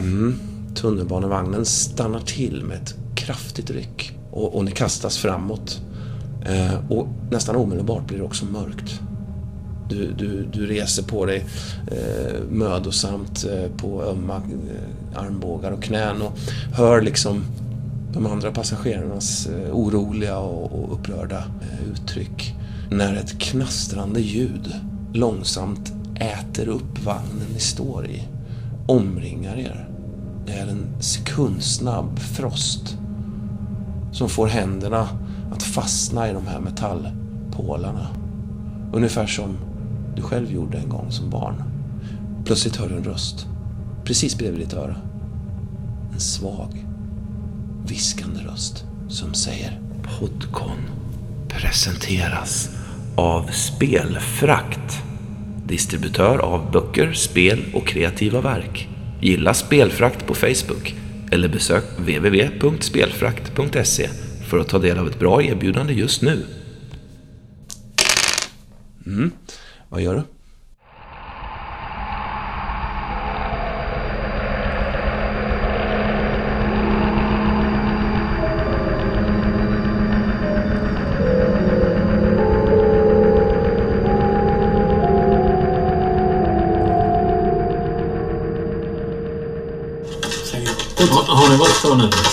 Mm. Tunnelbanevagnen stannar till med ett kraftigt ryck och, och ni kastas framåt. Eh, och nästan omedelbart blir det också mörkt. Du, du, du reser på dig eh, mödosamt eh, på ömma eh, armbågar och knän och hör liksom de andra passagerarnas eh, oroliga och, och upprörda eh, uttryck. När ett knastrande ljud långsamt äter upp vagnen ni står i, omringar er. Det är en sekundsnabb frost som får händerna att fastna i de här metallpålarna. Ungefär som du själv gjorde en gång som barn. Plötsligt hör du en röst, precis bredvid ditt öra. En svag, viskande röst som säger Podcon presenteras av Spelfrakt. Distributör av böcker, spel och kreativa verk. Gilla Spelfrakt på Facebook eller besök www.spelfrakt.se för att ta del av ett bra erbjudande just nu. Mm. Vad gör du?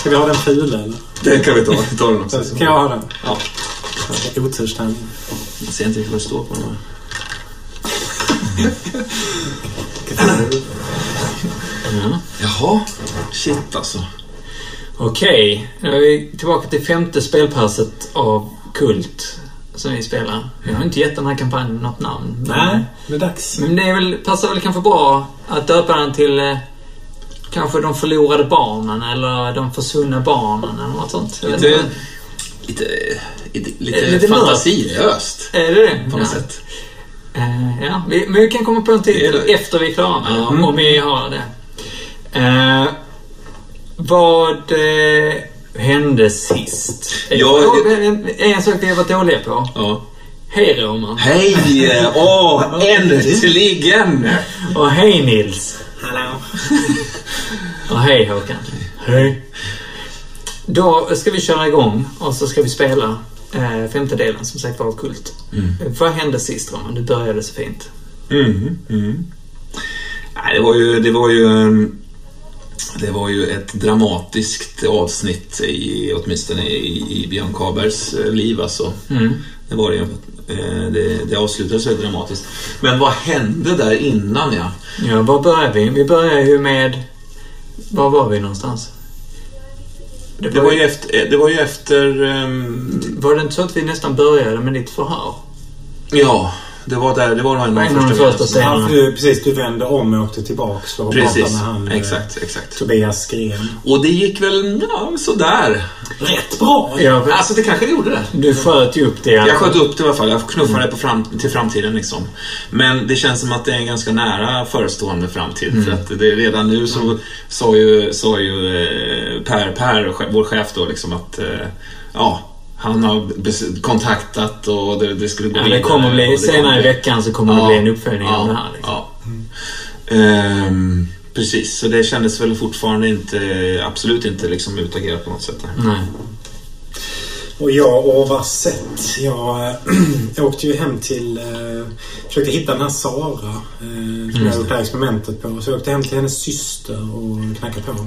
Ska vi ha den fula eller? Den kan vi ta. Vi tar den också. Kan jag ha den? Ja. Oturstärning. Jag ser inte riktigt vad det står på den. Ja. Jaha. Shit alltså. Okej, nu är vi tillbaka till femte spelpasset av Kult som vi spelar. Vi har inte gett den här kampanjen något namn. men- Nej, det är dags. Men det är väl, passar väl kanske bra att döpa den till eh, kanske de förlorade barnen eller de försvunna barnen eller något sånt. Lite, inte. lite, lite, lite, Eh, Lite mörkt. fantasilöst. Är det det? På något ja. sätt. Eh, ja, vi, men vi kan komma på en det. efter vi är klara med det, om vi har det. Eh, vad eh, hände sist? Ja, en, en sak vi har varit dåliga på. Ja. Hej Roman. Hej! Åh, äntligen! Och hej Nils. Hallå. Och hej Håkan. Hej. Då ska vi köra igång och så ska vi spela eh, femte delen, som sagt var Kult. Eh, Vad hände sist Roman? Du började så fint. Mm, mm. Nej, det var ju... Det var ju, ehm, det var ju ett dramatiskt avsnitt, i, åtminstone i, i Björn Karbergs eh, liv. Alltså. Mm. Det var det ju. Eh, Det, det avslutades väldigt dramatiskt. Men vad hände där innan, ja? Ja, var börjar vi? Vi börjar ju med... Var var vi någonstans? Det var ju efter... Eh, det var ju efter um... Var det inte så att vi nästan började med ditt förhör? ja, det var där. Det var nog en av de första första scenerna. Ja, du, precis, du vände om och åkte tillbaks för att Precis, prata med han. eh, exakt, exakt. Tobias Gren. Och det gick väl, ja, sådär. Rätt bra! Ja, för Alltså det kanske det gjorde det. du sköt ju upp det. Jag sköt upp det i alla fall. Jag knuffade det på fram, till framtiden liksom. Men det känns som att det är en ganska nära förestående framtid. För att det, redan nu så sa ju, sa ju eh, Per, Per, vår chef då liksom att eh, ja, han har kontaktat och det, det skulle gå Ja, vidare. det kommer bli, det senare kommer i veckan så kommer det bli en uppföljning av det här. Liksom. Ja. Ehm, precis, så det kändes väl fortfarande inte, absolut inte liksom utagerat på något sätt. Där. Nej. Och jag och vad sett. Jag äh, åkte ju hem till... Äh, försökte hitta den här Sara. Äh, som jag gjort det här experimentet på. Så jag åkte hem till hennes syster och knackade på.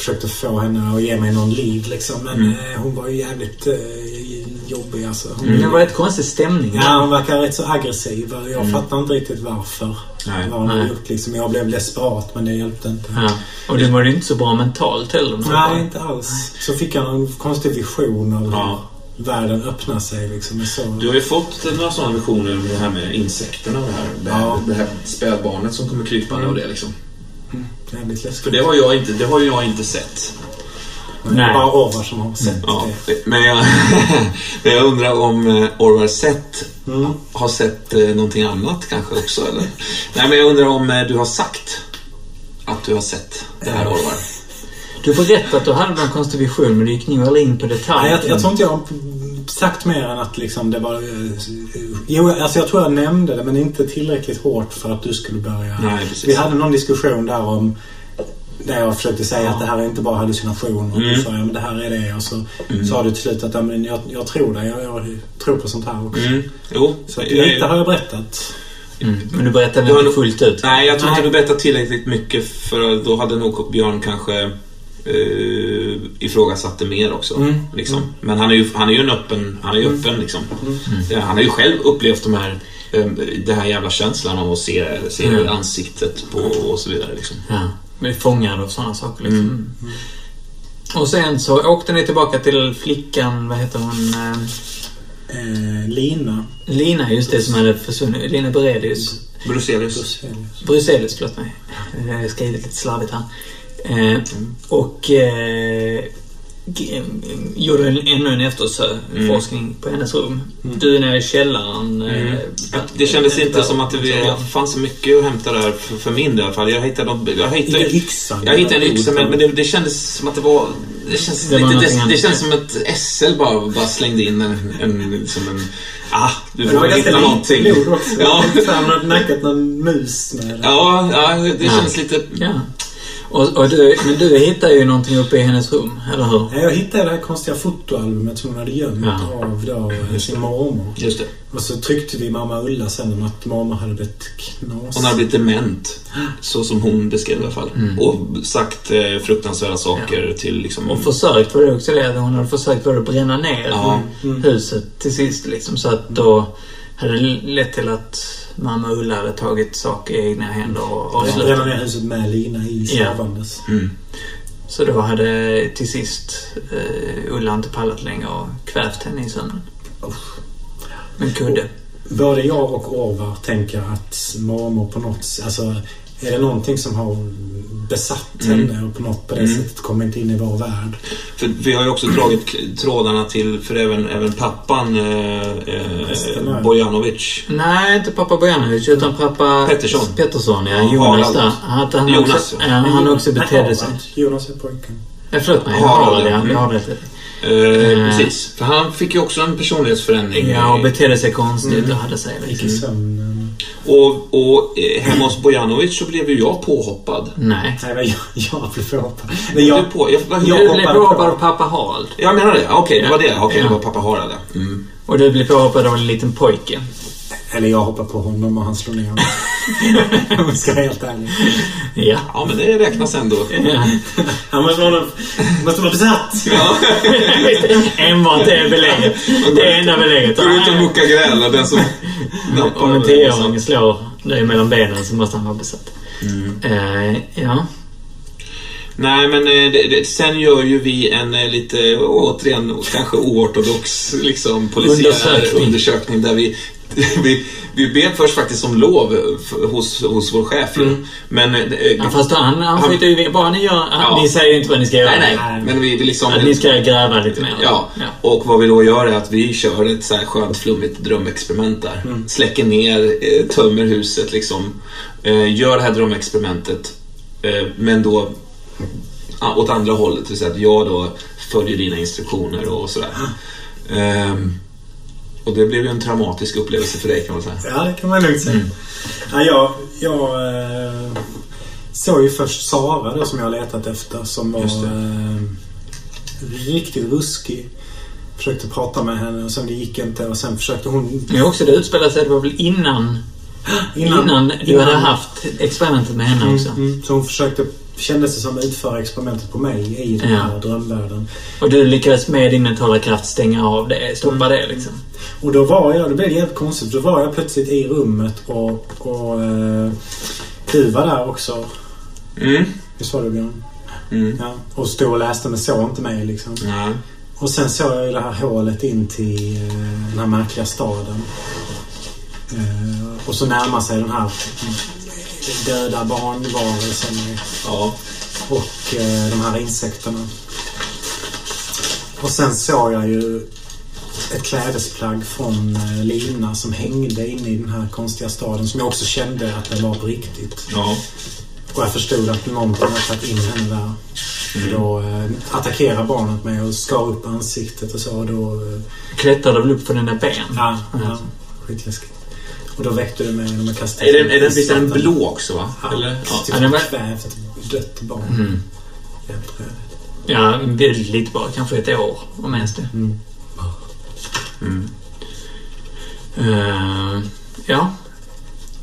Försökte få henne att ge mig någon liv liksom. Men Mm. äh, hon var ju jävligt äh, jobbig alltså. Hon, Mm. Det var rätt konstig stämning. Ja, hon verkar rätt så aggressiv. Jag fattar inte riktigt varför. Nej. Vad hon Nej. gjort liksom. Jag blev desperat men det hjälpte inte. Ja. Och du mådde ju inte så bra mentalt heller. Nej, inte alls. Så fick jag en konstig vision av Ja. världen öppnar sig liksom. Så... Du har ju fått några sådana visioner med det här med insekterna och det här, det här, Ja. det här spädbarnet som kommer krypande och det liksom. Jävligt läskigt. För det har jag inte, det har ju jag inte sett. Men det är Nej. bara Orvar som har sett Ja, det. men, jag, men jag undrar om eh, Orvar sett Mm. har sett eh, någonting annat kanske också eller? Nej men jag undrar om eh, du har sagt att du har sett det här Orvar. Du berättade att du hade någon konstig vision men du gick nog aldrig in på detaljer. Nej, jag, jag tror inte jag har sagt mer än att liksom det var... eh, Jo, alltså jag tror jag nämnde det men inte tillräckligt hårt för att du skulle börja... Nej. Vi hade någon diskussion där om där jag försökte säga Ja. att det här är inte bara hallucinationer. Och Mm. du sa ja, men det här är det. Och så sa du till slut att ja, men jag, jag tror det. Jag, jag tror på sånt här också. Mm. Jo. Så att jag- lite har jag berättat. Mm. Men du berättade inte fullt ut. Nej, jag tror inte du berättat tillräckligt mycket för då hade nog Björn kanske eh, ifrågasatt det mer också. Mm. Liksom. Men han är ju, han är ju en öppen, han är ju öppen liksom. Ja, Han har ju själv upplevt de här, eh, den här jävla känslan av att se, se Mm. ansiktet på och så vidare. Liksom. Ja. Blir fångad av sådana saker liksom. Mm. Och sen så åkte ni tillbaka till flickan, vad heter hon? Eh, Lina Lina, just det som hade försvunnit. Lina Berelius. Bruzelius. Bruzelius. Bruzelius, förlåt mig. Jag har skrivit lite slarvigt här. Eh, och eh, g- gjorde en, ännu en efterforskning på hennes rum. Du är nere i källaren. eh, Mm. Det kändes inte som att det fanns så mycket att hämta där för, för min del i alla fall. Jag hittade, de- jag hittade, jag hittade en yxa men, men det, det kändes som att det var... Det känns, Det lite, det, det känns som ett SL bara, bara slängde in en, en, som en... Ah, du får väl hitta ganska någonting. blod också. Ja. Han hade nackat någon mus med det. Ja, ja, det Ja. känns lite... Ja. Och, och du, men du hittade ju någonting uppe i hennes rum, eller hur? Ja, Jag hittade det här konstiga fotoalbumet som hon hade gömt Ja. av då, sin mormor. Just det. Och så tryckte vi mamma Ulla sen om att mormor hade blivit knas. Hon har blivit dement. Så som hon beskrev i alla fall. Och sagt eh, fruktansvärda saker till liksom... Och försökt var det också det hon hade försökt både bränna ner Ja. huset till sist liksom. Så att då hade det lett till att mamma Ulla hade tagit saker i egna händer och avslutat. ner huset med Lina i Ja. sovandes. Mm. Så då hade till sist eh, Ulla inte pallat längre och kvävt henne i sömnen. Usch. Men kudde. Både jag och Orvar tänker att mormor på något Alltså, är det någonting som har besatt Mm. henne och på något på det Mm. sättet kommit in i vår värld? För vi har ju också dragit trådarna till, för även, även pappan eh, eh. Bojanovic. Nej, inte pappa Bojanovic utan pappa Pettersson. Pettersson, ja. Ja, Jonas där. Att han Jonas, också, ja. han också betedde sig. Jonas är pojken. Ja, förlåt mig. Harald, Harald, ja. ja. Eh, Eh. precis. För han fick ju också en personlighetsförändring. Ja, och betedde sig konstigt Mm. och hade sig Gick liksom. sömnen. och, och eh, hemma hos Bojanovic så blev ju jag påhoppad. Nej. Nej, men jag, jag blev påhoppad. Men Jag, jag, blev på, jag, jag, Du Jag blev påhoppad på. av pappa Harald. jag menar det? Okej, det var det. Okej, Ja. det var pappa Harald mm. Och du blev påhoppad av en liten pojke. Eller jag hoppade på honom och han slog ner mig. Om jag ska vara helt ärlig. Ja. Ja, men det räknas ändå. Han måste vara, måste vara besatt. Ja. Enbart det belägget. Det enda belägget. Går ut och muckar gräl och den som Om en tioåring det, slår dig mellan benen så måste han vara besatt. Mm. Eh, ja. Nej, men eh, det, det, sen gör ju vi en eh, lite, återigen, kanske oortodox liksom, polisiär Undersökning. undersökning. där vi, vi, vi ber först faktiskt om lov hos, hos vår chef. ju. Men... eh, ja fast han, han skiter ju Bara ni gör... Ja. Ni säger inte vad ni ska göra. nej, nej. Men vi, vi liksom... Ni ska gräva lite mer. Ja, ja. och vad vi då gör är att vi kör ett så här skönt flummigt drömexperiment där. Släcker ner, eh, tömmer huset liksom. Eh, gör det här drömexperimentet. Eh, men då åt andra hållet. Det vill säga att jag då följer dina instruktioner och sådär. Ehm, och det blev ju en traumatisk upplevelse för dig kan man säga. Ja, det kan man lugnt säga. Ja, jag jag eh, såg ju först Sara då som jag har letat efter som var eh, riktigt ruskig. Försökte prata med henne och sen det gick inte och sen försökte hon... Men också det utspelade sig, det var väl innan, innan, du hade haft experimentet med henne också. Mm, mm. Så hon försökte, kändes det som, utföra experimentet på mig i den Ja. här drömvärlden. Och du lyckades med din mentala kraft stänga av det, stoppa det liksom. Och då var jag, det blev jävligt konstigt, då var jag plötsligt i rummet och, och eh, du var där också. Mm. Visst var det Björn? Mm. Ja. Och stod och läste men såg inte mig liksom. Ja. Och sen såg jag ju det här hålet in till eh, den här märkliga staden. Eh, och så närmar sig den här döda barnvarelsen ja. och eh, de här insekterna. Och sen såg jag ju ett klädesplagg från eh, Lina som hängde inne i den här konstiga staden som jag också kände att den var på riktigt. ja. Och jag förstod att någonting hade tagit in henne där. Då eh, attackerade barnet mig och skar upp ansiktet och så. Och då, eh, Klättrade väl upp för dina ben? ja, ja, skitläskigt. Och då väckte du mig genom att kasta Är den, är den, visst är den blå också va? Ja, Eller? Ja. typ Ja, den var- kvävt dött barn. Mm. Ja, väldigt bara. Kanske ett år, om ens det. Mm. Eh, ja.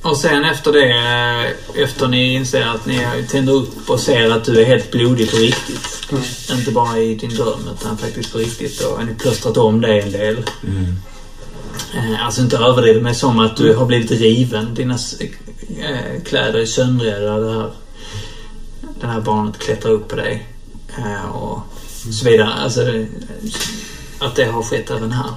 Och sen efter det, eh, efter ni inser att ni tänder upp och ser att du är helt blodig på riktigt. Inte bara i din dröm utan faktiskt på riktigt. Då har ni plåstrat om det en del. Eh, Eh, alltså inte överdrivet men som att du har blivit riven. Dina eh, kläder är söndriga. Det här, det här barnet klättrar upp på dig. Eh, och så vidare. Alltså, att det har skett även här.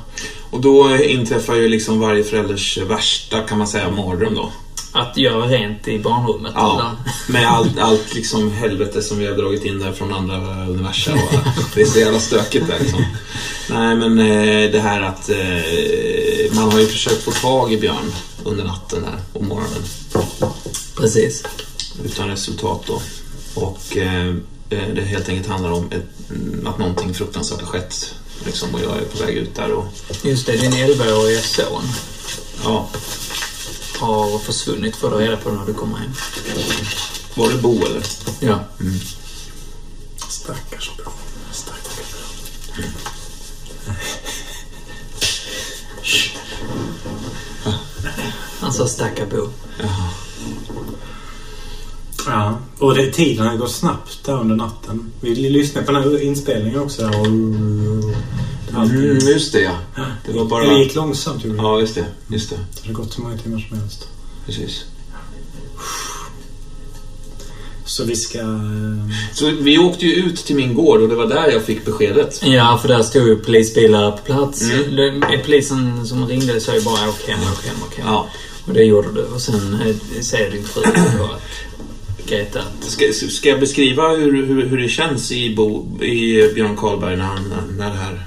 Och då inträffar ju liksom varje förälders värsta, kan man säga, mardröm då. Att göra rent i barnrummet. Ja, eller? med allt, allt liksom helvete som vi har dragit in där från andra universum. Det är så jävla stökigt där liksom. Nej, men eh, det här att eh, man har ju försökt få tag i Björn under natten där och morgonen. Precis. Utan resultat då. Och eh, det helt enkelt handlar om ett, att någonting fruktansvärt har skett. Liksom, och jag är på väg ut där och Just det, din 11-åriga son ja, har försvunnit får du reda på när du kommer hem. var det Bo eller? Ja. Stackars barn. Stackars barn. Han sa stacka Bo. Ja, och det, tiden har gått snabbt där under natten. Vi lyssnade på den här inspelningen också. Och. Mm, just det ja. Det var bara... Det gick långsamt gjorde det. Ja, just det. Just det. Det har gått så många timmar som helst. Precis. Så vi ska... eh, Så vi åkte ju ut till min gård och det var där jag fick beskedet. Ja, för där stod ju polisbilar på plats. Mm. Polisen som ringde sa ju bara åk hem, åk hem, åk hem. Ja. Och det gjorde du. Och sen eh, säger din fru då att Greta att Ska, ska jag beskriva hur, hur, hur det känns i, Bo, i Björn Karlberg när, han, när, det här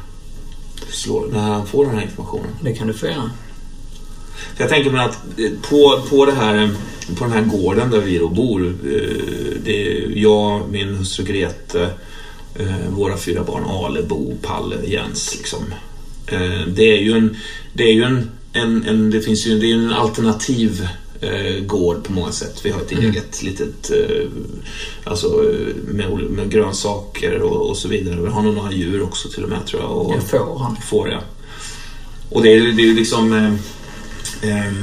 slår, när han får den här informationen? det kan du få göra. För jag tänker mig att eh, på, på, det här, eh, på den här gården där vi då bor, eh, det är jag, min hustru Grete, våra fyra barn Ale, Bo, Palle, Jens. Liksom. Det är ju en, det är ju en, en, en det finns ju det är en alternativ eh, gård på många sätt. Vi har ett eget litet, eh, alltså eh, med, med grönsaker och, och så vidare. Vi har nog några djur också till och med tror jag. Och, Jag får han. får jag. Och det är, ju liksom... Eh, eh,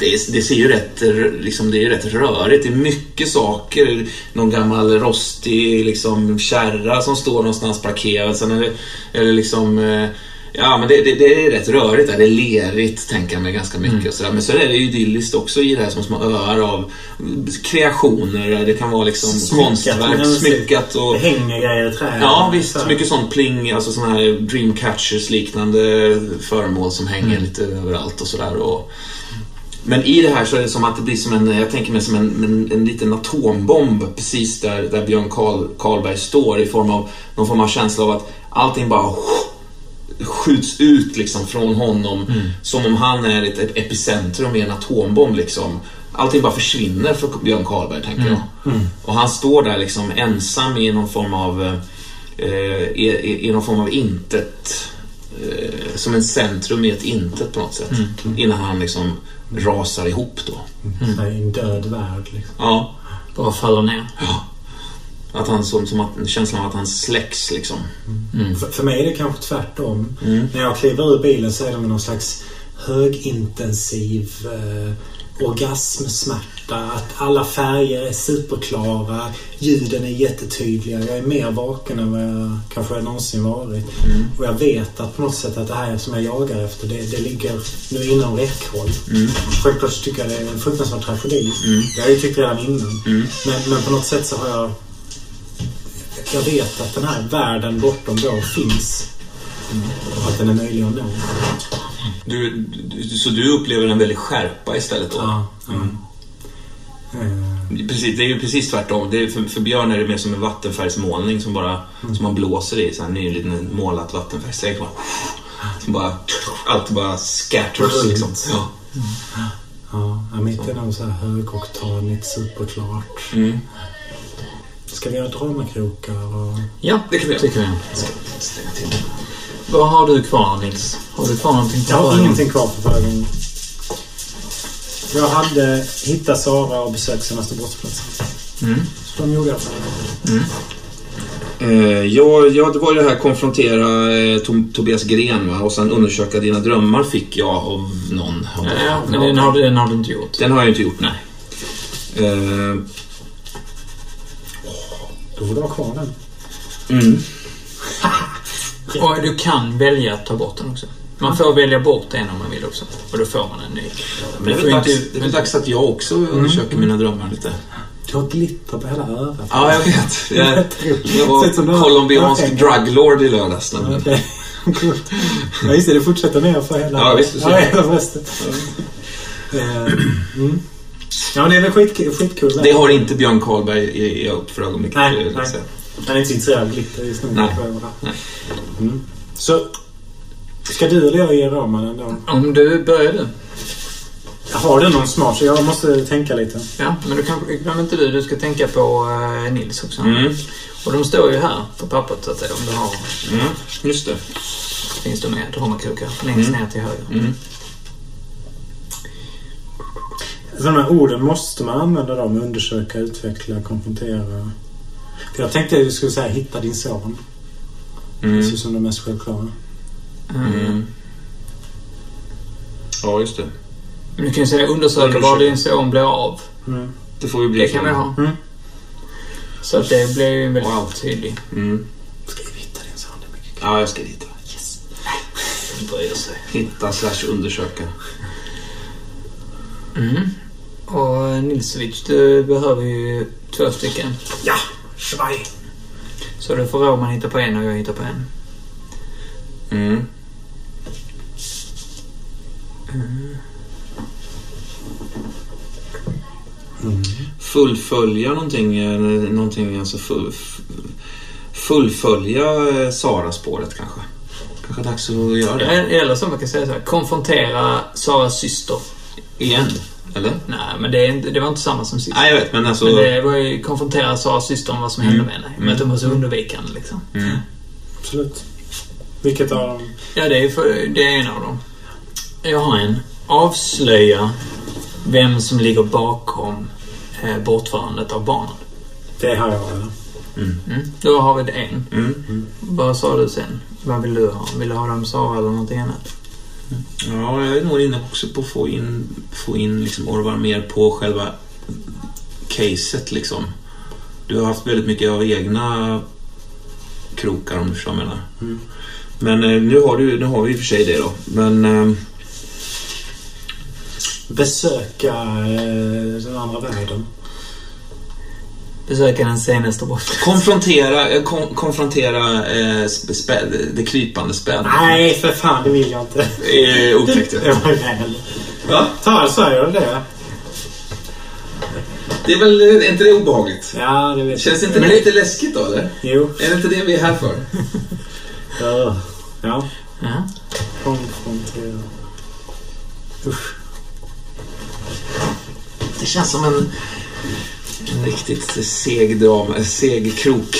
det, det ser ju rätt, liksom, det är rätt rörigt. Det är mycket saker. Någon gammal rostig liksom, kärra som står någonstans parkerad. Sen är det, det liksom... Ja, men det, det, det är rätt rörigt. Där. Det är lerigt, tänker jag mig, ganska mycket. Och sådär. Men så är det ju idylliskt också i det här som små öar av kreationer. Det kan vara liksom konstverk, smyckat och... Det hänger grejer i träd. Ja, visst. Så här. Mycket sånt pling, alltså sådana här Dreamcatchers-liknande föremål som hänger lite överallt och sådär. Och... Men i det här så är det som att det blir som en, jag tänker mig som en, en, en liten atombomb precis där, där Björn Karl, Karlberg står i form av någon form av känsla av att allting bara skjuts ut liksom från honom som om han är ett, epicentrum i en atombomb liksom. Allting bara försvinner för Björn Karlberg, tänker jag. Och han står där liksom ensam i någon form av eh, i, i, i någon form av intet eh, som en centrum i ett intet på något sätt. Innan han liksom rasar ihop då. Här, I en död värld. Liksom. Ja. Bara faller ner. Att han som, som att, känslan av att han släcks liksom. För, för mig är det kanske tvärtom. Mm. När jag kliver ur bilen så är det med någon slags högintensiv eh, orgasmsmärta. Att alla färger är superklara. Ljuden är jättetydliga. Jag är mer vaken än vad jag kanske har någonsin varit. Mm. Och jag vet att på något sätt att det här som jag jagar efter, det, det ligger nu inom räckhåll. Mm. Självklart tycker jag det är en fruktansvärd tragedi. Det har jag ju tyckt redan innan. Mm. Men, men på något sätt så har jag... Jag vet att den här världen bortom då finns. Och att den är möjlig att nå. Du, du, så du upplever en väldig skärpa istället då? Ja, ja. Eh, Precis, det är ju precis tvärtom. Det är, för, för Björn är det mer som en vattenfärgsmålning som bara som man blåser i. Så här, ny liten målat vattenfärgsträck. Bara, som bara, allt bara scatters liksom. Ja. Ja, mitt är nog så här högoktanigt, superklart. Mm. Ska vi göra dramakrokar och... Ja, Det kan vi göra. stänga till. Vad har du kvar Nils? Har du kvar någonting Jag har kvar? ingenting kvar för förra gången. Jag hade hittat Sara och besökt senaste brottsplatsen. Mm. Så de gjorde jag. Eh, ja, ja, det var ju det här konfrontera eh, Tom, Tobias Gren va? och sen undersöka dina drömmar fick jag av någon. Av Ja, men den har, den har du inte gjort. Den har jag inte gjort, nej. Eh, Då får du ha kvar den. mm. Och du kan välja att ta bort den också. Man får välja bort en om man vill också. Och då får man en ny. Men det är väl dags, inte- det är väl dags att jag också undersöker mina drömmar lite. Du har glitter på hela örat. Ja, jag vet. Jag, jag var colombiansk druglord i lördags. nämligen. Okej. Coolt. Ja, just det. Du fortsätter ner för hela... Ja, visst, Ja, hela förresten. Eh, mm. Ja, det är väl skit, skitkul. Det har inte Björn Karlberg i, i upp för ögonblicket. Nej, nej. Han är inte intresserad av glitter. Nej. Nej. Mm. Så... Ska du eller jag ge ramen ändå? Om du börjar du. Har du någon smart? Så jag måste tänka lite. Ja, men du kanske, glöm inte du. Du ska tänka på eh, Nils också. Mm. Och de står ju här på pappret så att säga. Om du har... Mm. Just det. Finns det med dramakrokar längst ner till höger. Mm. Så de här orden, måste man använda dem? Undersöka, utveckla, konfrontera? För jag tänkte att du skulle säga hitta din son. Det Mm. ser ut som det mest självklara. Mm. Ja, just det. Men du kan ju säga undersöka var Undersöka. din son blir av. Mm. Det får ju bli Det kan så. vi ha. Mm. Så att det blir ju väldigt Wow. tydligt. Mm. Ska vi hitta din son? Det är mycket Ja, jag ska hitta. Yes. Bryr sig. Hitta slash undersöka. Mm. Och Nilsevich, du behöver ju två stycken. Ja! Schwei! Så du får Roman hitta på en och jag hittar på en. Mm. Fullfölja någonting, eh, någonting alltså full, fullfölja eh, Sara-spåret kanske. Kanske dags att göra det. Eller som man kan säga så här, konfrontera Saras syster. Igen. Eller? Nej, men det, är inte, det var inte samma som sist. Nej, jag vet, men alltså... Men det var ju konfrontera Saras syster om vad som hände med henne. Med att hon var så undvikande liksom. Mm. Absolut. Vilket av dem? Ja, det är, för, det är en av dem. Jag har en. Avslöja vem som ligger bakom eh, bortförandet av barnen. Det har jag. eller? Mm. Då har vi det en. Mm. Vad sa du sen? Vad vill du ha? Vill du ha dem Sara eller någonting annat? Ja, jag är nog inne också på att få in, få in liksom Orvar mer på själva caset liksom. Du har haft väldigt mycket av egna krokar om du förstår vad jag menar. Mm. Men eh, nu har, du, nu har vi i och för sig det då. Men eh, Besöka eh, den andra världen. Besöka den senaste brottet. konfrontera, eh, kon, konfrontera eh, sp- spä, det krypande spädet. Nej, för fan. Det vill jag inte. Eh, otäckt. Det var väl. Va? Ta, sa jag det? Det är väl, är inte det obehagligt? Ja, det vet Känns jag. inte det lite läskigt då eller? Jo. Är det inte det vi är här för? Ja. Ja. Ja. Konfrontera. Usch. Det känns som en riktigt seg drama, seg krok.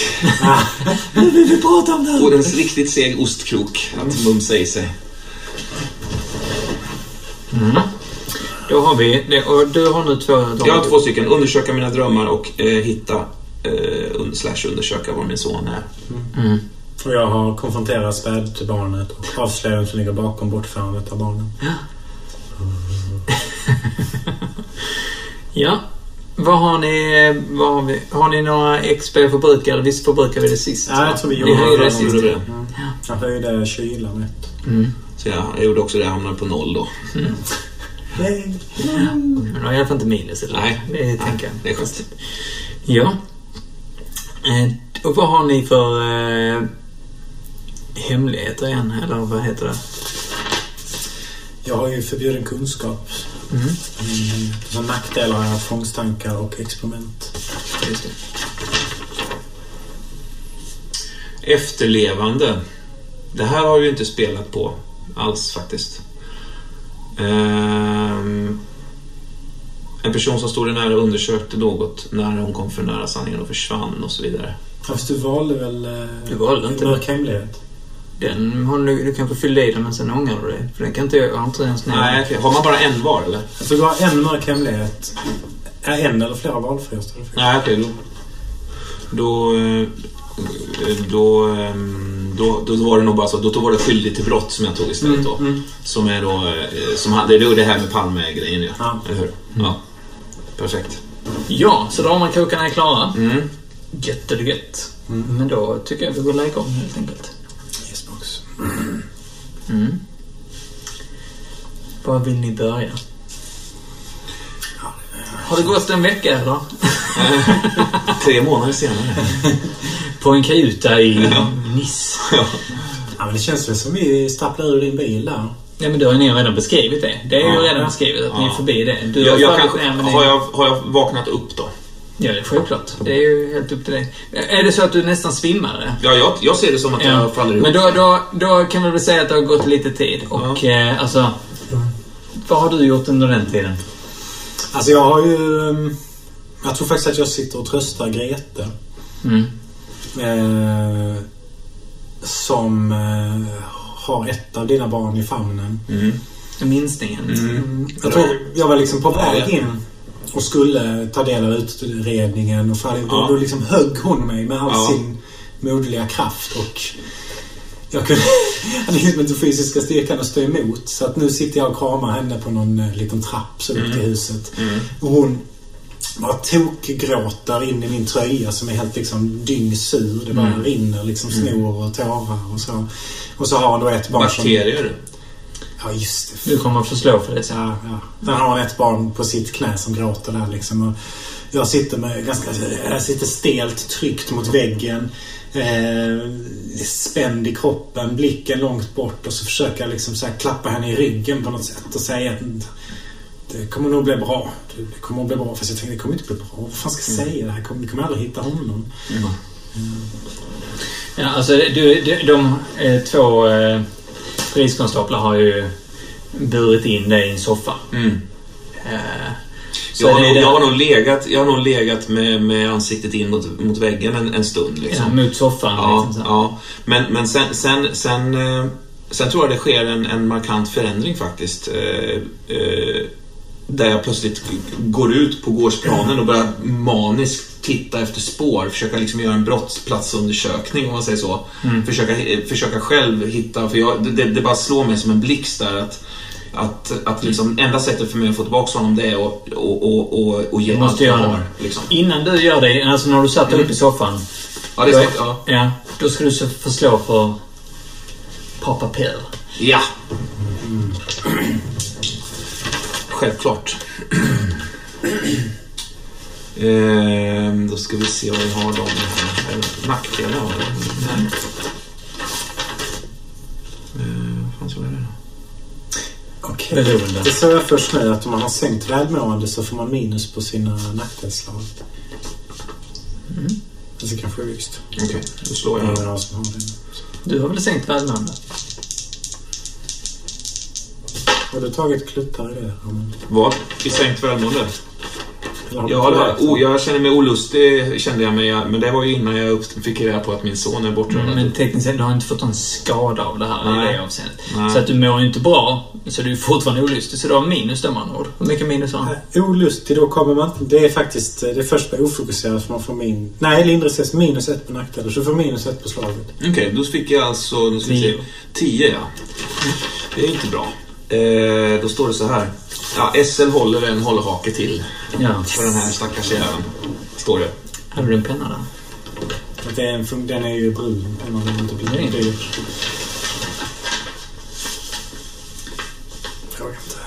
Nu vill vi prata om det Och en riktigt seg ostkrok att mumsa i sig. Då har vi det. Och du har nu två drag. Jag har två stycken. Undersöka mina drömmar och eh, hitta eh, slash undersöka var min son är. Mm. Och jag har konfronterat spädbarnet och avslöjat vem som ligger bakom bortförandet av barnen. Ja. Vad har ni... Vad har, vi, har ni några XP förbrukade? Visst förbrukade vi det sist? Ja, jag tror vi Ni gjorde höjde det det. sist. Mm. Jag höjde kylan ett. Mm. Så jag, jag gjorde också det, jag hamnade på noll då. Nej. Men har i alla fall inte minus. Eller? Nej. Det Nej, tänker jag. det är skönt. Ja. Eh, Och vad har ni för eh, hemligheter igen? Eller vad heter det? Jag har ju förbjuden kunskap. Mm. Mm. Så nackdelar har jag tvångstankar och experiment. Just det. Efterlevande. Det här har vi ju inte spelat på alls faktiskt. Ehm, en person som stod dig nära undersökte något när hon kom för nära sanningen och försvann och så vidare. Ja, Fast du valde väl eh, Du valde inte. mörk hemlighet? Den har du, du kan få fylla i den men sen ångrar du dig. För den kan inte jag, har inte ens nämnt. Nej, okej. har man bara en var eller? Alltså du har en mörk hemlighet. Ja, en eller flera valfria står det. Nej, okej. då, då, eh, då, ehm, då, då var det nog bara så. Då var det skyldig till brott som jag tog istället då. Mm, Som är då, eh, som hade, det är det här med Palme-grejen ju. Ja. Eller hur? Ja. Perfekt. Ja, så dramakrokarna är klara. Mm. Gött eller gött. Men då tycker jag vi går igång helt enkelt. Mm. Var vill ni börja? Har det gått en vecka eller? Tre månader senare. På en kajuta i Nice. Ja, men det känns väl som vi stapplar ur din bil där. Ja men då har ni redan beskrivit det. Det är ju Ja. redan beskrivet att ni är Ja. förbi det. Du Jag, jag kanske, ja, det- har, jag, har jag vaknat upp då? Ja, det är självklart. Det är ju helt upp till dig. Är det så att du nästan svimmar? Ja, jag, jag ser det som att jag faller ihop. Men då, då, då kan vi väl säga att det har gått lite tid. Och eh, alltså... Vad har du gjort under den tiden? Alltså jag har ju... um, Jag tror faktiskt att jag sitter och tröstar Grete. Mm. Eh, som eh, har ett av dina barn i famnen. Mm. Minstingen. Mm. Jag tror jag var liksom på väg in och skulle ta del av utredningen och, fall, Ja. då liksom högg hon mig med all Ja. sin moderliga kraft och jag kunde, hade liksom inte fysiska styrkan att stå emot. Så att nu sitter jag och kramar henne på någon eh, liten trapp så upp till huset. Och hon bara tokgråter in i min tröja som är helt liksom dyngsur. Det bara rinner liksom snor och tårar och så. Och så har hon då ett barn som... Ja, just det. Du kommer att få slå för det sen. Ja, ja. Sen har han ett barn på sitt knä som gråter där liksom. Och jag sitter med ganska... Jag sitter stelt tryckt mot väggen. Eh, spänd i kroppen, blicken långt bort och så försöker jag liksom så här klappa henne i ryggen på något sätt och säga att det kommer nog bli bra. Det kommer att bli bra. Fast jag tänkte det kommer inte bli bra. Vad fan ska jag säga? Det här kommer, vi kommer aldrig hitta honom. Ja, alltså du, de, de eh, två eh, poliskonstaplar har ju burit in dig i en soffa. Mm. Eh, Jag har, nog, jag, har nog legat, jag har nog legat med, med ansiktet in mot, mot väggen en, en stund. Liksom. ja, mot soffan. Ja, liksom, ja. Men, men sen, sen, sen, eh, sen tror jag det sker en, en markant förändring faktiskt. Eh, eh, där jag plötsligt går ut på gårdsplanen och börjar maniskt titta efter spår. Försöka liksom göra en brottsplatsundersökning om man säger så. Försöka, försöka själv hitta, för jag, det, det bara slår mig som en blixt där att att, att liksom enda sättet för mig att få tillbaka honom det är att och, och, och, och ge måste jag har. Liksom. Innan du gör det, alltså när du satt upp i soffan. Ja, det då är sant. Ja. ja, då ska du så förslå för Papa Pill. Ja. Självklart. Ehm, då ska vi se vad vi har dem här. Nackdelar har vi. Nej. Ehm, vad fan så är det då? Okej. Beroende. Det såg jag först nu att om man har sänkt välmående så får man minus på sina nackdelsslag. Mm. Alltså kanske är visst. Okej, då slår Det är jag. av oss som har det. Du har väl sänkt välmående? Har du tagit kluttar i det? Vad? I sänkt välmående? Ja, oh, jag känner mig olustig, kände jag mig. Men det var ju innan jag fick reda på att min son är bortrövad. Men tekniskt sett, du har inte fått någon skada av det här Nej. i det avseendet. Nej. Så att du mår ju inte bra. Så du är fortfarande olustig. Så du har minus då andra ord. Hur mycket minus har han? Olustig, då kommer man. Det är faktiskt... Det är först med ofokuserad som man får min... Nej, lindrig ses minus ett på nackdelar. Så du får minus ett på slaget. Okej, då fick jag alltså... Nu ska vi se. Tio. 10 ja. Det är inte bra. Eh, då står det så här. Ja, SL håller en hållhake till Ja. för den här stackars jäveln. Står det. Hade du en penna där? Det är en, den är ju brun. Den har inte blivit dyr. Fråga inte.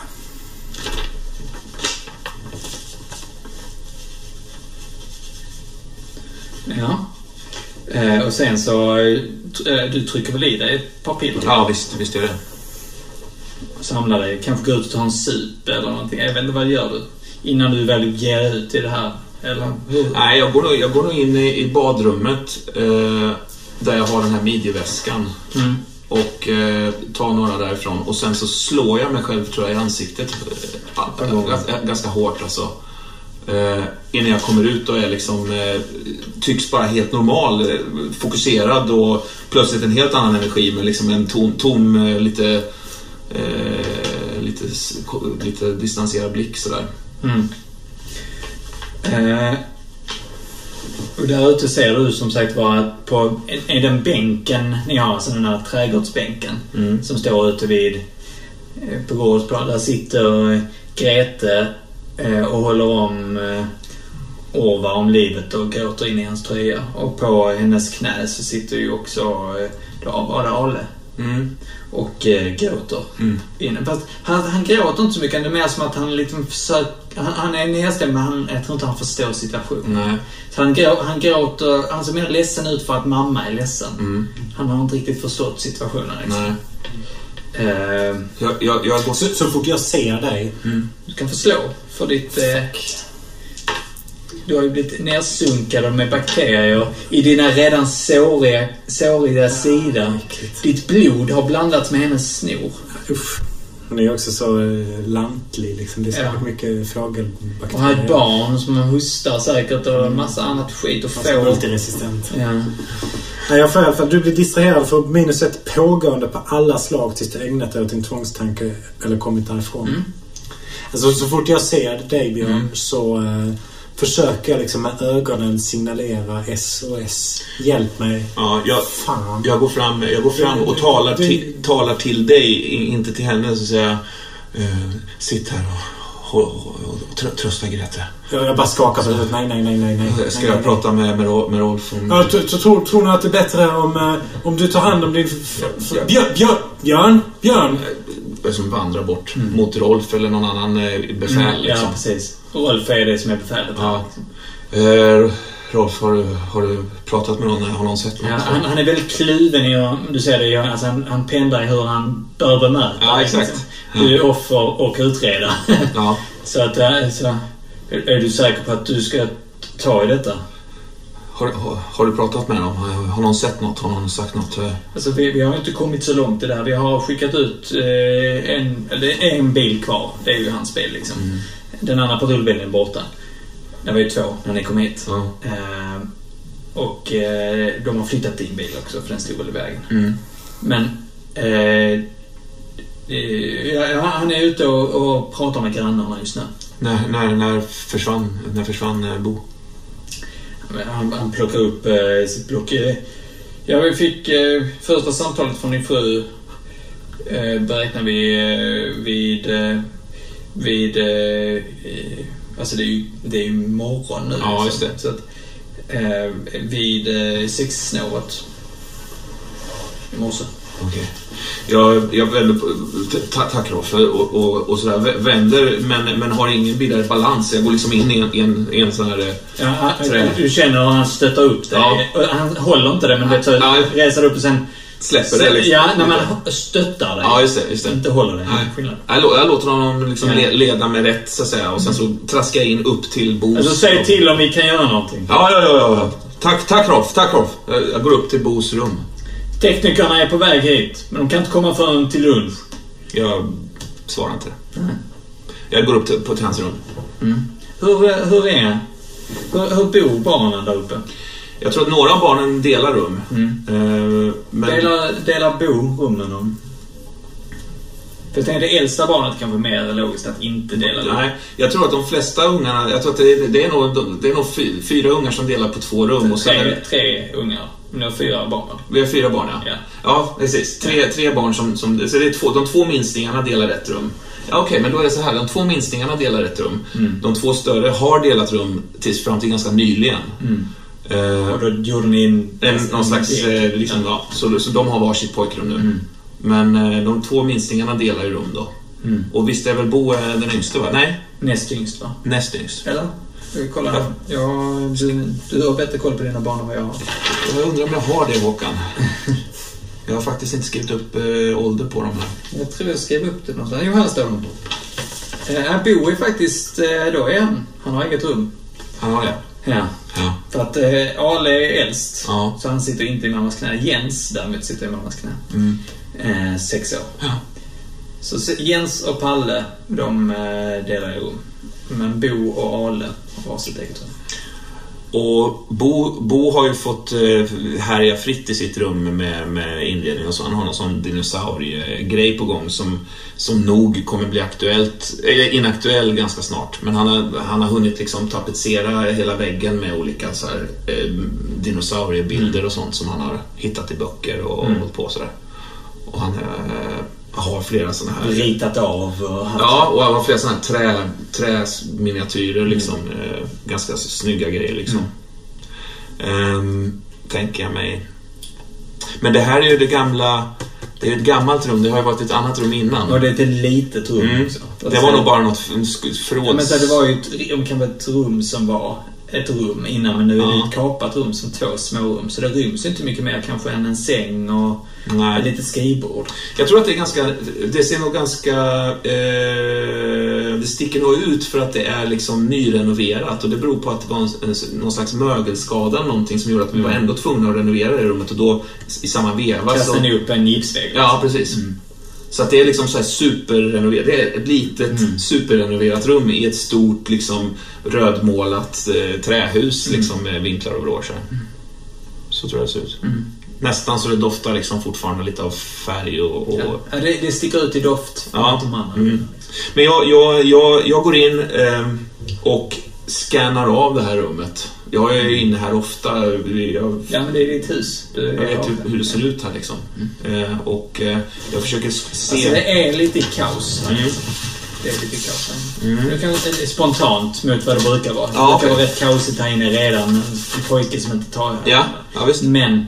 Ja. Eh, och sen så... Eh, du trycker väl i dig ett par piller? Ja, visst, visst är det. Samla dig. Kanske gå ut och ta en sup eller någonting. Jag vet inte, vad gör du? Innan du väl ger ut i det här? Eller? Nej, jag går nog, jag går nog in i, i badrummet eh, där jag har den här midjeväskan. Mm. Och eh, tar några därifrån. Och sen så slår jag mig själv tror jag i ansiktet. Eh, ganska, ganska hårt alltså. Eh, innan jag kommer ut och är liksom, eh, tycks bara helt normal, eh, fokuserad och plötsligt en helt annan energi med liksom en tom, tom eh, lite, eh, lite, lite distanserad blick sådär. Mm. Eh, och där ute ser du som sagt var att på i den bänken ni har, alltså den här trädgårdsbänken Mm. som står ute vid eh, på gårdsplan. Där sitter eh, Grete eh, och håller om eh, Orvar om livet och gråter in i hans tröja. Och på hennes knä så sitter ju också eh, då det Ale Mm. och eh, gråter. Mm. Fast han, han gråter inte så mycket. Det är mer som att han liksom försöker... Han, han är nedstämd men han, jag tror inte han förstår situationen. Nej. Så han, grå, han gråter... Han ser mer ledsen ut för att mamma är ledsen. Mm. Han har inte riktigt förstått situationen. Liksom. Nej. Eh, Jag, jag, jag. Så, så fort jag ser dig. du kan få slå för ditt... Eh, du har ju blivit nersunkad med bakterier i dina redan såriga, såriga sida. Ditt blod har blandats med hennes snor. Usch. Hon är ju också så eh, lantlig liksom. Det är så Ja. mycket Och har fågelbakterier. ett barn som hostar säkert och en massa annat skit och får... multiresistent. Ja. Nej, jag får i alla fall, du blir distraherad för minus ett pågående på alla slag tills du ägnat dig åt din tvångstanke eller kommit därifrån. Mm. Alltså, så fort jag ser dig Björn Mm. så eh, försöker jag liksom med ögonen signalera SOS. Hjälp mig. Ja, jag, Fan. jag går fram, jag går fram och talar till, talar till dig, inte till henne. Så säger jag, eh, sitt här och, och, och, och trö- trösta Grete. Jag, jag bara skakar på huvudet. Nej, nej, nej, nej. nej, Ska nej, jag nej. prata med, med, med Rolf om... Ja, tror, tror ni att det är bättre om, eh, om du tar hand om din... Björn, Björn, Björn, Björn. eh, Som vandrar bort mot Rolf eller någon annan eh, befäl. Mm, Liksom. Ja, precis. Rolf är det som är befälet. Ja. Eh, Rolf, har du, har du pratat med någon? Har någon sett något? Ja, han, han är väldigt kluven i du ser det, alltså han, han pendlar i hur han bör bemöta. Ja, dig, exakt. liksom. Du är offer och utredare. Ja. så att, eh, så, är du säker på att du ska ta i detta? Har, har, har du pratat med dem? Har, har någon sett något? Har någon sagt något? Eh, Alltså, vi, vi har inte kommit så långt i det här. Vi har skickat ut eh, en, eller en bil kvar. Det är ju hans bil liksom. Den andra patrullbilen är borta. Det var ju två när ni kom hit. Ja. Eh, och eh, de har flyttat din bil också för den stod väl i vägen. Mm. Men eh, eh, ja, han är ute och, och pratar med grannarna just nu. När, när, när försvann, när försvann eh, Bo? Han, han plockar upp eh, sitt block. Ja, vi fick första samtalet från din fru. Beräknar vi vid... Eh, vid... Eh, eh, alltså det är ju, det är ju morgon nu. Ja, så- just det. Så att, eh, vid eh, sexsnåret. I morse. Okej. Jag, jag vänder på... ta- Tack Rolf. Och, och, och sådär. Vä- Vänder, men, men har ingen vidare balans. Jag går liksom in i en, en, en sån här... eh, Ja, han, Trä. du känner hur han stöttar upp dig. Ja. Och Han håller inte det, men det reser upp och sen... Släpper det liksom. Ja, när man stöttar dig. Ja, just det. Just det. Inte håller dig. Nej. Jag, jag låter honom liksom Ja. le- leda med rätt, så att säga. Och sen så traskar jag in upp till Bos... Alltså säg till om vi kan göra någonting. Ja, ja, ja. ja. Tack, tack Rolf. Tack Rolf. Jag, jag går upp till Bos rum. Teknikerna är på väg hit, men de kan inte komma förrän till lunch. Jag svarar inte. Jag går upp till, på, till hans rum. Hur, eh, hur är... Hur, hur bor barnen där uppe? Jag tror att några av barnen delar rum. Eh, men... Delar, delar Bo rum med någon? För jag tänker det äldsta barnet kanske är mer logiskt att inte dela rum. Nej, jag tror att de flesta ungarna, jag tror att det är, det är, nog, det är nog fy, fyra ungar som delar på två rum. Och sen är Tre, det, tre ungar. Ni har fyra barn vi har fyra barn, ja. Ja. Ja, precis. Tre, tre barn som... som så det är två, de två minstningarna delar ett rum. Ja, Okej, men då är det så här. De två minstningarna delar ett rum. De två större har delat rum tills fram till ganska nyligen. Eh, Och då gjorde ni en... någon slags... Eh, liksom, ja, så, så de har varsitt pojkrum nu. Men eh, de två minstingarna delar ju rum då. Och visst är väl Bo eh, den yngste, va? Nej, Näst yngst va? näst yngst. Eller? Kolla här? Ja, du, du har bättre koll på dina barn än vad jag har. Jag undrar om jag har det, Håkan. Jag har faktiskt inte skrivit upp eh, ålder på dem här. Jag tror jag skrev upp det någonstans. Jo, här står de. Eh, Bo är faktiskt... Eh, då han. Han har eget rum. Han har det? Ja. Ja. För att eh, Ale är äldst. Ja. Så han sitter inte i mammas knä. Jens däremot sitter i mammas knä. Mm. Eh, sex år. Ja. Så Jens och Palle, de eh, delar rum. Men Bo och Ale har varsitt eget rum. Och Bo, Bo har ju fått eh, härja fritt i sitt rum med, med inredning och så. Han har någon sån dinosauriegrej på gång som, som nog kommer bli aktuellt, eller inaktuell ganska snart. Men han har, han har hunnit liksom tapetsera hela väggen med olika så här, eh, dinosauriebilder och sånt som han har hittat i böcker och mm. hållit på sådär. Och han eh, har flera sådana här... Ritat av och. Ja, och han har flera sådana här trä, träminiatyrer liksom. Mm. Ganska snygga grejer liksom. Mm. Um, tänker jag mig. Men det här är ju det gamla... Det är ett gammalt rum, det har ju varit ett annat rum innan. Och det är ett litet rum mm. också. Det var nog bara något förråds... Ja, men så det var ju ett, kan vara ett rum som var ett rum innan men nu är det ett kapat rum som två smårum. Så det ryms inte mycket mer kanske än en säng och Nej. lite skrivbord. Jag tror att det är ganska, det ser nog ganska, eh, det sticker nog ut för att det är liksom nyrenoverat och det beror på att det var en, någon slags mögelskada eller någonting som gjorde att vi var mm. ändå tvungna att renovera det rummet och då i samma veva Kastade ni upp en gipsvägg? Ja, precis. Mm. Så att det är liksom så här superrenoverat. Det är ett litet mm. superrenoverat rum i ett stort liksom rödmålat eh, trähus mm. liksom med vinklar och. Så, mm. så tror jag det ser ut. Mm. Nästan så det doftar liksom fortfarande lite av färg och... och... Ja, det, det sticker ut i doft. Ja. Mm. Men jag, jag, jag, jag går in eh, och scannar av det här rummet. Jag är inne här ofta. Jag, ja, men det är ditt hus. Du, jag vet hur, hur, det ser ut här liksom. Mm. Eh, och eh, jag försöker se... Alltså det är lite kaos här. Mm. Det är lite kaos mm. Det kan spontant mot vad det brukar vara. Ja, det brukar okay. vara rätt kaosigt här inne redan. En pojke som inte tar här. Ja, ja visst. Men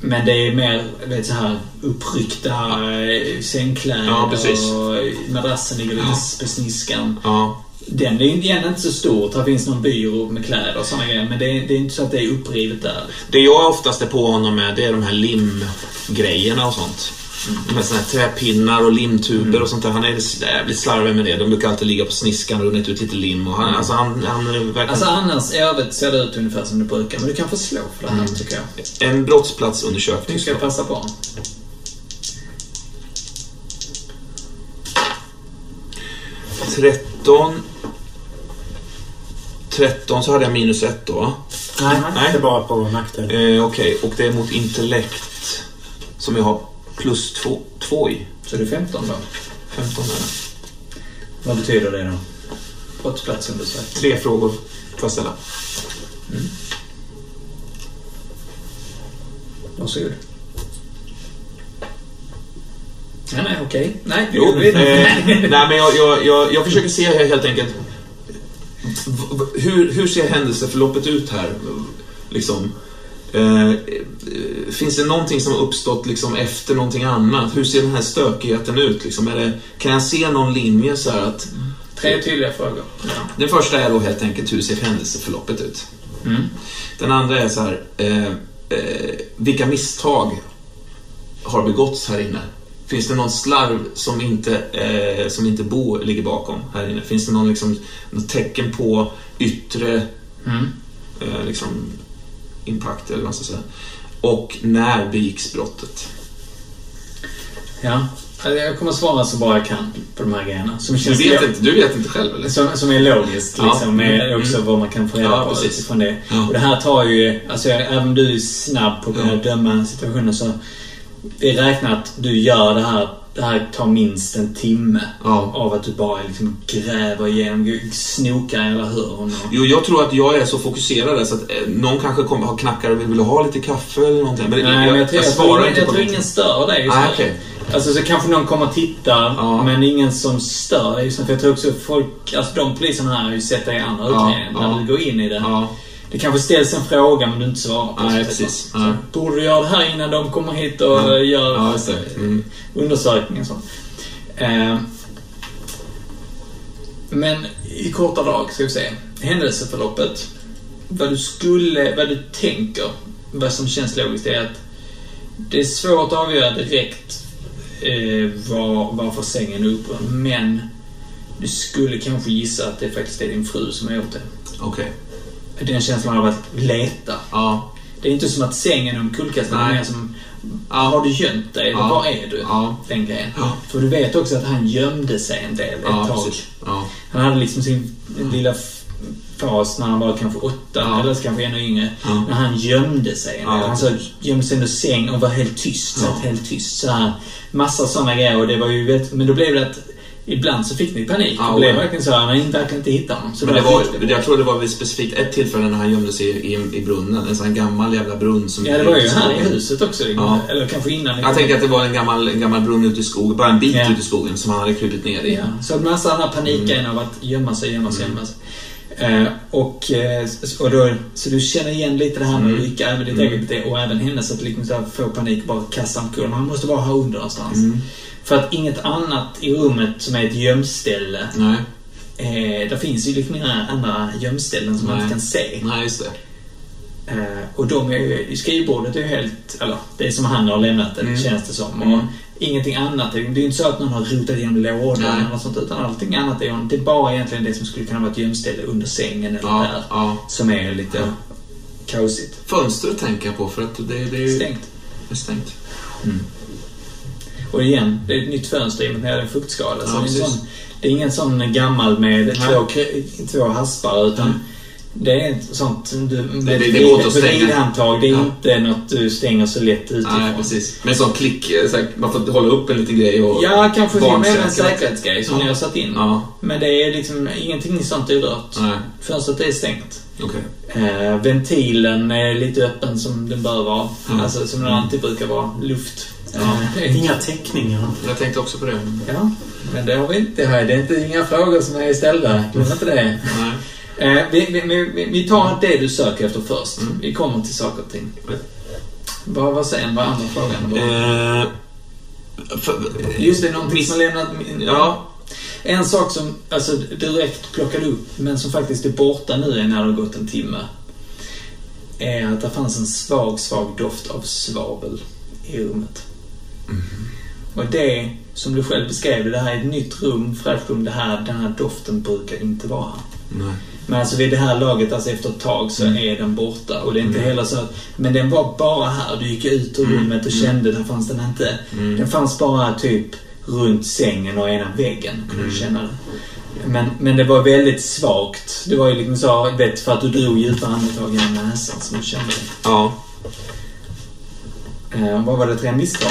men det är mer vet, så här uppryckta ja. sängkläder ja, och madrassen ligger lite ja. på sniskan. Ja. Den är egentligen inte så stor. Det finns någon byrå med kläder och sådana grejer. Men det är, det är, inte så att det är upprivet där. Det jag oftast är på honom med, det är de här limgrejerna och sånt. Mm. Med såna här träpinnar och limtuber mm. och sånt där. Han är jävligt slarvig med det. De brukar alltid ligga på sniskan och runnit ut lite lim. Och han, mm. alltså, han, han är verkligen... Alltså annars i övrigt ser det ut ungefär som det brukar. Men du kan få slå för det här, mm. tycker jag. En brottsplatsundersökning. Tycker jag passar bra. 13 13 så hade jag minus 1 då. Nej, Nej. det är bara på nackdel. Eh, Okej, okay. och det är mot intellekt som jag har plus 2 i. Så det är 15 då? 15 är det. Vad betyder det då? Brottsplatsundersökning? Tre frågor får jag ställa. Mm. Varsågod. Nej, nej, okej. Nej, jo, eh, nej, men jag, jag, jag, jag försöker se helt enkelt hur, hur ser händelseförloppet ut här? Liksom, eh, finns det någonting som har uppstått liksom efter någonting annat? Hur ser den här stökigheten ut? Liksom? Det, kan jag se någon linje så att... Tre tydliga frågor. Ja. Den första är då helt enkelt hur ser händelseförloppet ut? Mm. Den andra är så här, eh, eh, vilka misstag har begåtts här inne? Finns det någon slarv som inte, eh, som inte Bo ligger bakom här inne? Finns det någon, liksom, något tecken på yttre mm. eh, liksom, impact eller vad man ska säga? Och när begicks brottet? Ja, alltså, jag kommer svara så bra jag kan på de här grejerna. Som du, vet inte, du vet inte själv eller? Som, som är logiskt liksom. Ja. Med mm. också vad man kan få reda ja, på precis. utifrån det. Ja. Och det här tar ju, alltså även du är snabb på att kunna döma situationen så vi räknar att du gör det här det här tar minst en timme ja. av att du bara liksom gräver igenom, snokar i alla hörn. Och... Jo, jag tror att jag är så fokuserad där så att eh, någon kanske kommer ha knackar och vill ha lite kaffe eller någonting. Men Nej, jag, jag, jag, jag svarar inte jag, tror ingen stör dig ah, okay. Alltså så kanske någon kommer och tittar, ja. men ingen som stör dig. För jag tror också folk, alltså de poliserna här har ju sett dig i andra utredningar, ja, när du går in i det. Det kanske ställs en fråga men du inte svarar på. Nej, precis. Så, så, borde du göra det här innan de kommer hit och ja. gör ja, mm. undersökning och sånt. Eh, men i korta drag ska vi se. Händelseförloppet. Vad du skulle, vad du tänker, vad som känns logiskt är att det är svårt att avgöra direkt eh, var, varför sängen är uppbrunn. Men du skulle kanske gissa att det faktiskt är din fru som har gjort det. Okej. Okay den känslan av att leta. Ja. Det är inte som att sängen är omkullkastad. Det är mer som, ja. har du gömt dig? Ja. var är du? Ja. Den grejen. Ja. För du vet också att han gömde sig en del ett ja, tag. Ja. Han hade liksom sin lilla fas när han var kanske åtta, Ja. eller kanske ännu yngre. Ja. När han gömde sig. Ja. Han så gömde sig under säng och var helt tyst. Satt helt tyst så här. Massa sådana grejer. Och det var ju, vet, men då blev det att Ibland så fick ni panik. Ja, det blev verkligen så här, man verkar inte hitta honom. Så Men det var, det. jag tror det var vid specifikt ett tillfälle när han gömde sig i, i, i brunnen. En sån här gammal jävla brunn som... Ja, det var ju här i huset också. Ja. Eller kanske innan. Jag tänker att det var en gammal, en gammal brunn ute i skogen, bara en bit Ja. ute i skogen som han hade krupit ner i. Ja, så en massa här paniken Mm. av att gömma sig, gömma sig, gömma sig. Eh, och, eh, och då, så du känner igen lite det här med att Mm. även ditt Mm. eget och även hennes, att liksom så här få panik och bara kasta omkull. Han måste vara här under någonstans. Mm. För att inget annat i rummet som är ett gömställe, Nej, eh, där finns ju liksom inga andra gömställen som man Nej. inte kan se. nej just det. Eh, och de är ju, i skrivbordet är ju helt, eller det är som han har lämnat det, Mm. känns det som. Mm. Och ingenting annat. Det är ju inte så att någon har rotat igenom lådor Nej. eller något sånt, utan allting annat är ju, det är bara egentligen det som skulle kunna vara ett gömställe under sängen eller Ja, där. ja. Som är lite Ja. kaosigt. Fönstret tänker jag på för att det, det är ju... Stängt. Det är stängt. Och igen, det är ett nytt fönster i och med att det en fuktskada. Ja, så det, är sån, det är ingen sån gammal med Nej. två, två haspar, utan Mm. det är ett sånt du, det- det vid- går inte att stänga. Det är Ja. inte något du stänger så lätt utifrån. Nej, precis. Men en sån klick, eh, så här, man får hålla upp en liten grej och... Ja, kanske till och med en säkerhetsgrej som Ja. ni har satt in. Ja, Men det är liksom ingenting sånt är rört. nej, Fönstret är stängt. okej. Eh, ventilen är lite öppen som den bör vara. Mm. Alltså som den alltid brukar vara. Luft. Ja. Är- Inga teckningar. Jag tänkte också på det. ja, men det har vi inte här. Det är inte inga frågor som är ställda. Glöm inte det. Nej. Eh, vi, vi, vi, vi tar det du söker efter först. Mm. Vi kommer till saker och ting. Mm. Vad var sen? Vad andra frågan? Eh, för, Just det, någonting som har lämnat... Ja, En sak som alltså, direkt plockade upp, men som faktiskt är borta nu när det har gått en timme. Är att det fanns en svag, svag doft av svavel i rummet. Och det, som du själv beskrev det, det här är ett nytt rum, fräscht rum. Det här, den här doften brukar inte vara här. nej. Men alltså vid det här laget, alltså efter ett tag, så är den borta. Och det är inte Mm. heller så att, Men den var bara här. Du gick ut ur Mm. rummet och Mm. kände, där fanns den inte. Mm. Den fanns bara typ runt sängen och ena väggen. Kunde Mm. du känna det. Men, men det var väldigt svagt. Det var ju liksom så, vet, för att du drog djupa andetag genom näsan som du kände det. Ja. Eh, vad var det, tre misstag?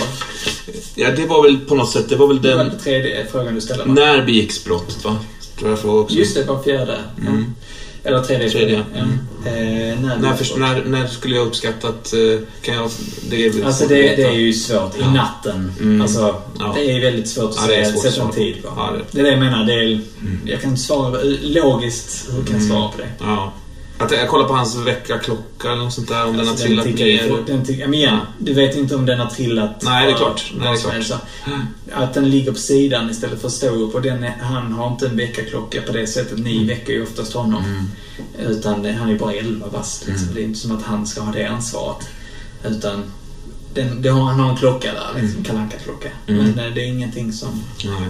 ja, det var väl på något sätt, det var väl Det var den... den tredje frågan du ställde va? När begicks brottet, va? Tror jag frågade också. Just det, var fjärde. Mm. Ja. Eller tredje. Tredje, Ja. mm. Eh, när, När, först, när, när skulle jag uppskatta att... eh, Kan jag... Det är Alltså det, det är ju svårt. I Ja. natten. Mm. Alltså, Ja. det är väldigt svårt att Ja, säga, sätta en tid på. Ja, det- är det jag menar. Det är, Mm. Jag kan svara logiskt. Hur kan jag Mm. svara på det? Ja. Att jag kollar på hans väckarklocka eller något sånt där, om den har Alltså, trillat ner. Den men igen, du vet inte om den har trillat. Nej, det är klart. Nej, det är klart. helst. Att den ligger på sidan istället för att stå upp. Och den är, han har inte en väckarklocka på det sättet. Ni väcker ju oftast honom. Mm. Utan han är bara 11 bast. Liksom. Mm. Det är inte som att han ska ha det ansvaret. Utan den, det har, han har en klocka där, liksom, Kalle Anka-klocka. Mm. Men eh, det är ingenting som... Nej.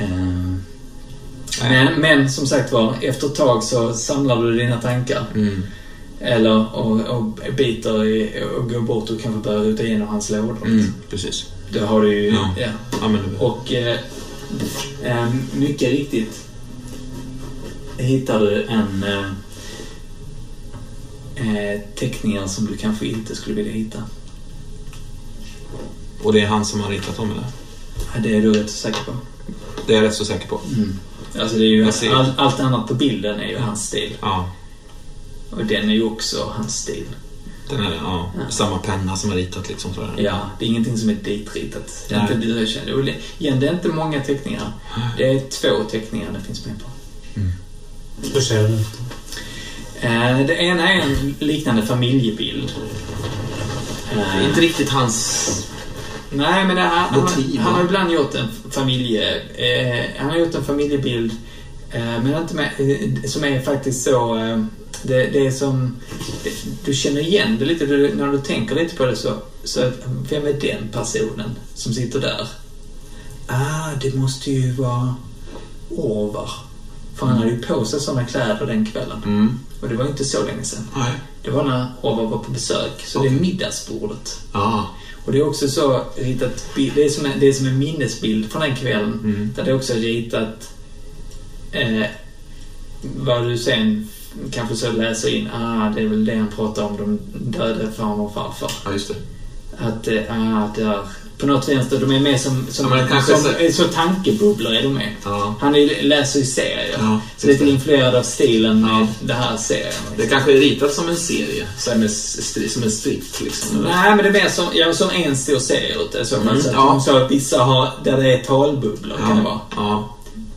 Eh, men, men som sagt var, efter ett tag så samlar du dina tankar. Mm. Eller och, och biter i, och går bort och kanske börjar ruta igenom hans lådor. Mm. Precis. Det har du ju... Ja. Ja. Ja. Och eh, eh, mycket riktigt hittar du en eh, eh, teckningar som du kanske inte skulle vilja hitta. Och det är han som har ritat dem, eller? Ja, Det är du rätt säker på. Det är jag rätt så säker på. Alltså det är ju, Jag all, allt annat på bilden är ju hans stil. Ja. Och den är ju också hans stil. Den är, ja, Ja. samma penna som har ritat liksom sådär. Ja, det är ingenting som är ditritat. Det är Nej. inte det jag. Och det- Igen, det är inte många teckningar. Det är två teckningar det finns med på. Hur ser den ut? Eh, Det ena är en liknande familjebild. Det är Eh, inte riktigt hans... Nej, men det, han, han, Motiv, han va? har ibland gjort en familje... Eh, han har gjort en familjebild eh, men inte med, eh, som är faktiskt så... Eh, det, det är som... Det, du känner igen det lite. Du, när du tänker lite på det så, så... Vem är den personen som sitter där? Ah, det måste ju vara Orvar. För han hade ju på sig sådana kläder den kvällen. Mm. Och det var inte så länge sedan. Nej. Det var när Orvar var på besök. Så det Okej. är middagsbordet. Ja. Och det är också så ritat, det är som en, det är som en minnesbild från den kvällen. Mm. Där det också är ritat eh, vad du sen kanske så läser in, ah, det är väl det han pratar om, de döda farmor och farfar. Ja, just det. Att, eh, ah, där. På något vänster, de är mer som, som, Ja, som så- så, tankebubblor är de med. Ja. Han är, läser ju serier. Ja, så lite det. influerad av stilen med Ja. det här serien. Det kanske är ritat som en serie, så med som en strikt liksom. eller? Nej, men det är mer som, ja, som en stor serie så. Mm, så ja. sa att vissa har, där det är talbubblor kan det vara.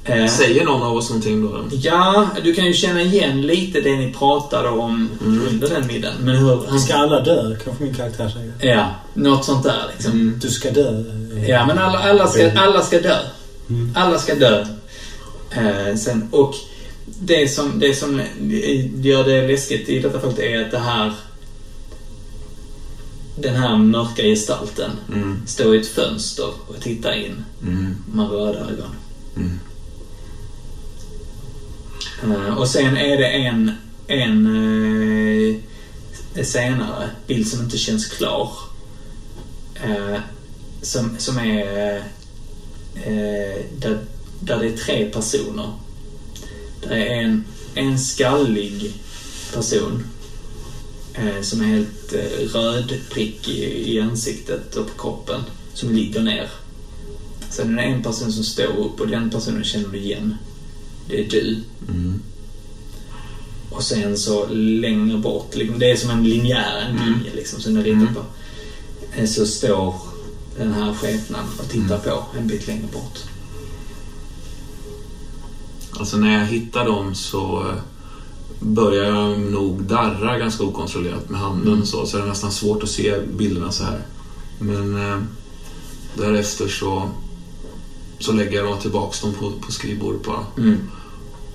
Eh, Säger någon av oss någonting då? Ja, du kan ju känna igen lite det ni pratade om Mm. under den middagen. Men hur... Han, Ska alla dö, kanske min karaktär säger. ja, något sånt där liksom. Mm. Du ska dö. Ja, men alla, alla, ska, alla ska dö. Alla ska dö. Eh, sen, och det som, det som gör det läskigt i detta fallet är att det här... Den här mörka gestalten Mm. står i ett fönster och tittar in Mm. med röda ögon. Mm. Eh, och sen är det en, en eh, senare bild som inte känns klar. Eh, som, som är eh, där, där det är tre personer. Det är en, en skallig person eh, som är helt eh, röd prick i, i ansiktet och på kroppen som ligger ner. Sen är det en person som står upp och den personen känner du igen. Det är du. Mm. Och sen så längre bort, liksom, det är som en linjär en linje liksom, som den ritar på. Eh, Så står den här skepnaden och tittar på en bit längre bort. Alltså när jag hittar dem så eh, börjar jag nog darra ganska okontrollerat med handen Mm. så, så det är nästan svårt att se bilderna så här. Men eh, därefter så, så lägger jag tillbaks dem på, på skrivbordet bara. Mm.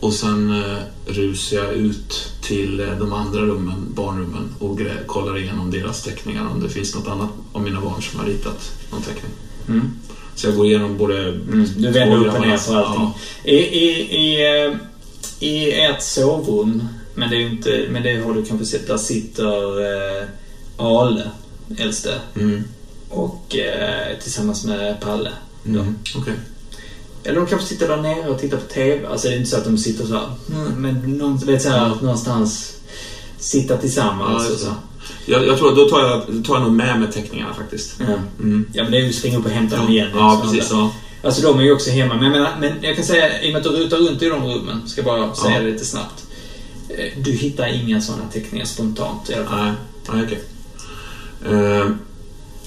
Och sen eh, rusar jag ut till eh, de andra rummen, barnrummen och kollar igenom deras teckningar om det finns något annat av mina barn som har ritat någon teckning. Mm. Så jag går igenom både... Mm. Du vänder upp och ner på allting. Ja. I, i, i, eh, I ert sovrum, men det, är inte, men det har du kanske sett, där sitter eh, Ale, äldste, Mm. och eh, tillsammans med Palle. Mm. Okej. Eller de kanske sitter där nere och tittar på TV. Alltså det är inte så att de sitter så här, mm, men någon, vet så här, någonstans sitta tillsammans Ja, och så. Jag, jag tror då tar jag, då tar jag nog med mig teckningarna faktiskt. Ja. Mm. ja, men det är ju springa upp och hämta dem igen. ja precis. Ja. Alltså de är ju också hemma. Men jag, menar, men jag kan säga, i och med att du rutar runt i de rummen, ska jag bara säga Ja. det lite snabbt. Eh, Du hittar inga sådana teckningar spontant i alla fall. Nej, nej okej. Eh,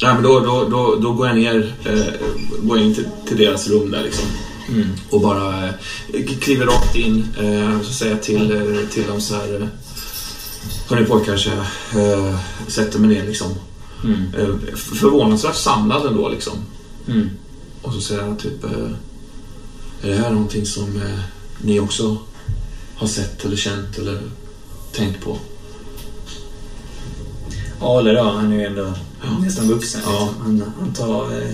nej, men då, då, då, då går jag ner, eh, går in till, till deras rum där liksom. Mm. Och bara eh, kliver rakt in. Eh, så säger jag till, eh, till dem så här. Eh, Hörni pojkar, så jag eh, sätter mig ner liksom. Mm. Eh, förvånansvärt samlad ändå liksom. Mm. Och så säger jag typ, eh, är det här någonting som ni också har sett eller känt eller tänkt på? Ale då, han är ju ändå nästan vuxen. Ja. Liksom. Han, han tar... Eh,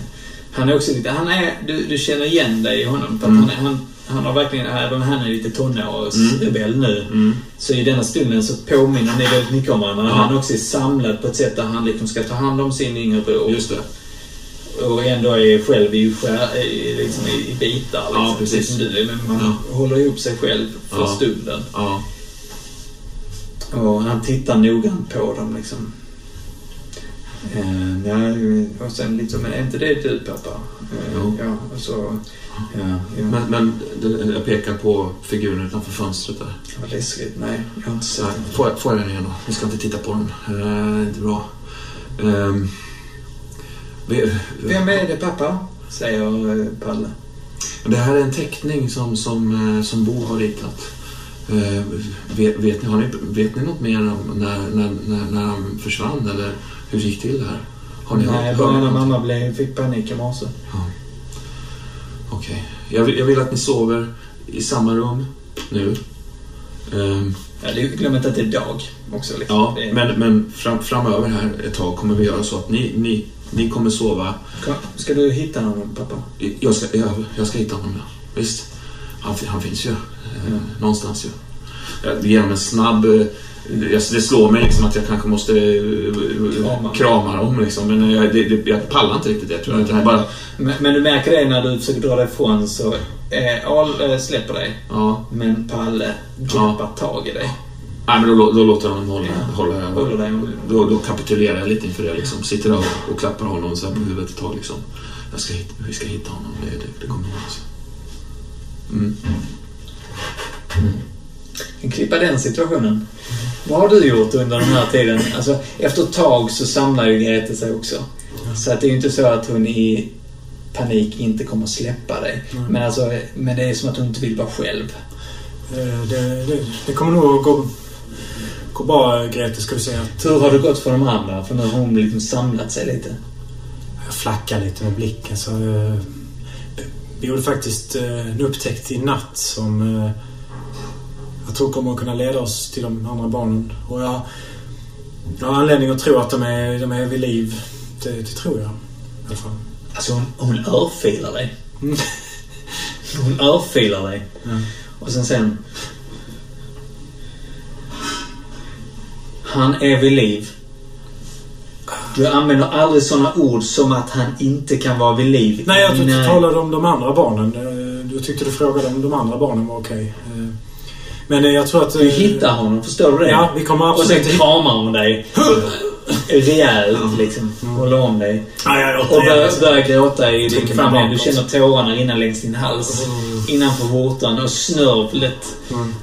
han är också lite... Han är, du, du känner igen dig i honom. För Mm. han, är, han, han har verkligen... Även om han är lite tonårsrebell nu. Mm. Så i denna stunden så påminner ni väldigt mycket om varandra. Ja. Han också är samlad på ett sätt där han liksom ska ta hand om sin yngre bror. Just det. Och ändå är själv i, skär, i, liksom i, bitar. Liksom, Ja, precis. som du. Men man håller ihop sig själv för Ja. stunden. Ja. Och han tittar noggrant på dem liksom. Eh, ja, och sen liksom, men är inte det du pappa? Eh. Ja, och så... Ja, ja. Men, men jag pekar på figuren utanför fönstret där. Vad läskigt. Nej, jag har inte sett Nej, den. får, får jag den igen då? Vi ska inte titta på den. Eh, inte bra. Ehm, vi- Vem är det pappa? Säger eh, Palle. Det här är en teckning som, som, eh, som Bo har ritat. Eh, vet, vet, ni, har ni, vet ni något mer om när, när, när, när han försvann eller hur det gick till det här? Har ni Nej, bara när mamma blev, fick panik i morse. Okej. Jag, vill, jag vill att ni sover i samma rum nu. Ehm, Ja, det, glöm inte att det är dag också. Liksom. ja, är, men, men fram, framöver här ett tag kommer vi göra så att ni, ni, ni kommer sova. Ska du hitta honom, pappa? Jag ska, jag, jag ska hitta honom, ja. Visst. Han, han finns ju. Mm. Någonstans ju. Jag, genom en snabb... eh, Det slår mig liksom att jag kanske måste eh, Krama. krama dem liksom. Men jag, det, det, jag pallar inte riktigt det tror jag. Utan jag bara, Men, men du märker det när du försöker dra dig ifrån så eh, Al eh, släpper dig. ja. Men Palle greppar tag i dig. Nej, men då, då låter jag honom hålla, hålla Håller dig. då, då kapitulerar jag lite inför det liksom. Sitter där och, och klappar honom så här på huvudet ett tag liksom. Jag ska hitta, vi ska hitta honom, det, det, det kommer ordna sig. Mm. Klippa den situationen. Vad har du gjort under den här tiden? Alltså, efter ett tag så samlar ju Grete sig också. Så att det är ju inte så att hon i panik inte kommer släppa dig. Men, alltså, men det är som att hon inte vill vara själv. Eh, Det, det, det kommer nog gå, gå bra, Grete, ska du säga. Hur har det gått för de andra? För nu har hon liksom samlat sig lite. Jag flackar lite med blicken. Så, eh, vi gjorde faktiskt eh, en upptäckt i natt som jag tror kommer att kunna leda oss till de andra barnen. Och jag, jag har anledning att tro att de är, de är vid liv. Det, det tror jag. I alla fall. Alltså hon, hon örfilar dig. Mm. Hon örfilar dig. Ja. Och sen sen... Han är vid liv. Du använder aldrig såna ord som att han inte kan vara vid liv. Nej, jag tyckte du talade om de andra barnen. Eh, Du tyckte du frågade om de andra barnen var okej. Eh, Men eh, jag tror att... eh, Du hittar honom, förstår du det? Ja, vi kommer Och sen absolut... kramar hon dig. Rejält liksom. Håller om dig. Ja, jag Och börjar, återigen. börjar gråta i din familj. Du känner tårarna rinna längs din hals. Innanför skjortan och snörvlet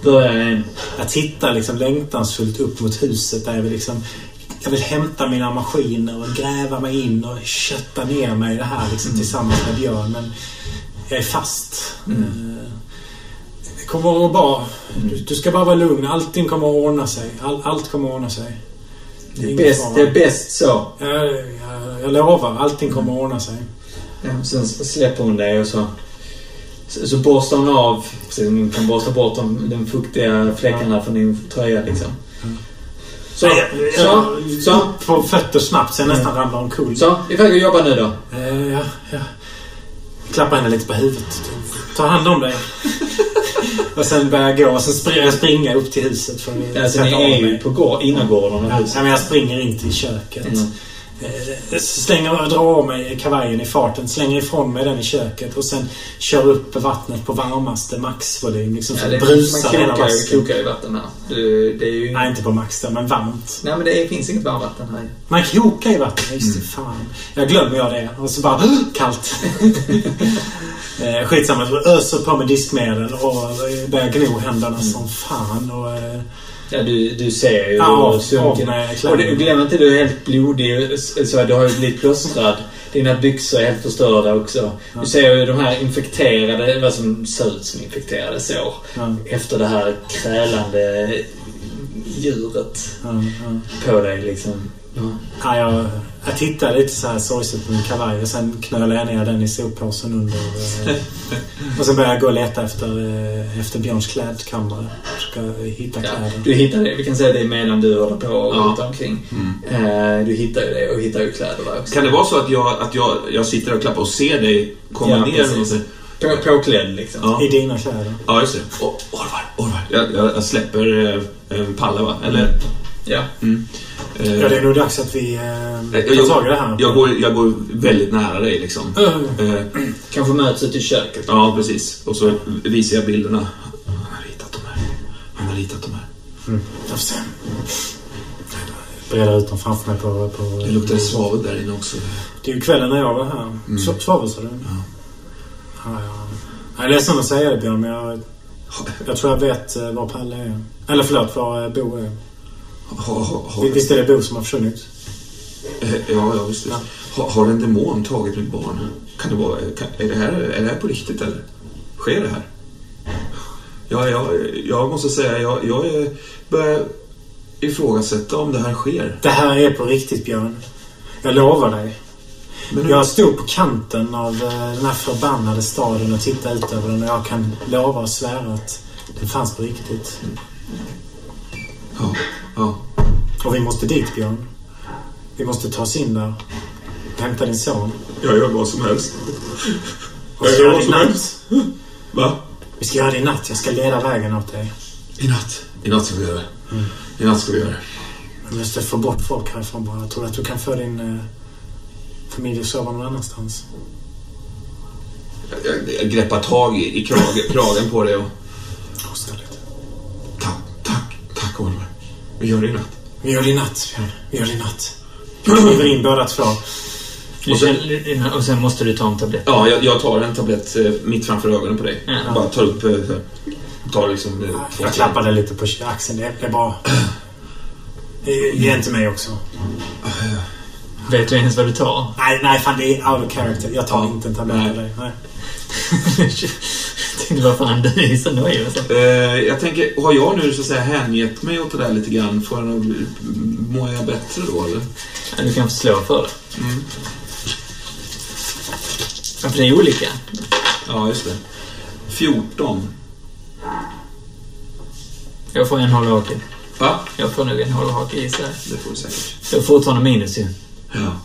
börjar in. Jag tittar liksom längtansfullt upp mot huset där jag vill liksom... Jag vill hämta mina maskiner och gräva mig in och kötta ner mig i det här liksom tillsammans med Björn. Men jag är fast. Eh, Det kommer att bra. Du, du ska bara vara lugn. Allting kommer att ordna sig. All, allt kommer att ordna sig. Det är, bäst, det är bäst så. Jag, jag, jag lovar. Allting kommer att ordna sig. Ja, sen släpper hon dig och så, så, så borstar hon av. Hon kan borsta bort de, de fuktiga fläckarna från din tröja liksom. Så, Nej, jag- så, jag- så, på fötter snabbt så jag nästan ramlar omkull. så. Iväg och jobba nu då. Eh, ja, ja. Klappar henne lite på huvudet. Ta hand om dig. Och sen börjar jag gå och sen springer jag springa upp till huset för att Alltså, ni är ju på gård, innergården av Ja, huset. men jag springer in till köket. Mm. Eh, Slänger och drar av mig kavajen i farten, slänger ifrån mig den i köket och sen kör upp vattnet på varmaste maxvolym. Liksom, Ja, det, det man brusar hela vasken. kokar ju vatten här. Du, det är ju... Nej, inte på max där, men varmt. Nej, men det finns inget varmvatten här. Man kokar ju vatten. Just Mm. det, fan. Jag glömmer jag det. Och så bara kallt. eh, skitsamma. Så öser på med diskmedel och eh, börjar gno händerna som fan. Och, eh, Ja, du, du ser ju Ja, hur sunken. med Och glöm inte, du är helt blodig. Så du har ju blivit plåstrad. Dina byxor är helt förstörda också. Du ser ju de här infekterade, vad som ser ut som infekterade sår. ja, Efter det här krälande djuret på dig liksom. Ja, jag, jag tittar lite så här sorgset på min kavaj och sen knölar jag ner den i soppåsen under. eh, Och sen börjar jag gå och leta efter, eh, efter Björns klädkammare. Ska hitta Ja, kläder. du hittar det. Vi kan säga det medan du håller på och Ja. runt omkring. Eh, du hittar ju det och hittar ju kläder där också. Kan det vara så att jag, att jag, jag sitter och klappar och ser dig komma Ja, ner? precis. Och så, På, påklädd liksom. ja. I dina kläder. ja, just det. Orvar, Orvar. Jag, jag, jag släpper eh, eh, Palle, va? Eller? Ja. Mm. Eh, Ja, det är nog dags att vi eh, tar tag i det här. jag, går, jag går väldigt nära dig liksom. Eh, Eh, Kanske möts ute i köket. ja, precis. Och så visar jag bilderna. Han har ritat de här. Han har ritat de här. Jag får se. Breda ut dem framför mig på... på Det luktar svavel där inne också. Det är ju kvällen när jag var här. Mm. Svavel sa du? Ja. ja. Jag är ledsen att säga det Björn, men jag, jag tror jag vet eh, var Palle är. Eller förlåt, var eh, Bo är. Har, har, har, Visst är det Bo som har försvunnit? Eh, Ja, ja visst. Har, har en demon tagit mitt barn? Kan det vara, kan, är, det här, är det här på riktigt eller? Sker det här? Ja, jag, jag måste säga, jag, jag är- börjar ifrågasätta om det här sker. Det här är på riktigt Björn. Jag lovar dig. Men Jag stod på kanten av eh, den här förbannade staden och tittade ut över den och jag kan lova och svära att den fanns på riktigt. Ja, ja. Och vi måste dit Björn. Vi måste ta oss in där. Hämta din son. Jag gör vad som helst. Så göra det i natt. Va? Vi ska göra det i natt. Jag ska leda vägen åt dig. I natt? I natt ska vi göra det. I natt ska vi göra det. Jag måste få bort folk härifrån bara. Jag tror att du kan få din eh, familj att sova någon annanstans. Jag, jag, jag greppar tag i, i kragen, kragen på dig och... Åh, snällhet. Vi gör det i natt. Vi gör det i natt, Björn. Vi gör det i natt. Vi kliver in båda två. Och sen- och sen måste du ta en tablett. Ja, jag, jag tar en tablett eh, mitt framför ögonen på dig. Ja. Bara tar upp... eh. Tar liksom... eh, Jag klappar dig lite på axeln. Det är bra. Ge ge inte mig också. Vet du ens vad du tar? Nej, nej, fan det är out of character. Jag tar Ja. inte en tablett Nej. av dig. Nej. tänkte, vad fan, du är så nöjd. Alltså. Eh, jag tänker, har jag nu så att säga hängett mig åt det där lite grann? Får jag nog, mår jag bättre då eller? Ja, du kan få slå för det. Mm. Ja, för det är olika. Ja, just det. 14. Jag får en hållhake. Va? Jag får nog en hållhake i sig. Det får du säkert. Jag får fortfarande minus ju. Ja.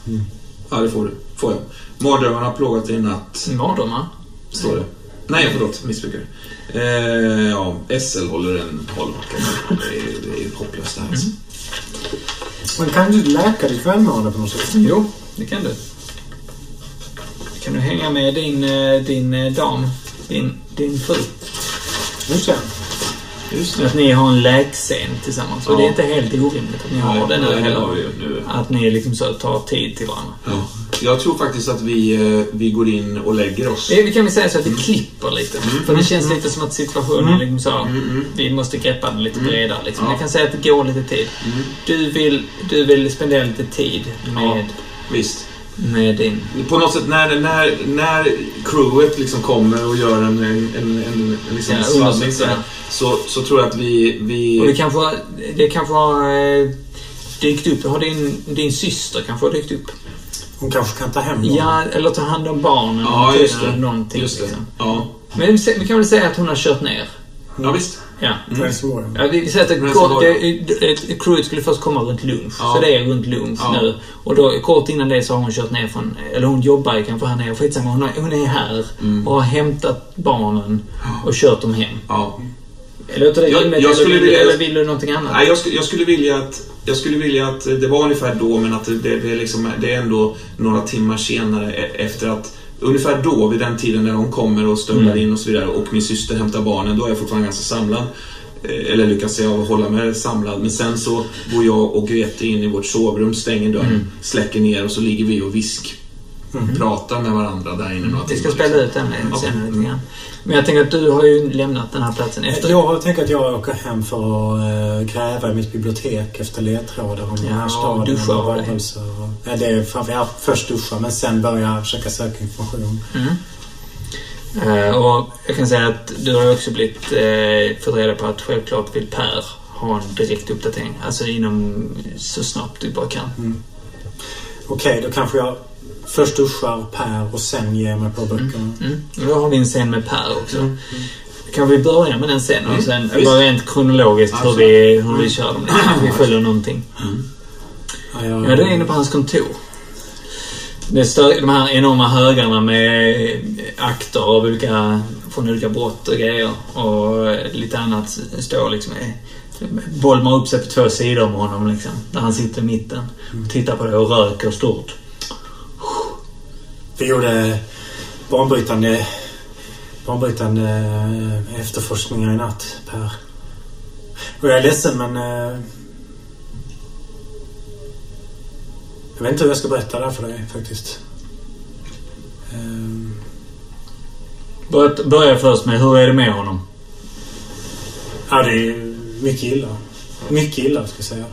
Ja, det får du. Får jag. Mardrömmarna har plågat dig i natt, Mardrömmar? står det. Nej, förlåt. Missbrukare. Eh, ja, SL håller en hållhacka. Det är, det är hopplöst det här alltså. Men kan du läka ditt välmående på något sätt? Jo, det kan du. Kan du hänga med din, eh, din eh, dam? Din, din fru? Just det. Just Att ni har en läkscen tillsammans. Och Ja. det är inte helt orimligt att ni har det nu Nej, det heller. har vi ju nu. Att ni liksom så tar tid till varandra. Ja. Jag tror faktiskt att vi, eh, vi går in och lägger oss. Eh, Vi kan väl säga så att vi klipper lite. För det känns lite som att situationen liksom så... Vi måste greppa den lite bredare liksom. Ja. Jag kan säga att det går lite tid. Du vill, du vill spendera lite tid med, Visst. med din... På något sätt när, när, när crewet liksom kommer och gör en, en, en, en, liksom Ja, undersökning, så, ja. så, så tror jag att vi... vi Och det kanske, har- det kanske har eh, dykt upp. Har din, din syster kanske har dykt upp? Hon kanske kan ta hem dem. Ja, eller ta hand om barnen. ja, just det. eller Någonting, just det. Liksom. Ja. Men vi kan väl säga att hon har kört ner. ja, visst. Ja. Helsingborg. Ja, vi säger att det, crewet skulle först komma runt lunch. Ja. Så det är runt lunch Ja. nu. Och då, kort innan det så har hon kört ner från... Eller hon jobbar ju kanske här nere. Skitsamma. Hon, har, hon är här Mm. och har hämtat barnen och kört dem hem. Ja. Låter det Jag- rimligt? jag eller, vill, vilja- eller vill du någonting annat? Nej, jag, skulle, jag, skulle vilja att, jag skulle vilja att det var ungefär då, men att det, det, liksom, det är ändå några timmar senare e- efter att Ungefär då, vid den tiden när de kommer och stövlar Mm. in och så vidare och min syster hämtar barnen, då är jag fortfarande ganska samlad. Eh, Eller lyckas jag hålla mig samlad. Men sen så går jag och Grete in i vårt sovrum, stänger dörren, Mm. släcker ner och så ligger vi och visk pratar med varandra där inne några Vi ska spela ut den Ja. sen lite grann. Men jag tänker att du har ju lämnat den här platsen efter... Jag tänker att jag åker hem för att eh, gräva i mitt bibliotek efter ledtrådar om den Ja, här och staden. duscha och av dig. varelser Ja, det är framförallt först duscha men sen börja försöka söka information. Eh, och jag kan säga att du har också blivit eh, fått reda på att självklart vill Per ha en direkt uppdatering. Alltså inom så snabbt du bara kan. Okej, då kanske jag först duschar Per och sen ger mig på böckerna. Mm. Och Då har vi en scen med Per också. Kan vi börja med den scenen och sen visst. bara rent kronologiskt hur vi, hur vi kör dem. Vi följer någonting. Ja, jag, Ja, det är inne på hans kontor. Det står de här enorma högarna med akter av olika, från olika brott och grejer. Och lite annat står liksom. eh, Bolmar upp sig på två sidor om honom liksom. Där han sitter i mitten. Och tittar på det och röker stort. Vi gjorde banbrytande, banbrytande eh, efterforskningar i natt, Per. Och jag är ledsen men... eh, Jag vet inte hur jag ska berätta det här för dig faktiskt. Ehm, Börja- först med, hur är det med honom? Ja, det är mycket illa. Mycket illa, ska jag säga.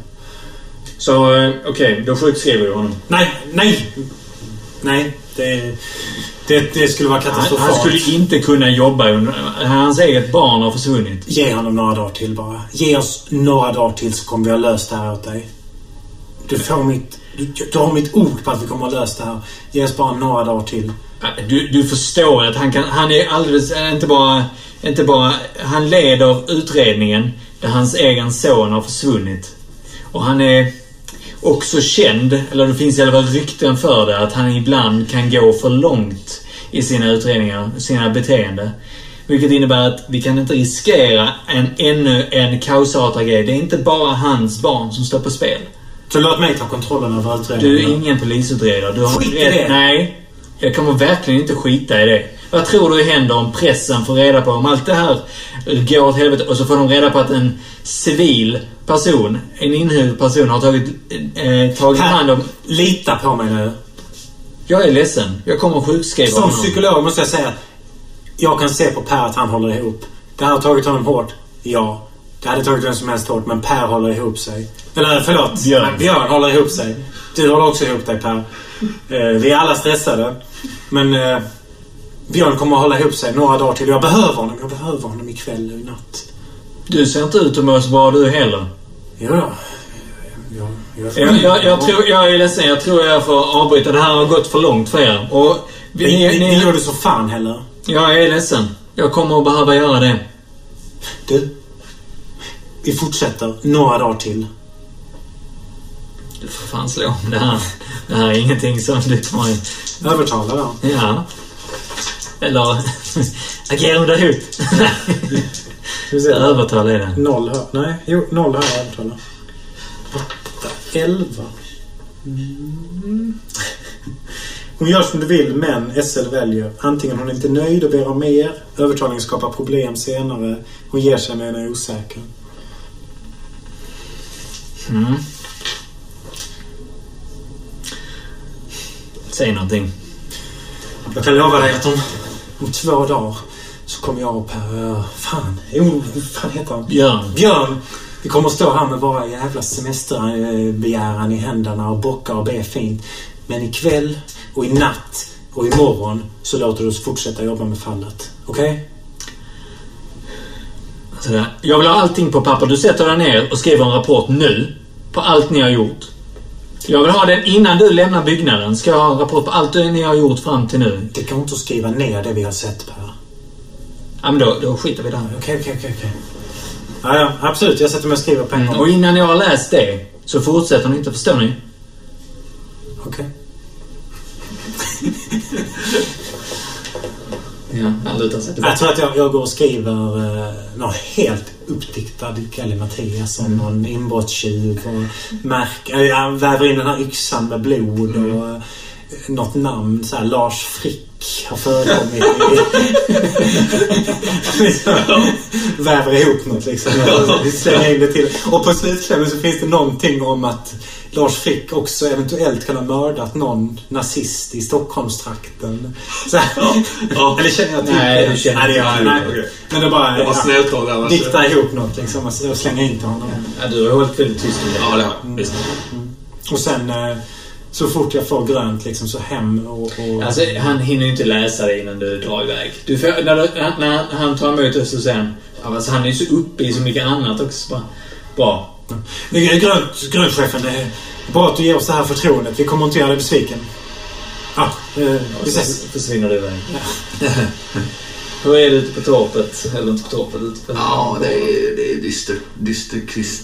Så eh, okej, då sjukskriver du honom. Nej, nej! Nej, det, det, det skulle vara Han, katastrofalt. han skulle inte kunna jobba. Hans eget barn har försvunnit. Ge honom några dagar till bara. Ge oss några dagar till så kommer vi ha löst det här åt dig. Du får mitt... Du, du har mitt ord på att vi kommer ha löst det här. Ge oss bara några dagar till. Du, du förstår att han kan... Han är alldeles... eh, Inte bara... Inte bara... Han leder utredningen där hans egen son har försvunnit. Och han är också känd, eller det finns i alla fall rykten för det, att han ibland kan gå för långt i sina utredningar, sina beteenden. Vilket innebär att vi kan inte riskera en, ännu en kaosartad grej. Det är inte bara hans barn som står på spel. Så låt mig ta kontrollen över Du är utredningen. ingen polisutredare. Du har Skit i det. Nej. Jag kommer verkligen inte skita i det. Vad tror du händer om pressen får reda på om allt det här går åt helvete och så får de reda på att en civil person, en inhyrd person har tagit, eh, tagit hand om... Lita på mig nu. Jag är ledsen. Jag kommer sjukskriva Som honom. psykolog måste jag säga att jag kan se på Per att han håller ihop. Det har tagit honom hårt. Ja. Det hade tagit vem som helst hårt, men Per håller ihop sig. Eller förlåt. Björn. Björn håller ihop sig. Du håller också ihop dig Per. Eh, vi är alla stressade. Men eh, Björn kommer att hålla ihop sig några dagar till. Jag behöver honom. Jag behöver honom ikväll och i natt. Du ser inte ut att må så bra du heller. Jo då. Jag, jag, Jag, jag, tror, jag är ledsen. Jag tror jag får avbryta. Det här har gått för långt för er. Och vi, Det, det, ni, det ni, gör du så fan heller. jag är ledsen. Jag kommer att behöva göra det. Du. Vi fortsätter några dagar till. Du får fan slå om det här. Det här är ingenting som du kommer... Övertala då. Ja. Eller agera under hot. Ska vi se. Övertala är det. Noll här. Nej, jo, noll här jag övertalar. Åtta, elva. Mm. Hon gör som du vill, men SL väljer. Antingen hon är inte nöjd och ber om mer. Övertalning skapar problem senare. Hon ger sig men är osäker. Mm. Säg någonting. Jag kan lova dig att om, om två dagar så kommer jag och Per... Fan, jo, vad fan heter han? Björn. Björn! Vi kommer att stå här med våra jävla semesterbegäran i händerna och bocka och be fint. Men ikväll och i natt och imorgon så låter du oss fortsätta jobba med fallet. Okej? Sådär. Jag vill ha allting på papper. Du sätter dig ner och skriver en rapport nu. På allt ni har gjort. Jag vill ha den innan du lämnar byggnaden. Ska jag ha en rapport på allt ni har gjort fram till nu. Det går inte att skriva ner det vi har sett Per. Ja, men då, då skiter vi i det. Okej, okej, okej. Ja, ja, absolut. Jag sätter mig och skriver på en gång. Och innan jag har läst det så fortsätter ni inte. Förstår ni? Okej. Ja, han lutar sig Jag tror att jag, jag går och skriver eh, någon helt uppdiktad gallimatias mm. någon inbrottstjuv och märk, eh, väver in den här yxan med blod och något namn. Så här, Lars Frick har förekommit i... liksom, väver ihop något liksom. Jag slänger in det till. Och på slutklämmen så finns det någonting om att Lars Frick också eventuellt kan ha mördat någon nazist i Stockholmstrakten. Så här, Ja. Eller känner jag till Nej, det? du känner jag till inte. det. Nej. Men det bara... Det var ja, snällt av dig annars. Dikta ihop något liksom och så slänga in till honom. Ja, du har hållit väldigt tyst om det. Ja, det har jag. Visst. Och sen eh, så fort jag får grönt liksom så hem och... och Alltså, han hinner ju inte läsa det innan du drar iväg. Du får, när, du, när han tar emot det så säger han... Ja, alltså, han är ju så uppe i så mycket annat också. Bara, bra. Grönt, gröntchefen, det är bra att du ger oss det här förtroendet. Vi kommer inte göra dig besviken. Ja, eh, vi så ses. försvinner du iväg. Hur är det ute på torpet? Eller inte på torpet, ute på... Ja, det är, det är dyster, dyster krist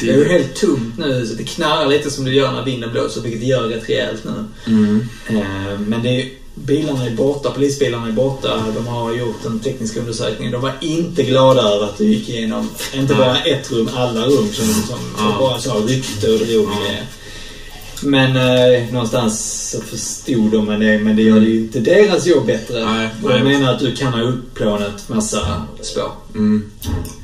Det är ju helt tomt nu, så det knarrar lite som det gör när vinden blåser, vilket det gör rätt rejält nu. Mm. Eh, Men det är, bilarna är borta, polisbilarna är borta. De har gjort en teknisk undersökning. De var inte glada över att du gick igenom, inte bara ett rum, alla rum som, som Ja. bara sa rykte och drog det. Men eh, någonstans så förstod de det, men det gör ju inte deras jobb bättre. Nej, och jag nej. menar att du kan ha utplånat massa spår. Mm.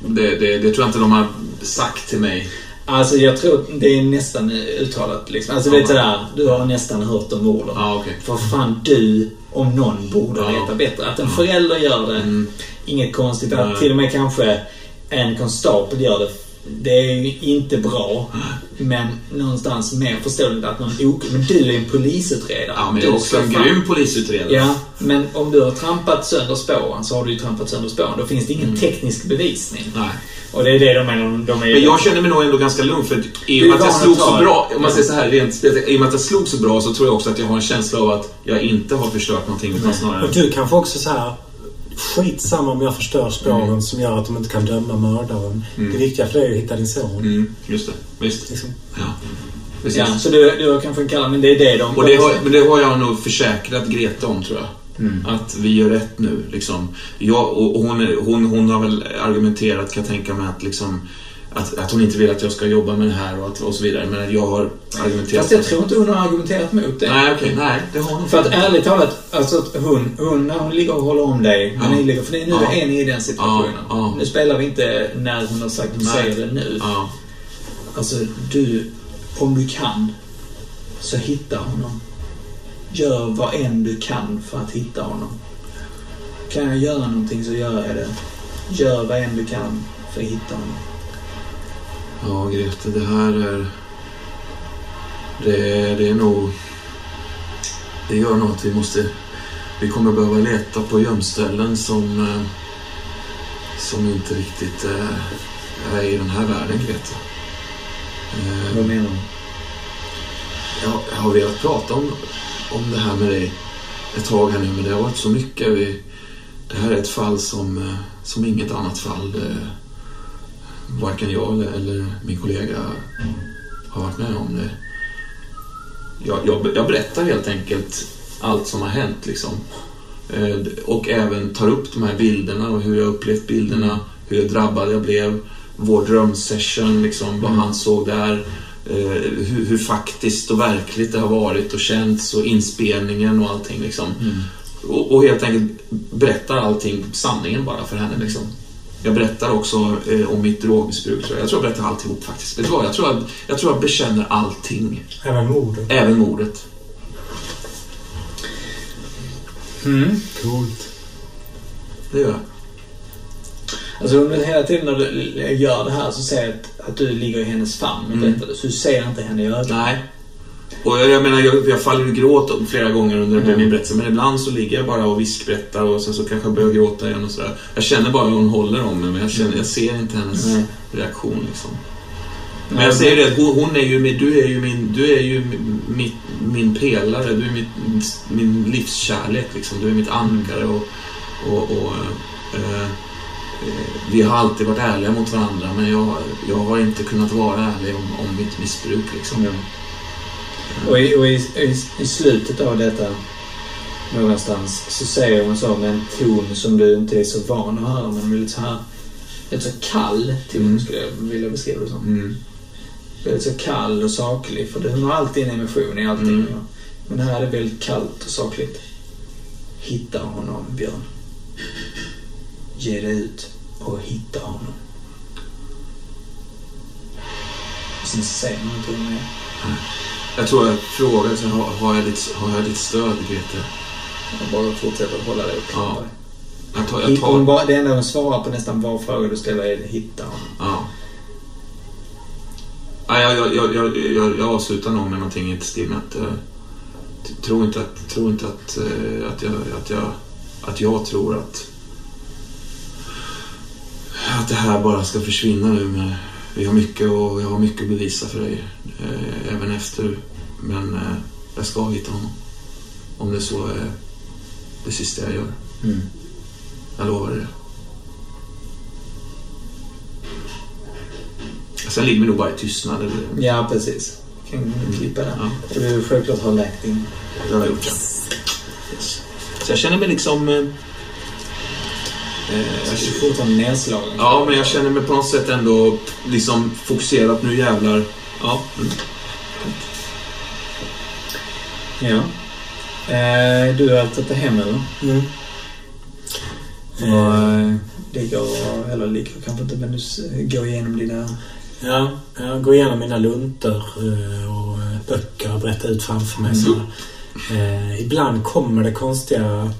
Det, det, det tror jag inte de har sagt till mig. Alltså jag tror det är nästan uttalat liksom. Alltså det är sådär, du har nästan hört om morden. Ja, okej. För fan, du om någon borde Ja. veta bättre. Att en förälder gör det, Mm. inget konstigt. Att Nej. till och med kanske en konstapel gör det, det är ju inte bra. Men någonstans mer förståeligt att någon ok... Men du är en polisutredare. Ja, men jag är också en grym polisutredare. Ja, men om du har trampat sönder spåren så har du ju trampat sönder spåren. Då finns det ingen teknisk bevisning. Nej. Och det är det de menar. De är Men jag känner mig nog ändå ganska lugn för att i och med att jag slog så bra, om man säger så här rent i och med att jag slog så bra så tror jag också att jag har en känsla av att jag inte har förstört någonting utan snarare... Och du kanske också så här skitsamma om jag förstör spåren som gör att de inte kan döma mördaren. Det viktiga för dig är att hitta din son. Mm, just det. Visst. Liksom. Ja. Precis. Ja, så du, du har kanske en kalla, men det är det de... Och det har, men det har jag nog försäkrat Greta om tror jag. Att vi gör rätt nu. Liksom. Jag, och hon, hon, hon har väl argumenterat, kan jag tänka mig, att, liksom, att, att hon inte vill att jag ska jobba med det här och, att, och så vidare. Men jag har argumenterat... Fast jag tror inte hon har argumenterat mot det. Nej, okej. nej, det har hon För att ärligt talat, alltså att hon, hon, när hon ligger och håller om dig, när Ja. ni ligger, för nu Ja. är ni i den situationen. Ja. Nu spelar vi inte när hon har sagt, hon Nej. säger det nu. Ja, Alltså, du, om du kan, så hitta honom. Gör vad än du kan för att hitta honom. Kan jag göra någonting så gör jag det. Gör vad än du kan för att hitta honom. Ja, Grete, det här är... Det, det är nog... Det gör nog att vi måste... Vi kommer behöva leta på gömställen som... eh, Som inte riktigt eh, är i den här världen, Grete. Eh, Vad menar du? Jag, jag har velat prata om, om det här med dig ett tag här nu, men det har varit så mycket. Vi, det här är ett fall som, som inget annat fall, eh, varken jag eller, min kollega har varit med om. Det. Jag, jag, jag berättar helt enkelt allt som har hänt. Liksom. Eh, Och även tar upp de här bilderna och hur jag upplevt bilderna, hur drabbad jag blev, vår drömsession, liksom, vad han såg där, eh, hur, hur faktiskt och verkligt det har varit och känts och inspelningen och allting. Liksom. Och, och helt enkelt berättar allting, sanningen bara för henne. Liksom. Jag berättar också eh, om mitt drogmissbruk. Tror jag. jag tror jag berättar alltihop faktiskt. Vet du vad? Jag tror, att, jag tror jag bekänner allting. Även mordet. Även mordet. Coolt. Det gör jag. Alltså under hela tiden när du gör det här så ser jag att, att du ligger i hennes famn Mm. Så du ser inte henne i ögonen. Nej. Och jag, jag menar, jag, jag faller ju gråt flera gånger under Mm. min berättelse, men ibland så ligger jag bara och viskberättar och sen så kanske jag börjar gråta igen och sådär. Jag känner bara hur hon håller om mig, men jag, känner, jag ser inte hennes Nej. reaktion liksom. Men jag säger det, hon, hon är ju min, du är ju min, du är ju min, min, pelare, du är mitt, min livskärlek liksom. Du är mitt ankare och, och, och eh, eh, vi har alltid varit ärliga mot varandra men jag, jag har inte kunnat vara ärlig om, om mitt missbruk liksom. Ja. Och, i, och i, i, i slutet av detta någonstans så säger hon så med en ton som du inte är så van att höra men lite så här lite så kall ton Mm. skulle jag vilja beskriva det som. Mm. Väldigt så kall och saklig för hon har alltid en emotion i allting. Mm. Men här är det väldigt kallt och sakligt. Hitta honom, Björn. Ge dig ut och hitta honom. Och sen säger hon inte mer. Jag tror jag frågade, så har, har, jag ditt, har jag ditt stöd Grete? Bara fortsätter hålla dig uppe. Ja. Jag tar, jag tar, bara, det enda hon svarar på nästan var fråga du ställer är hitta honom. ja. Ja, jag, jag, jag, jag, jag, jag avslutar nog med någonting i stil med att eh, tro inte att, tro inte att, eh, att, jag, att, jag, att jag tror att att det här bara ska försvinna nu. Men vi har mycket och jag har mycket att bevisa för dig. Eh, även efter. Men eh, jag ska hitta honom. Om det så är det sista jag gör. Mm. Jag lovar det. Sen ligger vi nog bara i tystnad. Eller? Ja, precis. Kan du klippa den? Ja. För du självklart har läkt in. Det har jag gjort. Yes. Så jag känner mig liksom... Eh, jag, är fortfarande nedslagen. ja, men jag känner mig på något sätt ändå liksom fokuserad. Nu jävlar. Ja. Mm. Ja. Eh, du har tagit dig hem eller? Mm. Och Eh, eller ligger kanske inte, men du går igenom dina... ja, jag går igenom mina luntor och böcker och berättar ut framför mig. Så, eh, ibland kommer det konstiga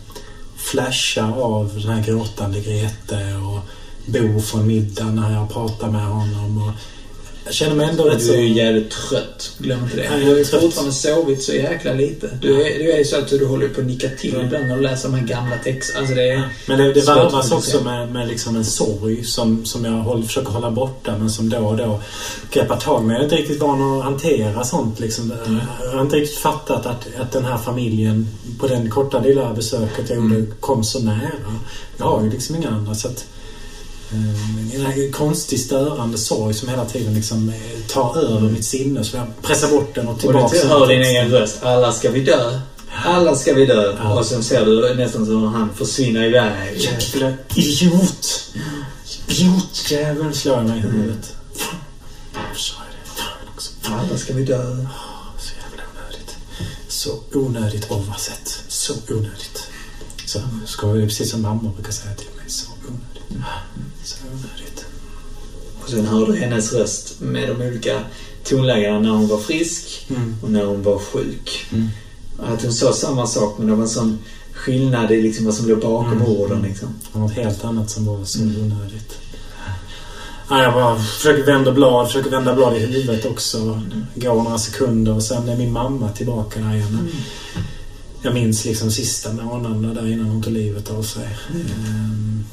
flashar av den här gråtande Grete och Bo från middagen när jag pratar med honom. Och jag känner mig ändå rätt Du så... är ju jävligt trött. Glöm inte det. Ja, jag är Du har ju trött. fortfarande sovit så jäkla lite. Du är, du är så att du håller på att nicka till Ja. ibland när du läser de här gamla texterna. Alltså det är... Men det, det varvas också med, med liksom en sorg som, som jag håller, försöker hålla borta men som då och då greppar tag mig. Jag är inte riktigt van att hantera sånt. Liksom. Jag har inte riktigt fattat att, att den här familjen på den korta lilla besöket jag gjorde kom så nära. Jag har ju liksom inga andra. Så att, en här konstig störande sorg som hela tiden liksom eh, tar över mitt sinne. Så jag pressar bort den och Och tillbaka. du hör din egen röst. Alla ska vi dö. Alla ska vi dö. Ja. Och sen ser du nästan som han försvinner iväg. Jävla idiot! Idiotjävel slår jag mig i huvudet. Fan, varför sa jag det? Fan också. Alla ska vi dö. Så jävla onödigt. Så onödigt oavsett. Så onödigt. Så ska vi, precis som mamma brukar säga till mig. Så onödigt. Så onödigt. Och sen hör du hennes röst med de olika tonlägena när hon var frisk Mm. och när hon var sjuk. Mm. Att hon sa samma sak men det var en sån skillnad i liksom vad som låg bakom Mm. orden. Liksom. Och något helt annat som var så onödigt. Ja, jag bara försöker vända blad, försöker vända blad i huvudet också. Går några sekunder och sen är min mamma tillbaka där igen. Jag minns liksom sista månaderna där innan hon tog livet av sig. Ehm,